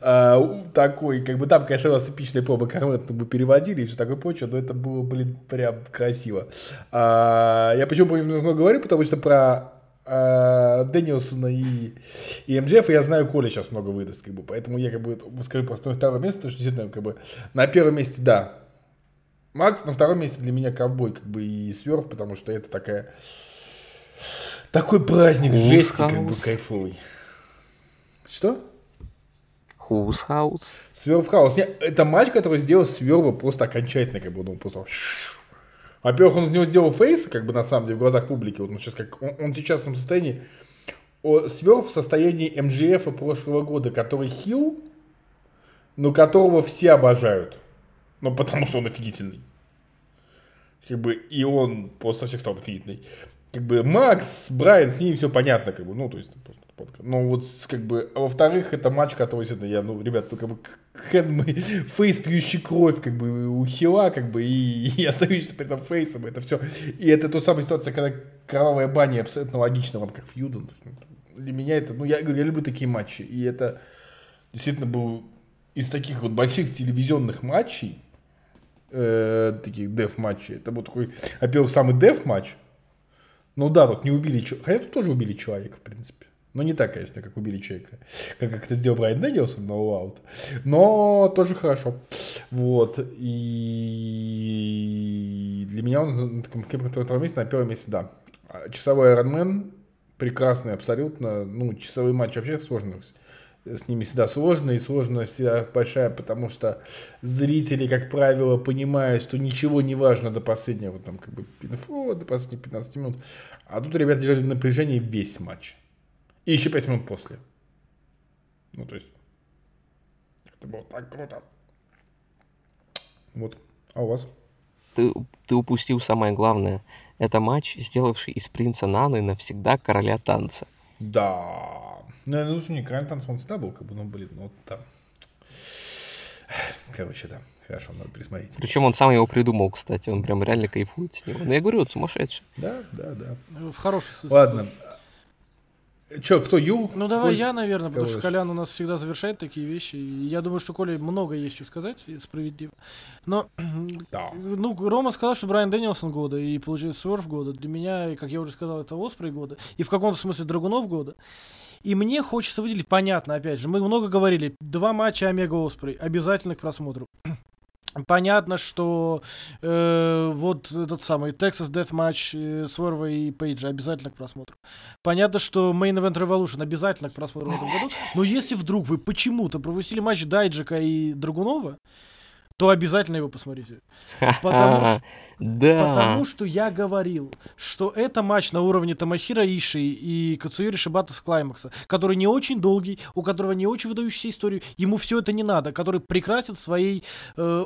а, такой, как бы там, конечно, у нас эпичная проба Кармет мы переводили и все такое прочее, но это было, блин, прям красиво. А, я почему много говорю, потому что про а, Дэнилсона и, и MJF я знаю, Коля сейчас много выдаст, как бы, поэтому я как бы скажу просто на второе место, потому что действительно, как бы, на первом месте, да, Макс, на втором месте для меня ковбой, как бы, и Сверв, потому что это такая, такой праздник Full жести, как бы, кайфовый. Что? Who's House. Swerve's house. Не, это матч, который сделал Сверва просто окончательно, как бы, ну, просто... Во-первых, он из него сделал face, как бы, на самом деле, в глазах публики. Вот он сейчас, как, он, он сейчас в том состоянии... Сверв в состоянии MJF прошлого года, который heel, но которого все обожают. Ну, потому что он офигительный. Как бы, и он просто со всех сторон офигительный. Как бы, Макс, Брайан, с ними все понятно, как бы, ну, то есть, просто ну, вот, как бы, а во-вторых, это матч, который, действительно, я, ну, ребят, ну, как бы, Хэнгмен, face, пьющий кровь, как бы, у heel а, как бы, и, и остающийся при этом face ом, это все. И это та самая ситуация, когда кровавая баня абсолютно логична вам, как есть, ну, Для меня это, ну, я говорю, я люблю такие матчи, и это действительно был из таких вот больших телевизионных матчей, э, таких деф-матчей, это был такой, во-первых, самый деф-матч, ну да, тут не убили. Хотя тут тоже убили человека, в принципе. Но не так, конечно, как убили человека, как, как это сделал Брайан Дэнилсон на All. Но тоже хорошо. Вот. И для меня он на таком на втором месте, на первом месте, да. А Часовой Iron Man прекрасный абсолютно. Ну, часовой матч вообще сложный. С ними всегда сложно, и сложно всегда большая, потому что зрители, как правило, понимают, что ничего не важно до последнего, там, как бы, пинфо, до последних 15 минут. А тут ребята держали в напряжении весь матч. И еще 5 минут после. Ну, то есть, это было так круто. Вот. А у вас? Ты, ты упустил самое главное. Это матч, сделавший из принца Наны навсегда короля танца. Да. Ну, ну, не Крайм Танц он всегда был, как бы, ну, блин, ну, вот там. Короче, да. Хорошо, надо пересмотреть. Причем он сам его придумал, кстати. Он прям реально кайфует с него. Ну, я говорю, он сумасшедший. Да, да, да. В хорошем смысле. Ладно. Че, кто, Ю? Ну давай Коль? я, наверное, потому что. Колян у нас всегда завершает такие вещи. И я думаю, что Коля много есть что сказать, и справедливо. Но, Да. ну, Рома сказал, что Брайан Дэнилсон года, и получается Сверф года. Для меня, как я уже сказал, это Оспрей года. И в каком-то смысле Драгунов года. И мне хочется выделить, понятно, опять же, мы много говорили, два матча Омега Оспрей, обязательно к просмотру. Понятно, что э, вот этот самый Texas Death Match э, Сверва и Пейджа обязательно к просмотру. Понятно, что Main Event Revolution обязательно к просмотру в этом году. Но если вдруг вы почему-то пропустили матч Дайджика и Драгунова, то обязательно его посмотрите. Потому что- Да. Потому что я говорил, что это матч на уровне Тамахира Иши и Кацуюри Шибата с Клаймакса, который не очень долгий, у которого не очень выдающаяся история, ему все это не надо, который прекрасен своей э,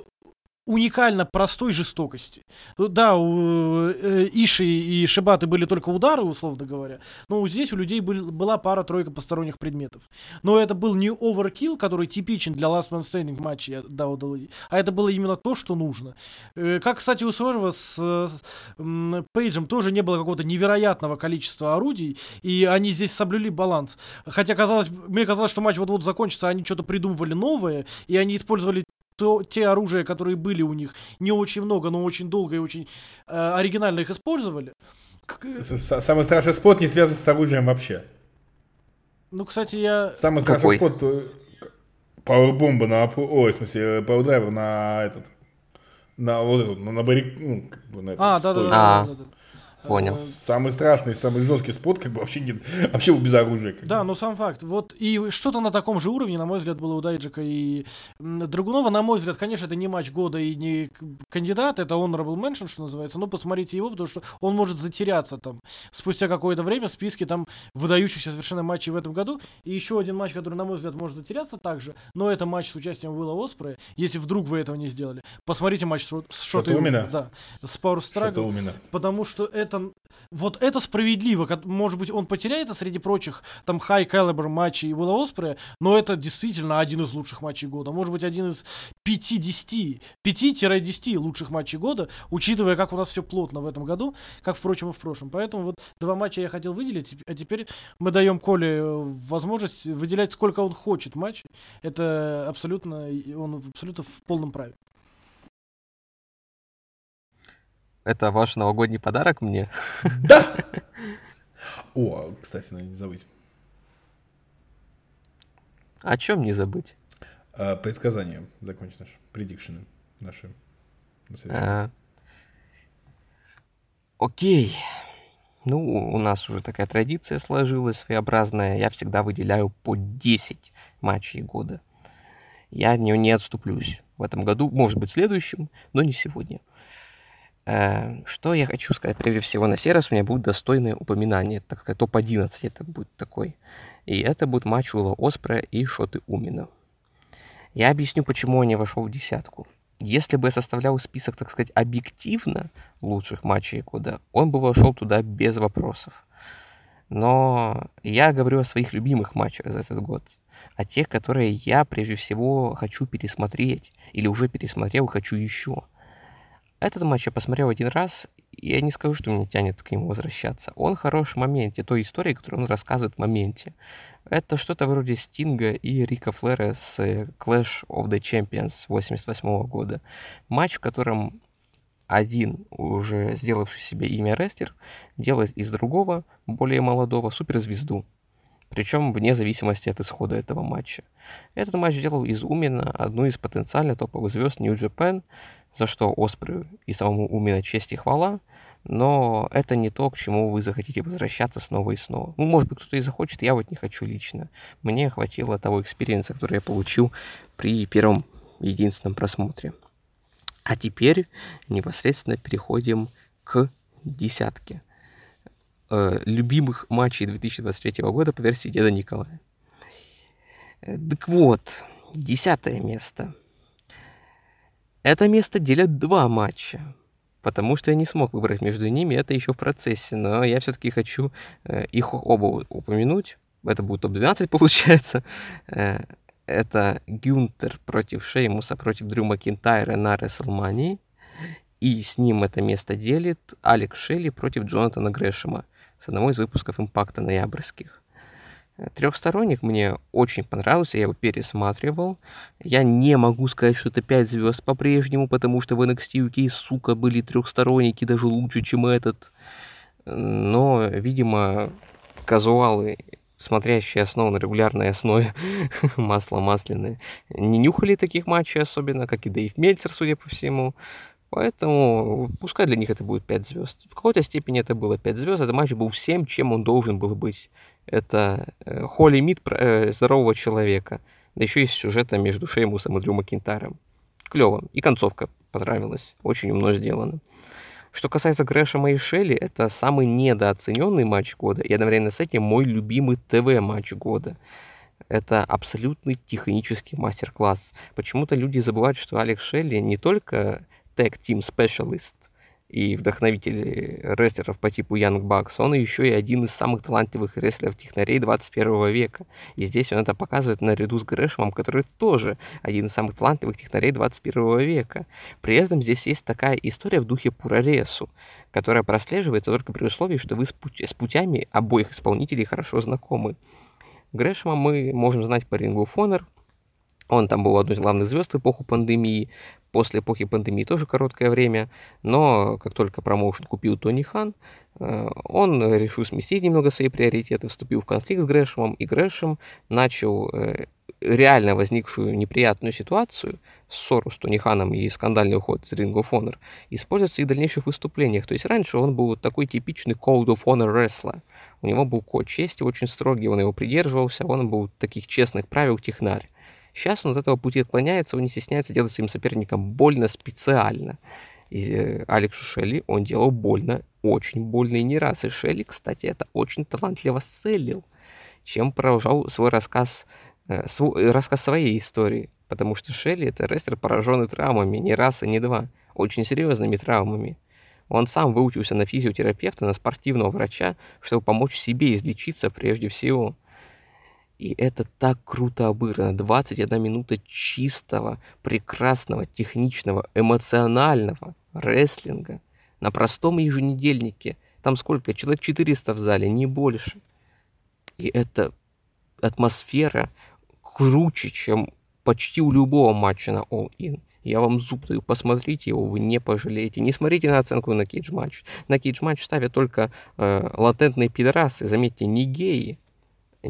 уникально простой жестокости. Ну Да, у э, Иши и Шибаты были только удары, условно говоря, но здесь у людей был- была пара-тройка посторонних предметов. Но это был не оверкилл, который типичен для Last Man Standing матча WWE, а это было именно то, что нужно. Э, Как, кстати, у Сверва с, э, Пейджем тоже не было какого-то невероятного количества орудий, и они здесь соблюли баланс. Хотя казалось, мне казалось, что матч вот-вот закончится, они что-то придумывали новое, и они использовали то, те оружия, которые были у них, не очень много, но очень долго и очень э, оригинально их использовали. С- Самый страшный спот не связан с оружием вообще. Ну, кстати, я... Самый страшный Какой? спот э, пауэрбомба на... Ой, в смысле, э, пауэрдрайвер на этот... На вот этот, ну, на барик... Ну, как бы на этот, А, да, понял. Э, Самый страшный, самый жесткий спот, как бы вообще, не, вообще без оружия. как бы. Да, ну сам факт. Вот и что-то на таком же уровне, на мой взгляд, было у Дайджика и Драгунова. На мой взгляд, конечно, это не матч года и не кандидат, это honorable mention, что называется. Но посмотрите его, потому что он может затеряться там спустя какое-то время в списке там выдающихся совершенно матчей в этом году. И еще один матч, который, на мой взгляд, может затеряться также, но это матч с участием Уилла Оспрея. Если вдруг вы этого не сделали, посмотрите матч с, Шо- с Шотой Умина? Умина, Да, с Struggle. именно. Потому что это, вот это справедливо. Может быть, он потеряется среди прочих там high caliber матчей Уилла Оспрея, но это действительно один из лучших матчей года. Может быть, один из 5-10, 5-10 лучших матчей года, учитывая, как у нас все плотно в этом году, как, впрочем, и в прошлом. Поэтому вот два матча я хотел выделить, а теперь мы даем Коле э, возможность выделять, сколько он хочет матчей. Это абсолютно, он абсолютно в полном праве. Это ваш новогодний подарок мне? Да! О, кстати, надо не забыть. О чем не забыть? А, предсказания. Закончи наши. Предикшены наши. А, Окей. Ну, у нас уже такая традиция сложилась своеобразная. Я всегда выделяю по 10 матчей года. Я не, не отступлюсь в этом году, может быть, в следующем, но не сегодня. Э, Что я хочу сказать? Прежде всего, на раз у меня будет достойное упоминание, так сказать, топ-11 это будет такой. И это будет матч Уилла Оспрея и Шоты Умина. Я объясню, почему он не вошел в десятку. Если бы я составлял список, так сказать, объективно лучших матчей года, он бы вошел туда без вопросов. Но я говорю о своих любимых матчах за этот год. О тех, которые я прежде всего хочу пересмотреть. Или уже пересмотрел и хочу еще. Этот матч я посмотрел один раз, и я не скажу, что меня тянет к нему возвращаться. Он хорош в моменте, той истории, которую он рассказывает в моменте. Это что-то вроде Стинга и Рика Флера с э, Clash of the Champions 88 года. Матч, в котором один уже сделавший себе имя рестлер делает из другого, более молодого, суперзвезду. Причем вне зависимости от исхода этого матча. Этот матч делал из Умина одну из потенциально топовых звезд Japan, за что Оспрю и самому Умина честь и хвала, но это не то, к чему вы захотите возвращаться снова и снова. Ну, может быть, кто-то и захочет, я вот не хочу лично. Мне хватило того experience а, который я получил при первом единственном просмотре. А теперь непосредственно переходим к десятке э, любимых матчей 2023 года по версии Деда Николая. Э, Так вот, десятое место. Это место делят два матча. потому что я не смог выбрать между ними, это еще в процессе, но я все-таки хочу э, их оба упомянуть. Это будет топ-12, получается. Э, это Гюнтер против Шеймуса, против Дрю Макинтайра на Рестлмании. И с ним это место делит Алекс Шелли против Джонатана Грэшема с одного из выпусков «Импакта» ноябрьских. Трехсторонник мне очень понравился, я его пересматривал. Я не могу сказать, что это 5 звезд по-прежнему, потому что в NXT UK, сука, были трехсторонники даже лучше, чем этот. Но, видимо, казуалы, смотрящие основу на регулярной основе, масло масляное, не нюхали таких матчей особенно, как и Дэйв Мельцер, судя по всему. Поэтому пускай для них это будет 5 звезд. В какой-то степени это было 5 звезд. Этот матч был всем, чем он должен был быть. Это э, Холли Мид э, здорового человека. Да еще и с сюжетом между Шеймусом и Дрю Макинтарем. Клево. И концовка понравилась. Очень умно сделано. Что касается Грэшема и Шелли, это самый недооцененный матч года, и одновременно с этим мой любимый ТВ-матч года. Это абсолютный технический мастер-класс. Почему-то люди забывают, что Алекс Шелли не только тег-тим специалист и вдохновитель рестлеров по типу Young Bucks, он еще и один из самых талантливых рестлеров-технарей 21 века. И здесь он это показывает наряду с Грэшемом, который тоже один из самых талантливых технарей 21 века. При этом здесь есть такая история в духе Пураресу, которая прослеживается только при условии, что вы с, путь, с путями обоих исполнителей хорошо знакомы. Грэшема мы можем знать по of Honor, он там был одной из главных звезд в эпоху пандемии после эпохи пандемии тоже короткое время, но как только промоушен купил Тони Хан, э, он решил сместить немного свои приоритеты, вступил в конфликт с Грэшемом, и Грэшем начал э, реально возникшую неприятную ситуацию, ссору с Тони Ханом и скандальный уход из Ring of Honor, использовать в своих дальнейших выступлениях. То есть раньше он был такой типичный Code of Honor wrestler. У него был код чести очень строгий, он его придерживался, он был таких честных правил технарь. Сейчас он от этого пути отклоняется, он не стесняется делать своим соперникам больно специально. И э, Алексу Шелли он делал больно, очень больно и не раз. И Шелли, кстати, это очень талантливо селил, чем продолжал свой рассказ, э, свой, э, рассказ своей истории. Потому что Шелли это рестлер, пораженный травмами, не раз и не два, очень серьезными травмами. Он сам выучился на физиотерапевта, на спортивного врача, чтобы помочь себе излечиться прежде всего. И это так круто обыграно. 21 минута чистого, прекрасного, техничного, эмоционального рестлинга на простом еженедельнике. Там сколько? Человек 400 в зале, не больше. И эта атмосфера круче, чем почти у любого матча на All In. Я вам зуб даю, посмотрите его, вы не пожалеете. Не смотрите на оценку на кейдж матч. На кейдж матч ставят только э, латентные пидорасы, заметьте, не геи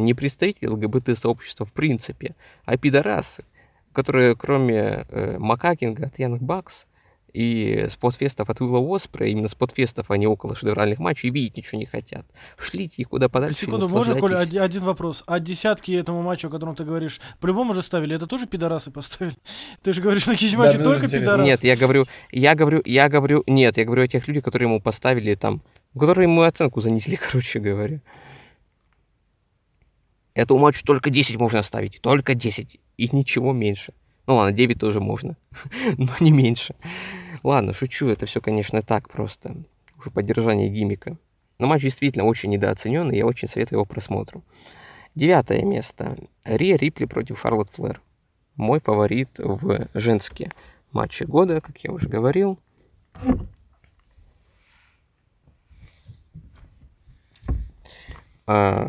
не представители ЛГБТ-сообщества в принципе, а пидорасы, которые кроме э, Макакинга от Янг Бакс и спотфестов от Уилла Оспра, именно спотфестов, а не около шедевральных матчей, видеть ничего не хотят. Шлите их куда подальше. Секунду, можно, Коля, один, один вопрос. А десятки этому матчу, о котором ты говоришь, по-любому же ставили, это тоже пидорасы поставили? Ты же говоришь, на кич-матче да, только пидорасы. Нет, я говорю, я говорю, я говорю, нет, я говорю о тех людях, которые ему поставили там, которые ему оценку занесли, короче говоря. Этому матчу только 10 можно ставить. Только 10. И ничего меньше. Ну ладно, 9 тоже можно. но не меньше. Ладно, шучу. Это все, конечно, так просто. Уже поддержание гимика. Но матч действительно очень недооцененный. Я очень советую его просмотру. Девятое место. Рия Рипли против Шарлотт Флэр. Мой фаворит в женские матчи года, как я уже говорил.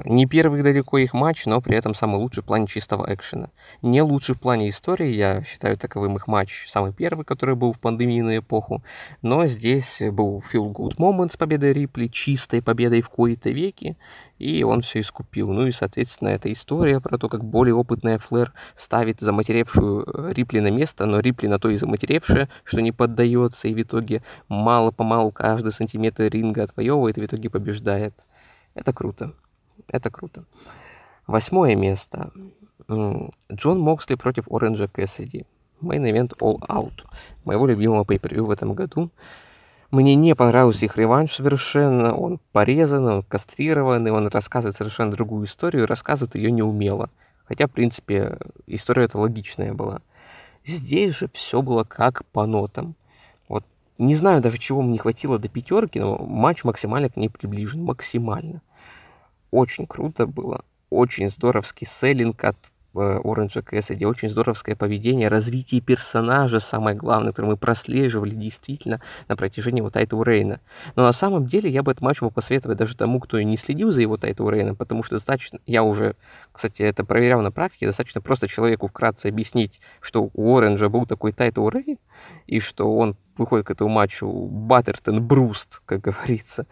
Не первый далеко их матч, но при этом самый лучший в плане чистого экшена. Не лучший в плане истории, я считаю таковым их матч самый первый, который был в пандемийную эпоху. Но здесь был feel good moment с победой Рипли, чистой победой в кои-то веки, и он все искупил. Ну и, соответственно, эта история про то, как более опытная Флэр ставит заматеревшую э, Рипли на место, но Рипли на то и заматеревшая, что не поддается, и в итоге мало-помалу каждый сантиметр ринга отвоевывает, и в итоге побеждает. Это круто. Это круто. Восьмое место. Джон Моксли против Оранжа Кэссиди. Мейн-эвент All Out. Моего любимого pay в этом году. Мне не понравился их реванш совершенно. Он порезанный, он кастрированный, он рассказывает совершенно другую историю, рассказывает ее неумело. Хотя, в принципе, история эта логичная была. Здесь же все было как по нотам. Вот не знаю даже, чего мне не хватило до пятерки, но матч максимально к ней приближен. Максимально. Очень круто было. Очень здоровский селлинг от Оранжа Кэссиди, очень здоровское поведение, развитие персонажа, самое главное, которое мы прослеживали действительно на протяжении вот Тайту Рейна. Но на самом деле я бы этот матч мог посоветовать даже тому, кто не следил за его Тайту Рейном, потому что достаточно, я уже, кстати, это проверял на практике, достаточно просто человеку вкратце объяснить, что у Оранжа был такой Тайту Рейн, и что он выходит к этому матчу Баттертон Бруст, как говорится,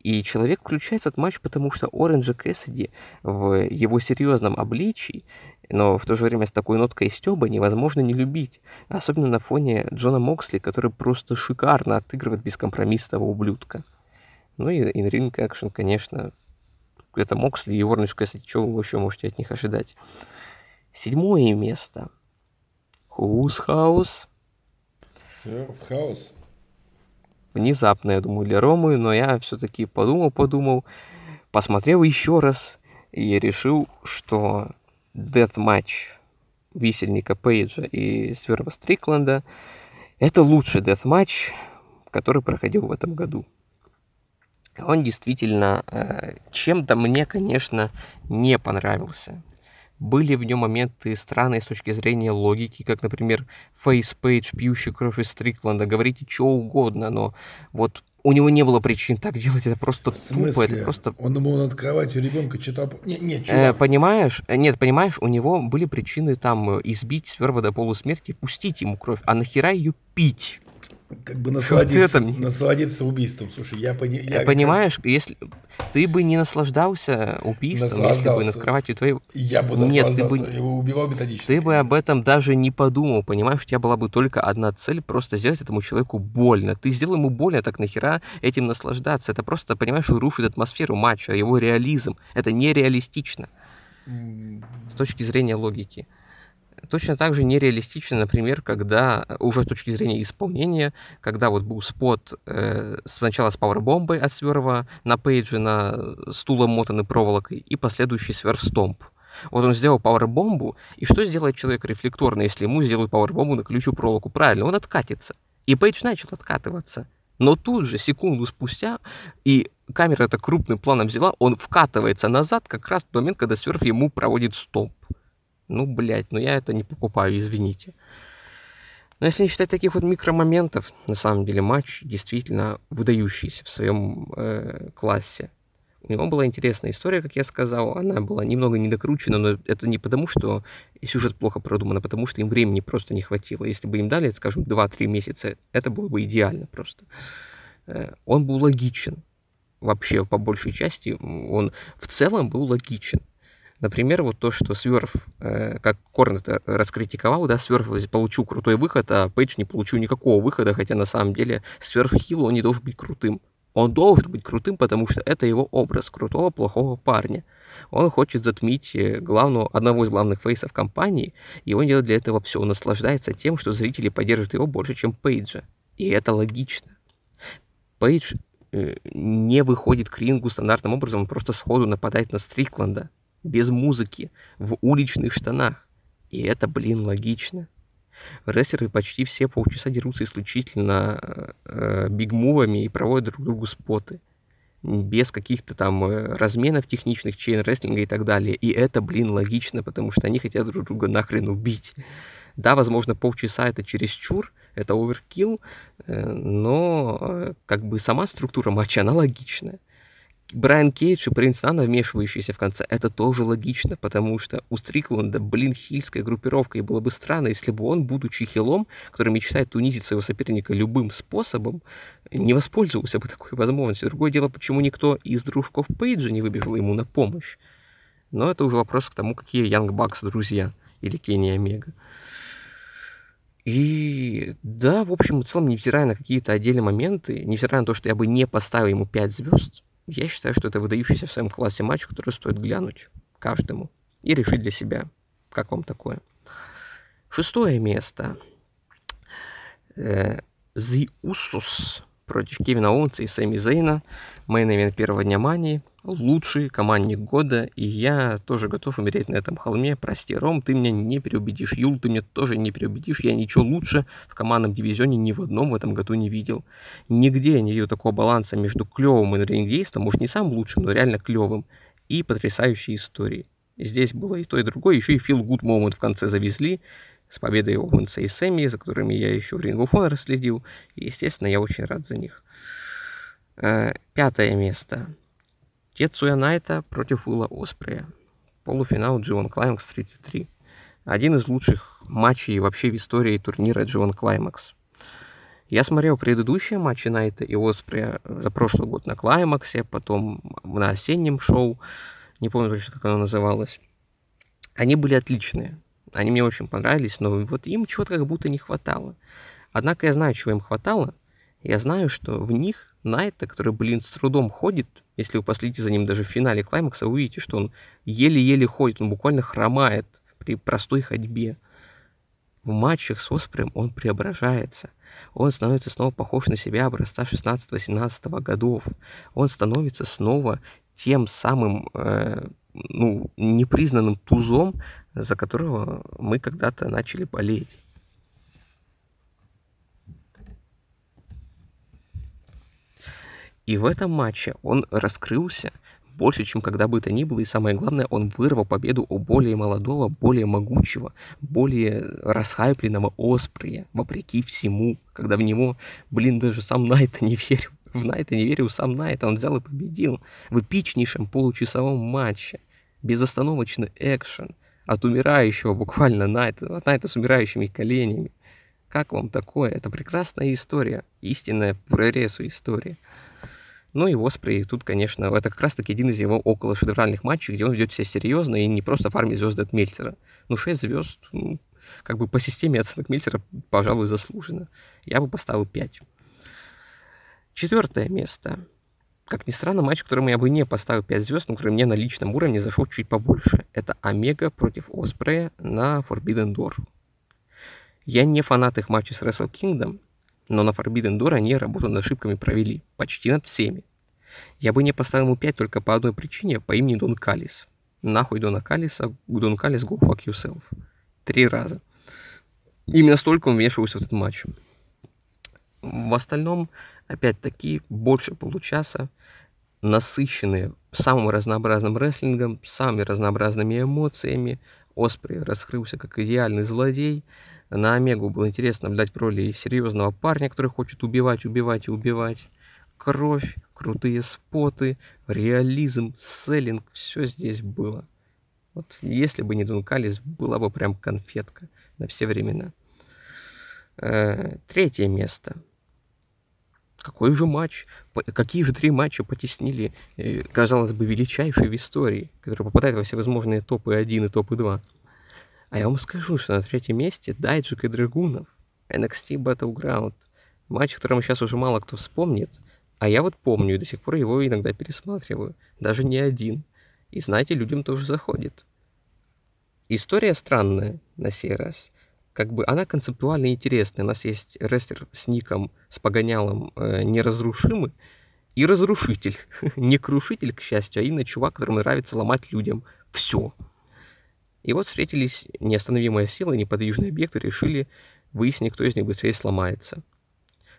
и человек включается этот матч, потому что Оранжа Кэссиди в его серьезном обличии но в то же время с такой ноткой стёба невозможно не любить, особенно на фоне Джона Моксли, который просто шикарно отыгрывает бескомпромиссного ублюдка. Ну и инринг экшен, конечно, это Моксли и Орниш кстати, что вы еще можете от них ожидать? Седьмое место. Who's House? Все в хаос. Внезапно, я думаю, для Ромы, но я все-таки подумал, подумал, посмотрел еще раз и решил, что дет-матч висельника Пейджа и Сверва Стрикленда. Это лучший дет-матч, который проходил в этом году. Он действительно э, чем-то мне, конечно, не понравился. Были в нем моменты странные с точки зрения логики, как, например, face Пейдж, пьющий кровь из Стрикленда. Говорите что угодно, но вот у него не было причин так делать, это просто тупо, это просто... Он думал над кроватью ребенка читал... Не, не, Э, понимаешь? Э, Нет, понимаешь, у него были причины там э, избить Сверва до полусмерти, пустить ему кровь, а нахера ее пить? Как бы насладиться, это мне- насладиться убийством. Слушай, я, пони... Э, я понимаешь, если ты бы не наслаждался убийством, если бы над Наслаждался. кроватью твоей... Я бы Нет, ты наслаждался, бы- его убивал методически. Ты бы об этом даже не подумал, понимаешь? У тебя была бы только одна цель, просто сделать этому человеку больно. Ты сделал ему больно, так нахера этим наслаждаться? Это просто, понимаешь, рушит атмосферу матча, его реализм. Это нереалистично. С точки зрения логики. Точно так же нереалистично, например, когда, э, уже с точки зрения исполнения, когда вот был спот э, сначала с пауэрбомбой от сверва на пейджи на стулом мотанной проволокой и последующий сверв-стомп. Вот он сделал пауэрбомбу, и что сделает человек рефлекторно, если ему сделают пауэрбомбу на ключу проволоку? Правильно, он откатится. И Пейдж начал откатываться. Но тут же, секунду спустя, и камера это крупным планом взяла, он вкатывается назад как раз в момент, когда сверх ему проводит стомп. Ну, блядь, ну я это не покупаю, извините. Но если не считать таких вот микромоментов, на самом деле матч действительно выдающийся в своем э, классе. У него была интересная история, как я сказал, она была немного недокручена, но это не потому, что сюжет плохо продуман, а потому что им времени просто не хватило. Если бы им дали, скажем, 2-3 месяца, это было бы идеально просто. Э, Он был логичен. Вообще, по большей части, он в целом был логичен. Например, вот то, что Сверф, э, как это раскритиковал, да, Сверф получил крутой выход, а Пейдж не получил никакого выхода, хотя на самом деле Сверф Хилл, он не должен быть крутым. Он должен быть крутым, потому что это его образ крутого, плохого парня. Он хочет затмить э, главного, одного из главных фейсов компании, и он делает для этого все. Он наслаждается тем, что зрители поддерживают его больше, чем Пейджа. И это логично. Пейдж э, не выходит к рингу стандартным образом, он просто сходу нападает на Стрикленда без музыки, в уличных штанах. И это, блин, логично. Рестлеры почти все полчаса дерутся исключительно э, бигмувами и проводят друг другу споты. Без каких-то там э, разменов техничных, чейн-рестлинга и так далее. И это, блин, логично, потому что они хотят друг друга нахрен убить. Да, возможно, полчаса это чересчур, это оверкилл, э, но э, как бы сама структура матча, она логичная. Брайан Кейдж и Принц Анна, вмешивающиеся в конце, это тоже логично, потому что у Стрикленда, блин, хильская группировка, и было бы странно, если бы он, будучи хилом, который мечтает унизить своего соперника любым способом, не воспользовался бы такой возможностью. Другое дело, почему никто из дружков Пейджа не выбежал ему на помощь. Но это уже вопрос к тому, какие Янг Бакс друзья или Кенни Омега. И да, в общем и целом, невзирая на какие-то отдельные моменты, невзирая на то, что я бы не поставил ему 5 звезд, я считаю, что это выдающийся в своем классе матч, который стоит глянуть каждому и решить для себя, как вам такое. Шестое место. Э, The Usos против Кевина Оуэнса и Сэмми Зейна. Мейн-эвент первого дня Мании. Лучший командник года, и я тоже готов умереть на этом холме. Прости, Ром, ты меня не переубедишь. Юл, ты меня тоже не переубедишь. Я ничего лучше в командном дивизионе ни в одном в этом году не видел. Нигде я не видел такого баланса между клевым и рингейстом, может не самым лучшим, но реально клевым, и потрясающей историей. Здесь было и то, и другое. Еще и Фил Гуд момент в конце завезли с победой Оуэнса и Сэмми, за которыми я еще Ring of Honor следил. И, естественно, я очень рад за них. Э, пятое место. Тецуя Найта против Уилла Оспрея. Полуфинал G1 Climax 33. Один из лучших матчей вообще в истории турнира G1 Climax. Я смотрел предыдущие матчи Найта и Оспрея за прошлый год на Клаймаксе, потом на осеннем шоу, не помню точно, как оно называлось. Они были отличные, они мне очень понравились, но вот им чего-то как будто не хватало. Однако я знаю, чего им хватало. Я знаю, что в них Найта, который, блин, с трудом ходит, если вы последите за ним даже в финале Клаймакса, вы увидите, что он еле-еле ходит, он буквально хромает при простой ходьбе. В матчах с Оспрем он преображается. Он становится снова похож на себя образца 16-17 годов. Он становится снова тем самым э, ну, непризнанным тузом, за которого мы когда-то начали болеть. И в этом матче он раскрылся больше, чем когда бы то ни было, и самое главное, он вырвал победу у более молодого, более могучего, более расхайпленного Осприя, вопреки всему, когда в него, блин, даже сам Найт не верил. В Найта не верил сам Найт, он взял и победил в эпичнейшем получасовом матче. Безостановочный экшен от умирающего буквально Найта, от Найта с умирающими коленями. Как вам такое? Это прекрасная история, истинная прорезу история. Ну и Оспрей тут, конечно, это как раз-таки один из его около шедевральных матчей, где он ведет себя серьезно и не просто фармит звезды от Мельцера. Ну, 6 звезд, ну, как бы по системе оценок Мельцера, пожалуй, заслуженно. Я бы поставил 5. Четвертое место. Как ни странно, матч, которому я бы не поставил 5 звезд, но который мне на личном уровне зашел чуть побольше. Это Омега против Оспрея на Forbidden Door. Я не фанат их матчей с Wrestle Kingdom, но на Forbidden Door они работу над ошибками провели, почти над всеми. Я бы не поставил ему 5 только по одной причине, по имени Дон Калис. Нахуй Дона Калиса, Дон Калис, go fuck yourself. Три раза. Именно столько он вмешивался в этот матч. В остальном, опять-таки, больше получаса, насыщенные самым разнообразным рестлингом, самыми разнообразными эмоциями. Оспри раскрылся как идеальный злодей, на Омегу было интересно наблюдать в роли серьезного парня, который хочет убивать, убивать и убивать. Кровь, крутые споты, реализм, селлинг, все здесь было. Вот если бы не Дункалис, была бы прям конфетка на все времена. Э, третье место. Какой же матч? Какие же три матча потеснили, э, казалось бы, величайшие в истории, которые попадают во всевозможные топы 1 и топы 2? А я вам скажу, что на третьем месте Дайджик и Драгунов. NXT Battleground. Матч, которому сейчас уже мало кто вспомнит. А я вот помню и до сих пор его иногда пересматриваю. Даже не один. И знаете, людям тоже заходит. История странная на сей раз. Как бы она концептуально интересная. У нас есть рестлер с ником, с погонялом э, неразрушимый и разрушитель. не крушитель, к счастью, а именно чувак, которому нравится ломать людям все. И вот встретились неостановимая сила и неподвижный объект и решили выяснить, кто из них быстрее сломается.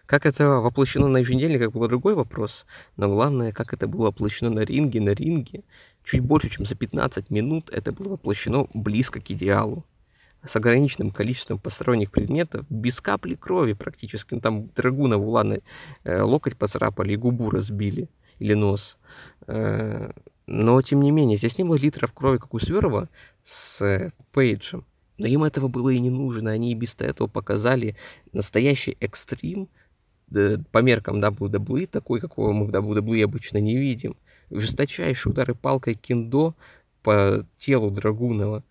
Как это воплощено на еженедельниках, был другой вопрос, но главное, как это было воплощено на ринге, на ринге, чуть больше, чем за 15 минут это было воплощено близко к идеалу. С ограниченным количеством посторонних предметов, без капли крови практически. Ну, там Драгунову, ладно, э, локоть поцарапали и губу разбили, или нос. Э, но, тем не менее, здесь не было литров крови, как у Сверова с э, Пейджем. Но им этого было и не нужно. Они и без этого показали настоящий экстрим по меркам WWE, такой, какого мы в WWE обычно не видим. Жесточайшие удары палкой киндо по телу Драгунова.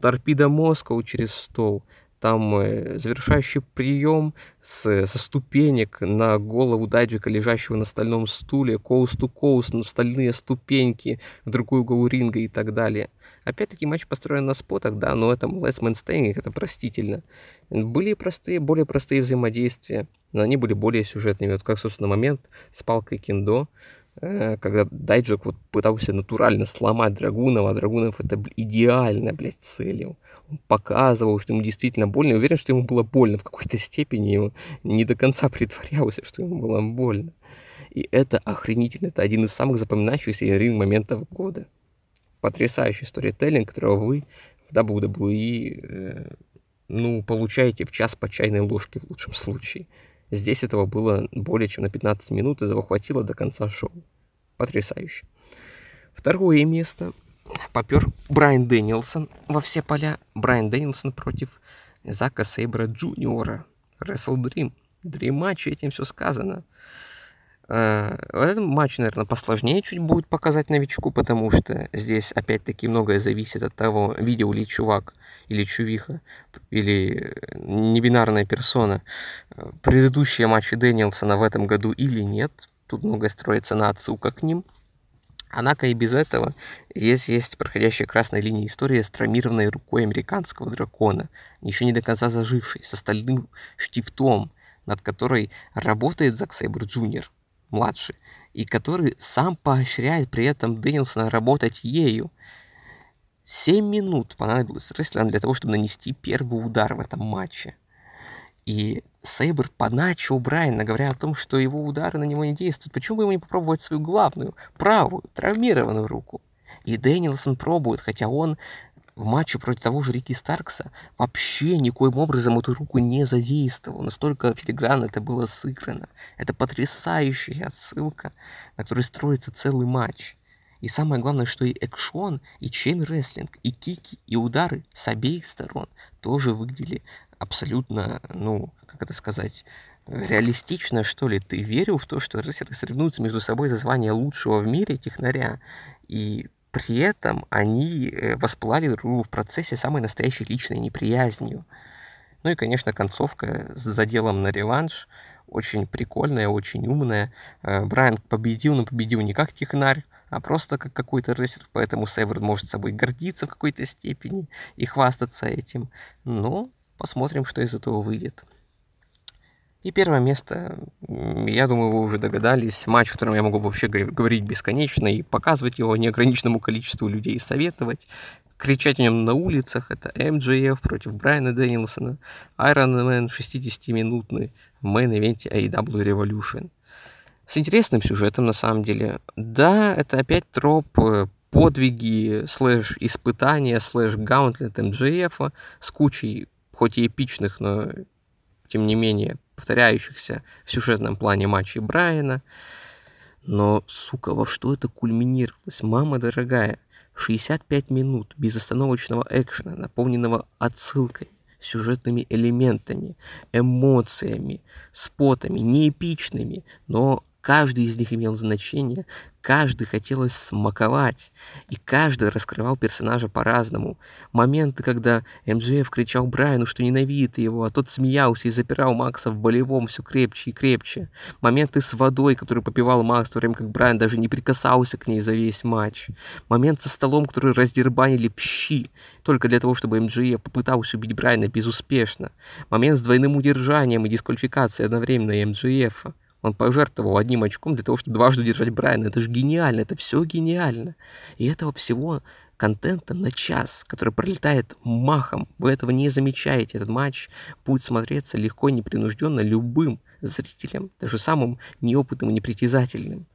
Торпеда Москву через стол там э, завершающий прием с, со ступенек на голову Дайджика, лежащего на стальном стуле, коуст-то-коуст, на стальные ступеньки, в другую голову ринга и так далее. Опять-таки матч построен на спотах, да, но это Last Man Standing, это простительно. Были простые, более простые взаимодействия, но они были более сюжетными. Вот как, собственно, момент с палкой киндо, э, когда Дайджек вот пытался натурально сломать Драгунова, а Драгунов это идеально, блядь, целил. Показывал, что ему действительно больно. Я уверен, что ему было больно в какой-то степени. И он не до конца притворялся, что ему было больно. И это охренительно. Это один из самых запоминающихся ринг моментов года. Потрясающий сторителлинг, которого вы в WWE э, ну, получаете в час по чайной ложке в лучшем случае. Здесь этого было более чем на 15 минут, и этого хватило до конца шоу. Потрясающе. Второе место попер Брайан Дэнилсон во все поля. Брайан Дэнилсон против Зака Сейбра Джуниора. Wrestle Dream. Dream матч, этим все сказано. Э, Этот матч, наверное, посложнее чуть будет показать новичку, потому что здесь опять-таки многое зависит от того, видел ли чувак или чувиха, или небинарная персона э, предыдущие матчи Дэнилсона в этом году или нет. Тут многое строится на отсылках к ним. Однако и без этого здесь есть проходящая красной линия истории с травмированной рукой американского дракона, еще не до конца зажившей, с остальным штифтом, над которой работает Зак Сейбр Джуниор, младший, и который сам поощряет при этом Дэнилсона работать ею. Семь минут понадобилось рестлерам для того, чтобы нанести первый удар в этом матче. И Сейбр подначил Брайана, говоря о том, что его удары на него не действуют. Почему бы ему не попробовать свою главную, правую, травмированную руку? И Дэнилсон пробует, хотя он в матче против того же Рики Старкса вообще никоим образом эту руку не задействовал. Настолько филигранно это было сыграно. Это потрясающая отсылка, на которой строится целый матч. И самое главное, что и экшон, и чейн-рестлинг, и кики, и удары с обеих сторон тоже выглядели абсолютно, ну, как это сказать, реалистично, что ли. Ты верил в то, что рестлеры соревнуются между собой за звание лучшего в мире технаря, и при этом они э, воспылали друг в процессе самой настоящей личной неприязнью. Ну и, конечно, концовка с заделом на реванш очень прикольная, очень умная. Э, Брайан победил, но победил не как технарь, а просто как какой-то рестлер, поэтому Северн может собой гордиться в какой-то степени и хвастаться этим. Но посмотрим, что из этого выйдет. И первое место, я думаю, вы уже догадались, матч, о котором я могу вообще говори- говорить бесконечно и показывать его неограниченному количеству людей, советовать, кричать о нем на улицах. Это МJF против Брайана Дэнилсона, Iron Man 60-минутный в main event е AEW Revolution. С интересным сюжетом, на самом деле. Да, это опять троп э, подвиги, slash испытания, slash gauntlet MJF с кучей, хоть и эпичных, но тем не менее повторяющихся в сюжетном плане матчей Брайана. Но, сука, во что это кульминировалось? Мама дорогая, 65 минут безостановочного экшена, наполненного отсылкой, сюжетными элементами, эмоциями, спотами, не эпичными, но каждый из них имел значение, каждый хотелось смаковать, и каждый раскрывал персонажа по-разному. Моменты, когда МЖФ кричал Брайану, что ненавидит его, а тот смеялся и запирал Макса в болевом все крепче и крепче. Моменты с водой, который попивал Макс, в то время как Брайан даже не прикасался к ней за весь матч. Момент со столом, который раздербанили пщи, только для того, чтобы МЖФ попытался убить Брайана безуспешно. Момент с двойным удержанием и дисквалификацией одновременно МЖФа. Он пожертвовал одним очком для того, чтобы дважды удержать Брайана. Это же гениально, это все гениально. И этого всего контента на час, который пролетает махом. Вы этого не замечаете. Этот матч будет смотреться легко и непринужденно любым зрителям, даже самым неопытным и непритязательным.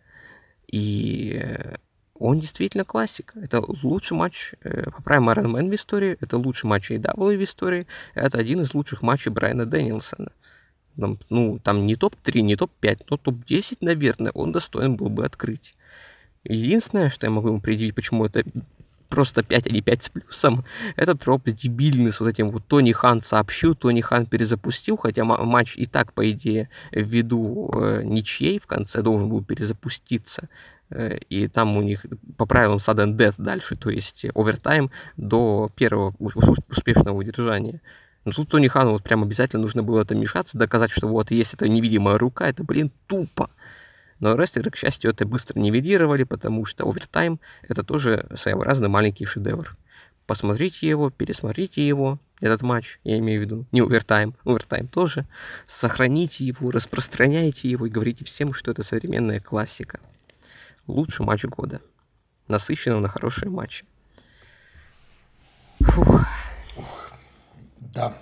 И э, он действительно классика. Это лучший матч э, по Prime Iron Man в истории, это лучший матч AEW в истории, это один из лучших матчей Брайана Дэнилсона. Ну, там не топ-3, не топ-5, но топ-10, наверное, он достоин был бы открыть. Единственное, что я могу ему предъявить, почему это просто 5, а не 5 с плюсом, это троп дебильный с вот этим вот Тони Хан сообщил, Тони Хан перезапустил, хотя ма- матч и так, по идее, ввиду э, ничьей в конце должен был перезапуститься. Э, и там у них по правилам sudden death дальше, то есть овертайм до первого успешного удержания. Но тут Тони Хану вот прям обязательно нужно было это мешаться, доказать, что вот есть эта невидимая рука, это, блин, тупо. Но рестлеры, к счастью, это быстро нивелировали, потому что овертайм — это тоже своеобразный маленький шедевр. Посмотрите его, пересмотрите его, этот матч, я имею в виду, не овертайм, овертайм тоже. Сохраните его, распространяйте его и говорите всем, что это современная классика. Лучший матч года. Насыщенный на хорошие матчи. Фух. Да.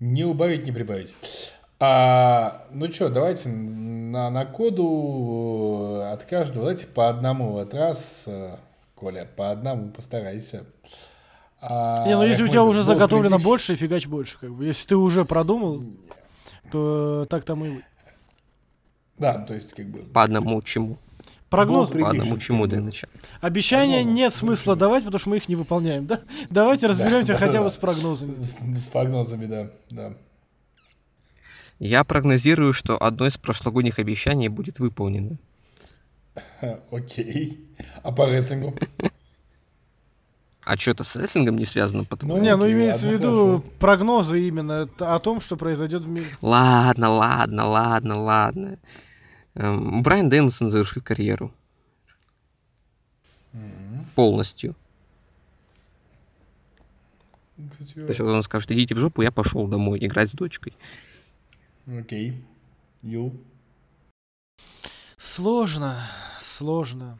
Не убавить, не прибавить. А, ну что, давайте на, на коду э, от каждого, давайте по одному в этот раз, э, Коля, по одному постарайся. А, Не, ну если у тебя уже заготовлено критич- больше, фигач больше. Как бы. Если ты уже продумал, то так там и. Да, то есть как бы... По одному чему? Прогноз. Prediction, чему для начала? Обещания Прогнозом. нет смысла давать, потому что мы их не выполняем, да? Давайте разберемся да, хотя да. бы с прогнозами. С прогнозами, да, да. Я прогнозирую, что одно из прошлогодних обещаний будет выполнено. Окей. А по рестлингу? А что это с рестлингом не связано? Потому... Ну, Не, ну имеется в ладно, виду хорошо. прогнозы именно о том, что произойдет в мире. Ладно, ладно, ладно, ладно. Эм, Брайан Дэнсон завершит карьеру. Полностью. То есть он скажет, идите в жопу, я пошел домой играть с дочкой. Окей. Ю. Сложно, сложно.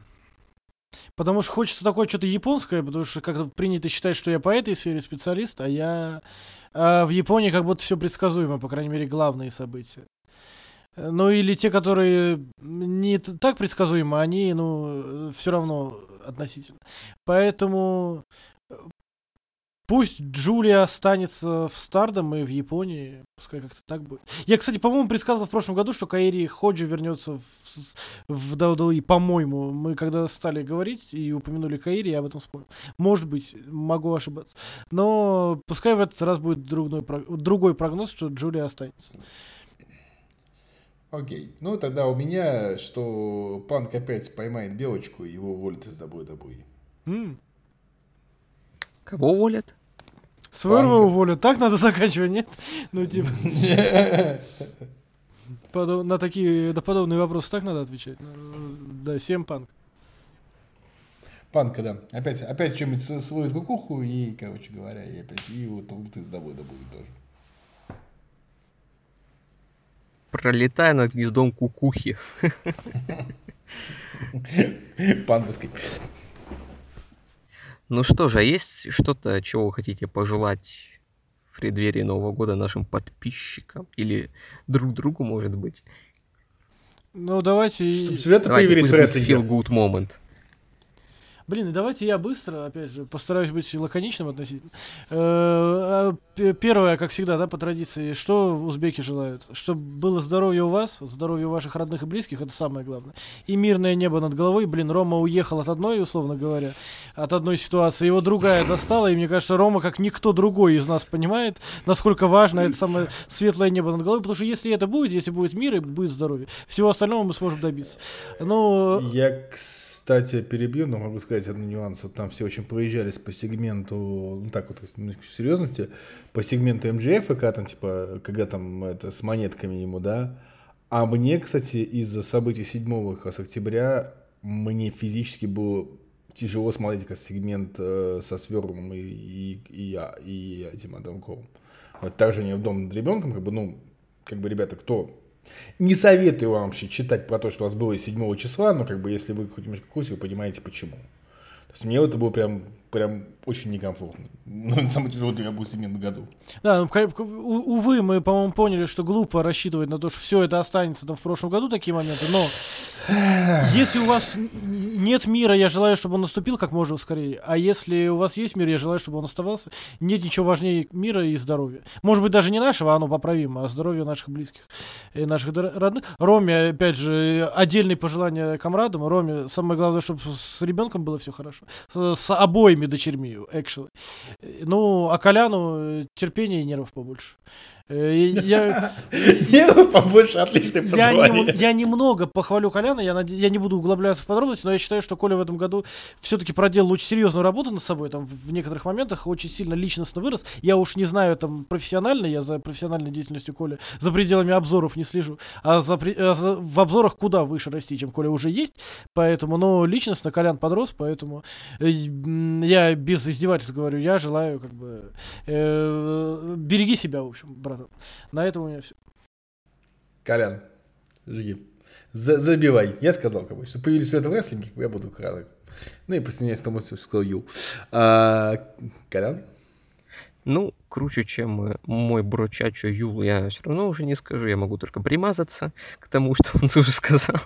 Потому что хочется такое что-то японское, потому что как-то принято считать, что я по этой сфере специалист, а я а в Японии как будто все предсказуемо, по крайней мере, главные события. Э, Ну или те, которые не так предсказуемы, они, ну, все равно относительно. Поэтому э, пусть Джулия останется в Стардом и в Японии, пускай как-то так будет. Я, кстати, по-моему, предсказывал в прошлом году, что Каири Ходжи вернется в, в WWE, по-моему. Мы когда стали говорить и упомянули Каири, я об этом вспомнил. Может быть, могу ошибаться. Но пускай в этот раз будет другой прогноз, что Джулия останется. Окей. Ну, тогда у меня, что Панк опять поймает Белочку, и его уволят из WWE. М. Кого уволят? Сверва уволят. Так надо заканчивать, нет? Ну, типа, на такие, на подобные вопросы так надо отвечать. Ну, Да, всем панк. Панка, да. Опять, опять что-нибудь с- свою кукуху, и, короче говоря, и опять, и вот уволят из WWE тоже. Пролетая над гнездом кукухи. Панковской. Ну что же, а есть что-то, чего вы хотите пожелать в преддверии Нового года нашим подписчикам? Или друг другу, может быть? Ну, давайте... Чтобы сюжеты Давайте, появились в рестлинге. feel good moment. Блин, и давайте я быстро, опять же, постараюсь быть лаконичным относительно. Э, а, Первое, как всегда, да, по традиции, что узбеки желают? Чтобы было здоровье у вас, здоровье у ваших родных и близких, это самое главное. И мирное небо над головой. Блин, Рома уехал от одной, условно говоря, от одной ситуации, его другая достала, и мне кажется, Рома, как никто другой из нас понимает, насколько важно это самое светлое небо над головой, потому что если это будет, если будет мир и будет здоровье, всего остального мы сможем добиться. Ну, Я, кстати, перебью, но могу сказать один нюанс. Вот там все очень проезжались по сегменту, ну так вот, серьезности, по сегменту МЖФ, когда там, типа, когда там это с монетками ему, да. А мне, кстати, из-за событий 7 как октября, мне физически было тяжело смотреть как сегмент э, со Сверлом и, и, и, я- и этим Адамковым. Вот также не в дом над ребенком, как бы, ну, как бы, ребята, кто не советую вам вообще читать про то, что у вас было 7 числа, но как бы если вы хоть немножко в курсе, вы понимаете почему. То есть мне это было прям, прям очень некомфортно. Самое тяжелое для меня был сегмент в году. Да, ну, увы, мы, по-моему, поняли, что глупо рассчитывать на то, что все это останется там в прошлом году, такие моменты, но если у вас нет мира, я желаю, чтобы он наступил как можно скорее, а если у вас есть мир, я желаю, чтобы он оставался. Нет ничего важнее мира и здоровья. Может быть, даже не нашего, оно поправимо, а здоровья наших близких и наших родных. Роме, опять же, отдельные пожелания комрадам. Роме, самое главное, чтобы с ребенком было все хорошо. С, с обоими дочерьми, actually. Э, Ну, а Коляну э, терпения и нервов побольше. Э, Я, побольше, отличное я, немного похвалю Коляна, я, я не буду углубляться в подробности, но я считаю, что Коля в этом году все-таки проделал очень серьезную работу над собой, там в некоторых моментах очень сильно личностно вырос. Я уж не знаю там профессионально, я за профессиональной деятельностью Коля за пределами обзоров не слежу, а, за, а за- в обзорах куда выше расти, чем Коля уже есть, поэтому, но личностно Колян подрос, поэтому э, я без издевательств говорю, я желаю как бы э, береги себя, в общем, братан. На этом у меня все. Колян, жги. За- забивай. Я сказал, как бы, что появились в этом рестлинге, я буду краток. Ну и присоединяюсь к тому, что сказал Ю. А, Колян? Ну, круче, чем э, мой брочачо Юл, я все равно уже не скажу. Я могу только примазаться к тому, что он уже сказал.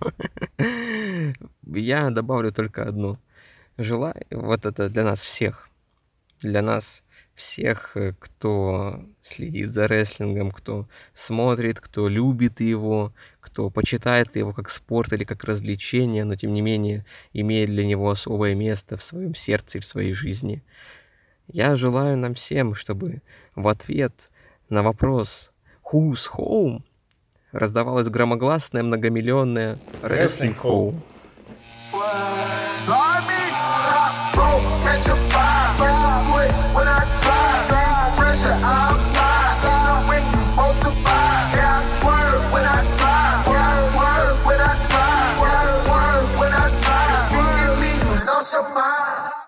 Я добавлю только одно. Желаю, вот это для нас всех, для нас всех, э, кто следит за рестлингом, кто смотрит, кто любит его, кто почитает его как спорт или как развлечение, но тем не менее имеет для него особое место в своем сердце и в своей жизни. Я желаю нам всем, чтобы в ответ на вопрос «Who's home?» раздавалось громогласное многомиллионное Wrestling «Wrestling home».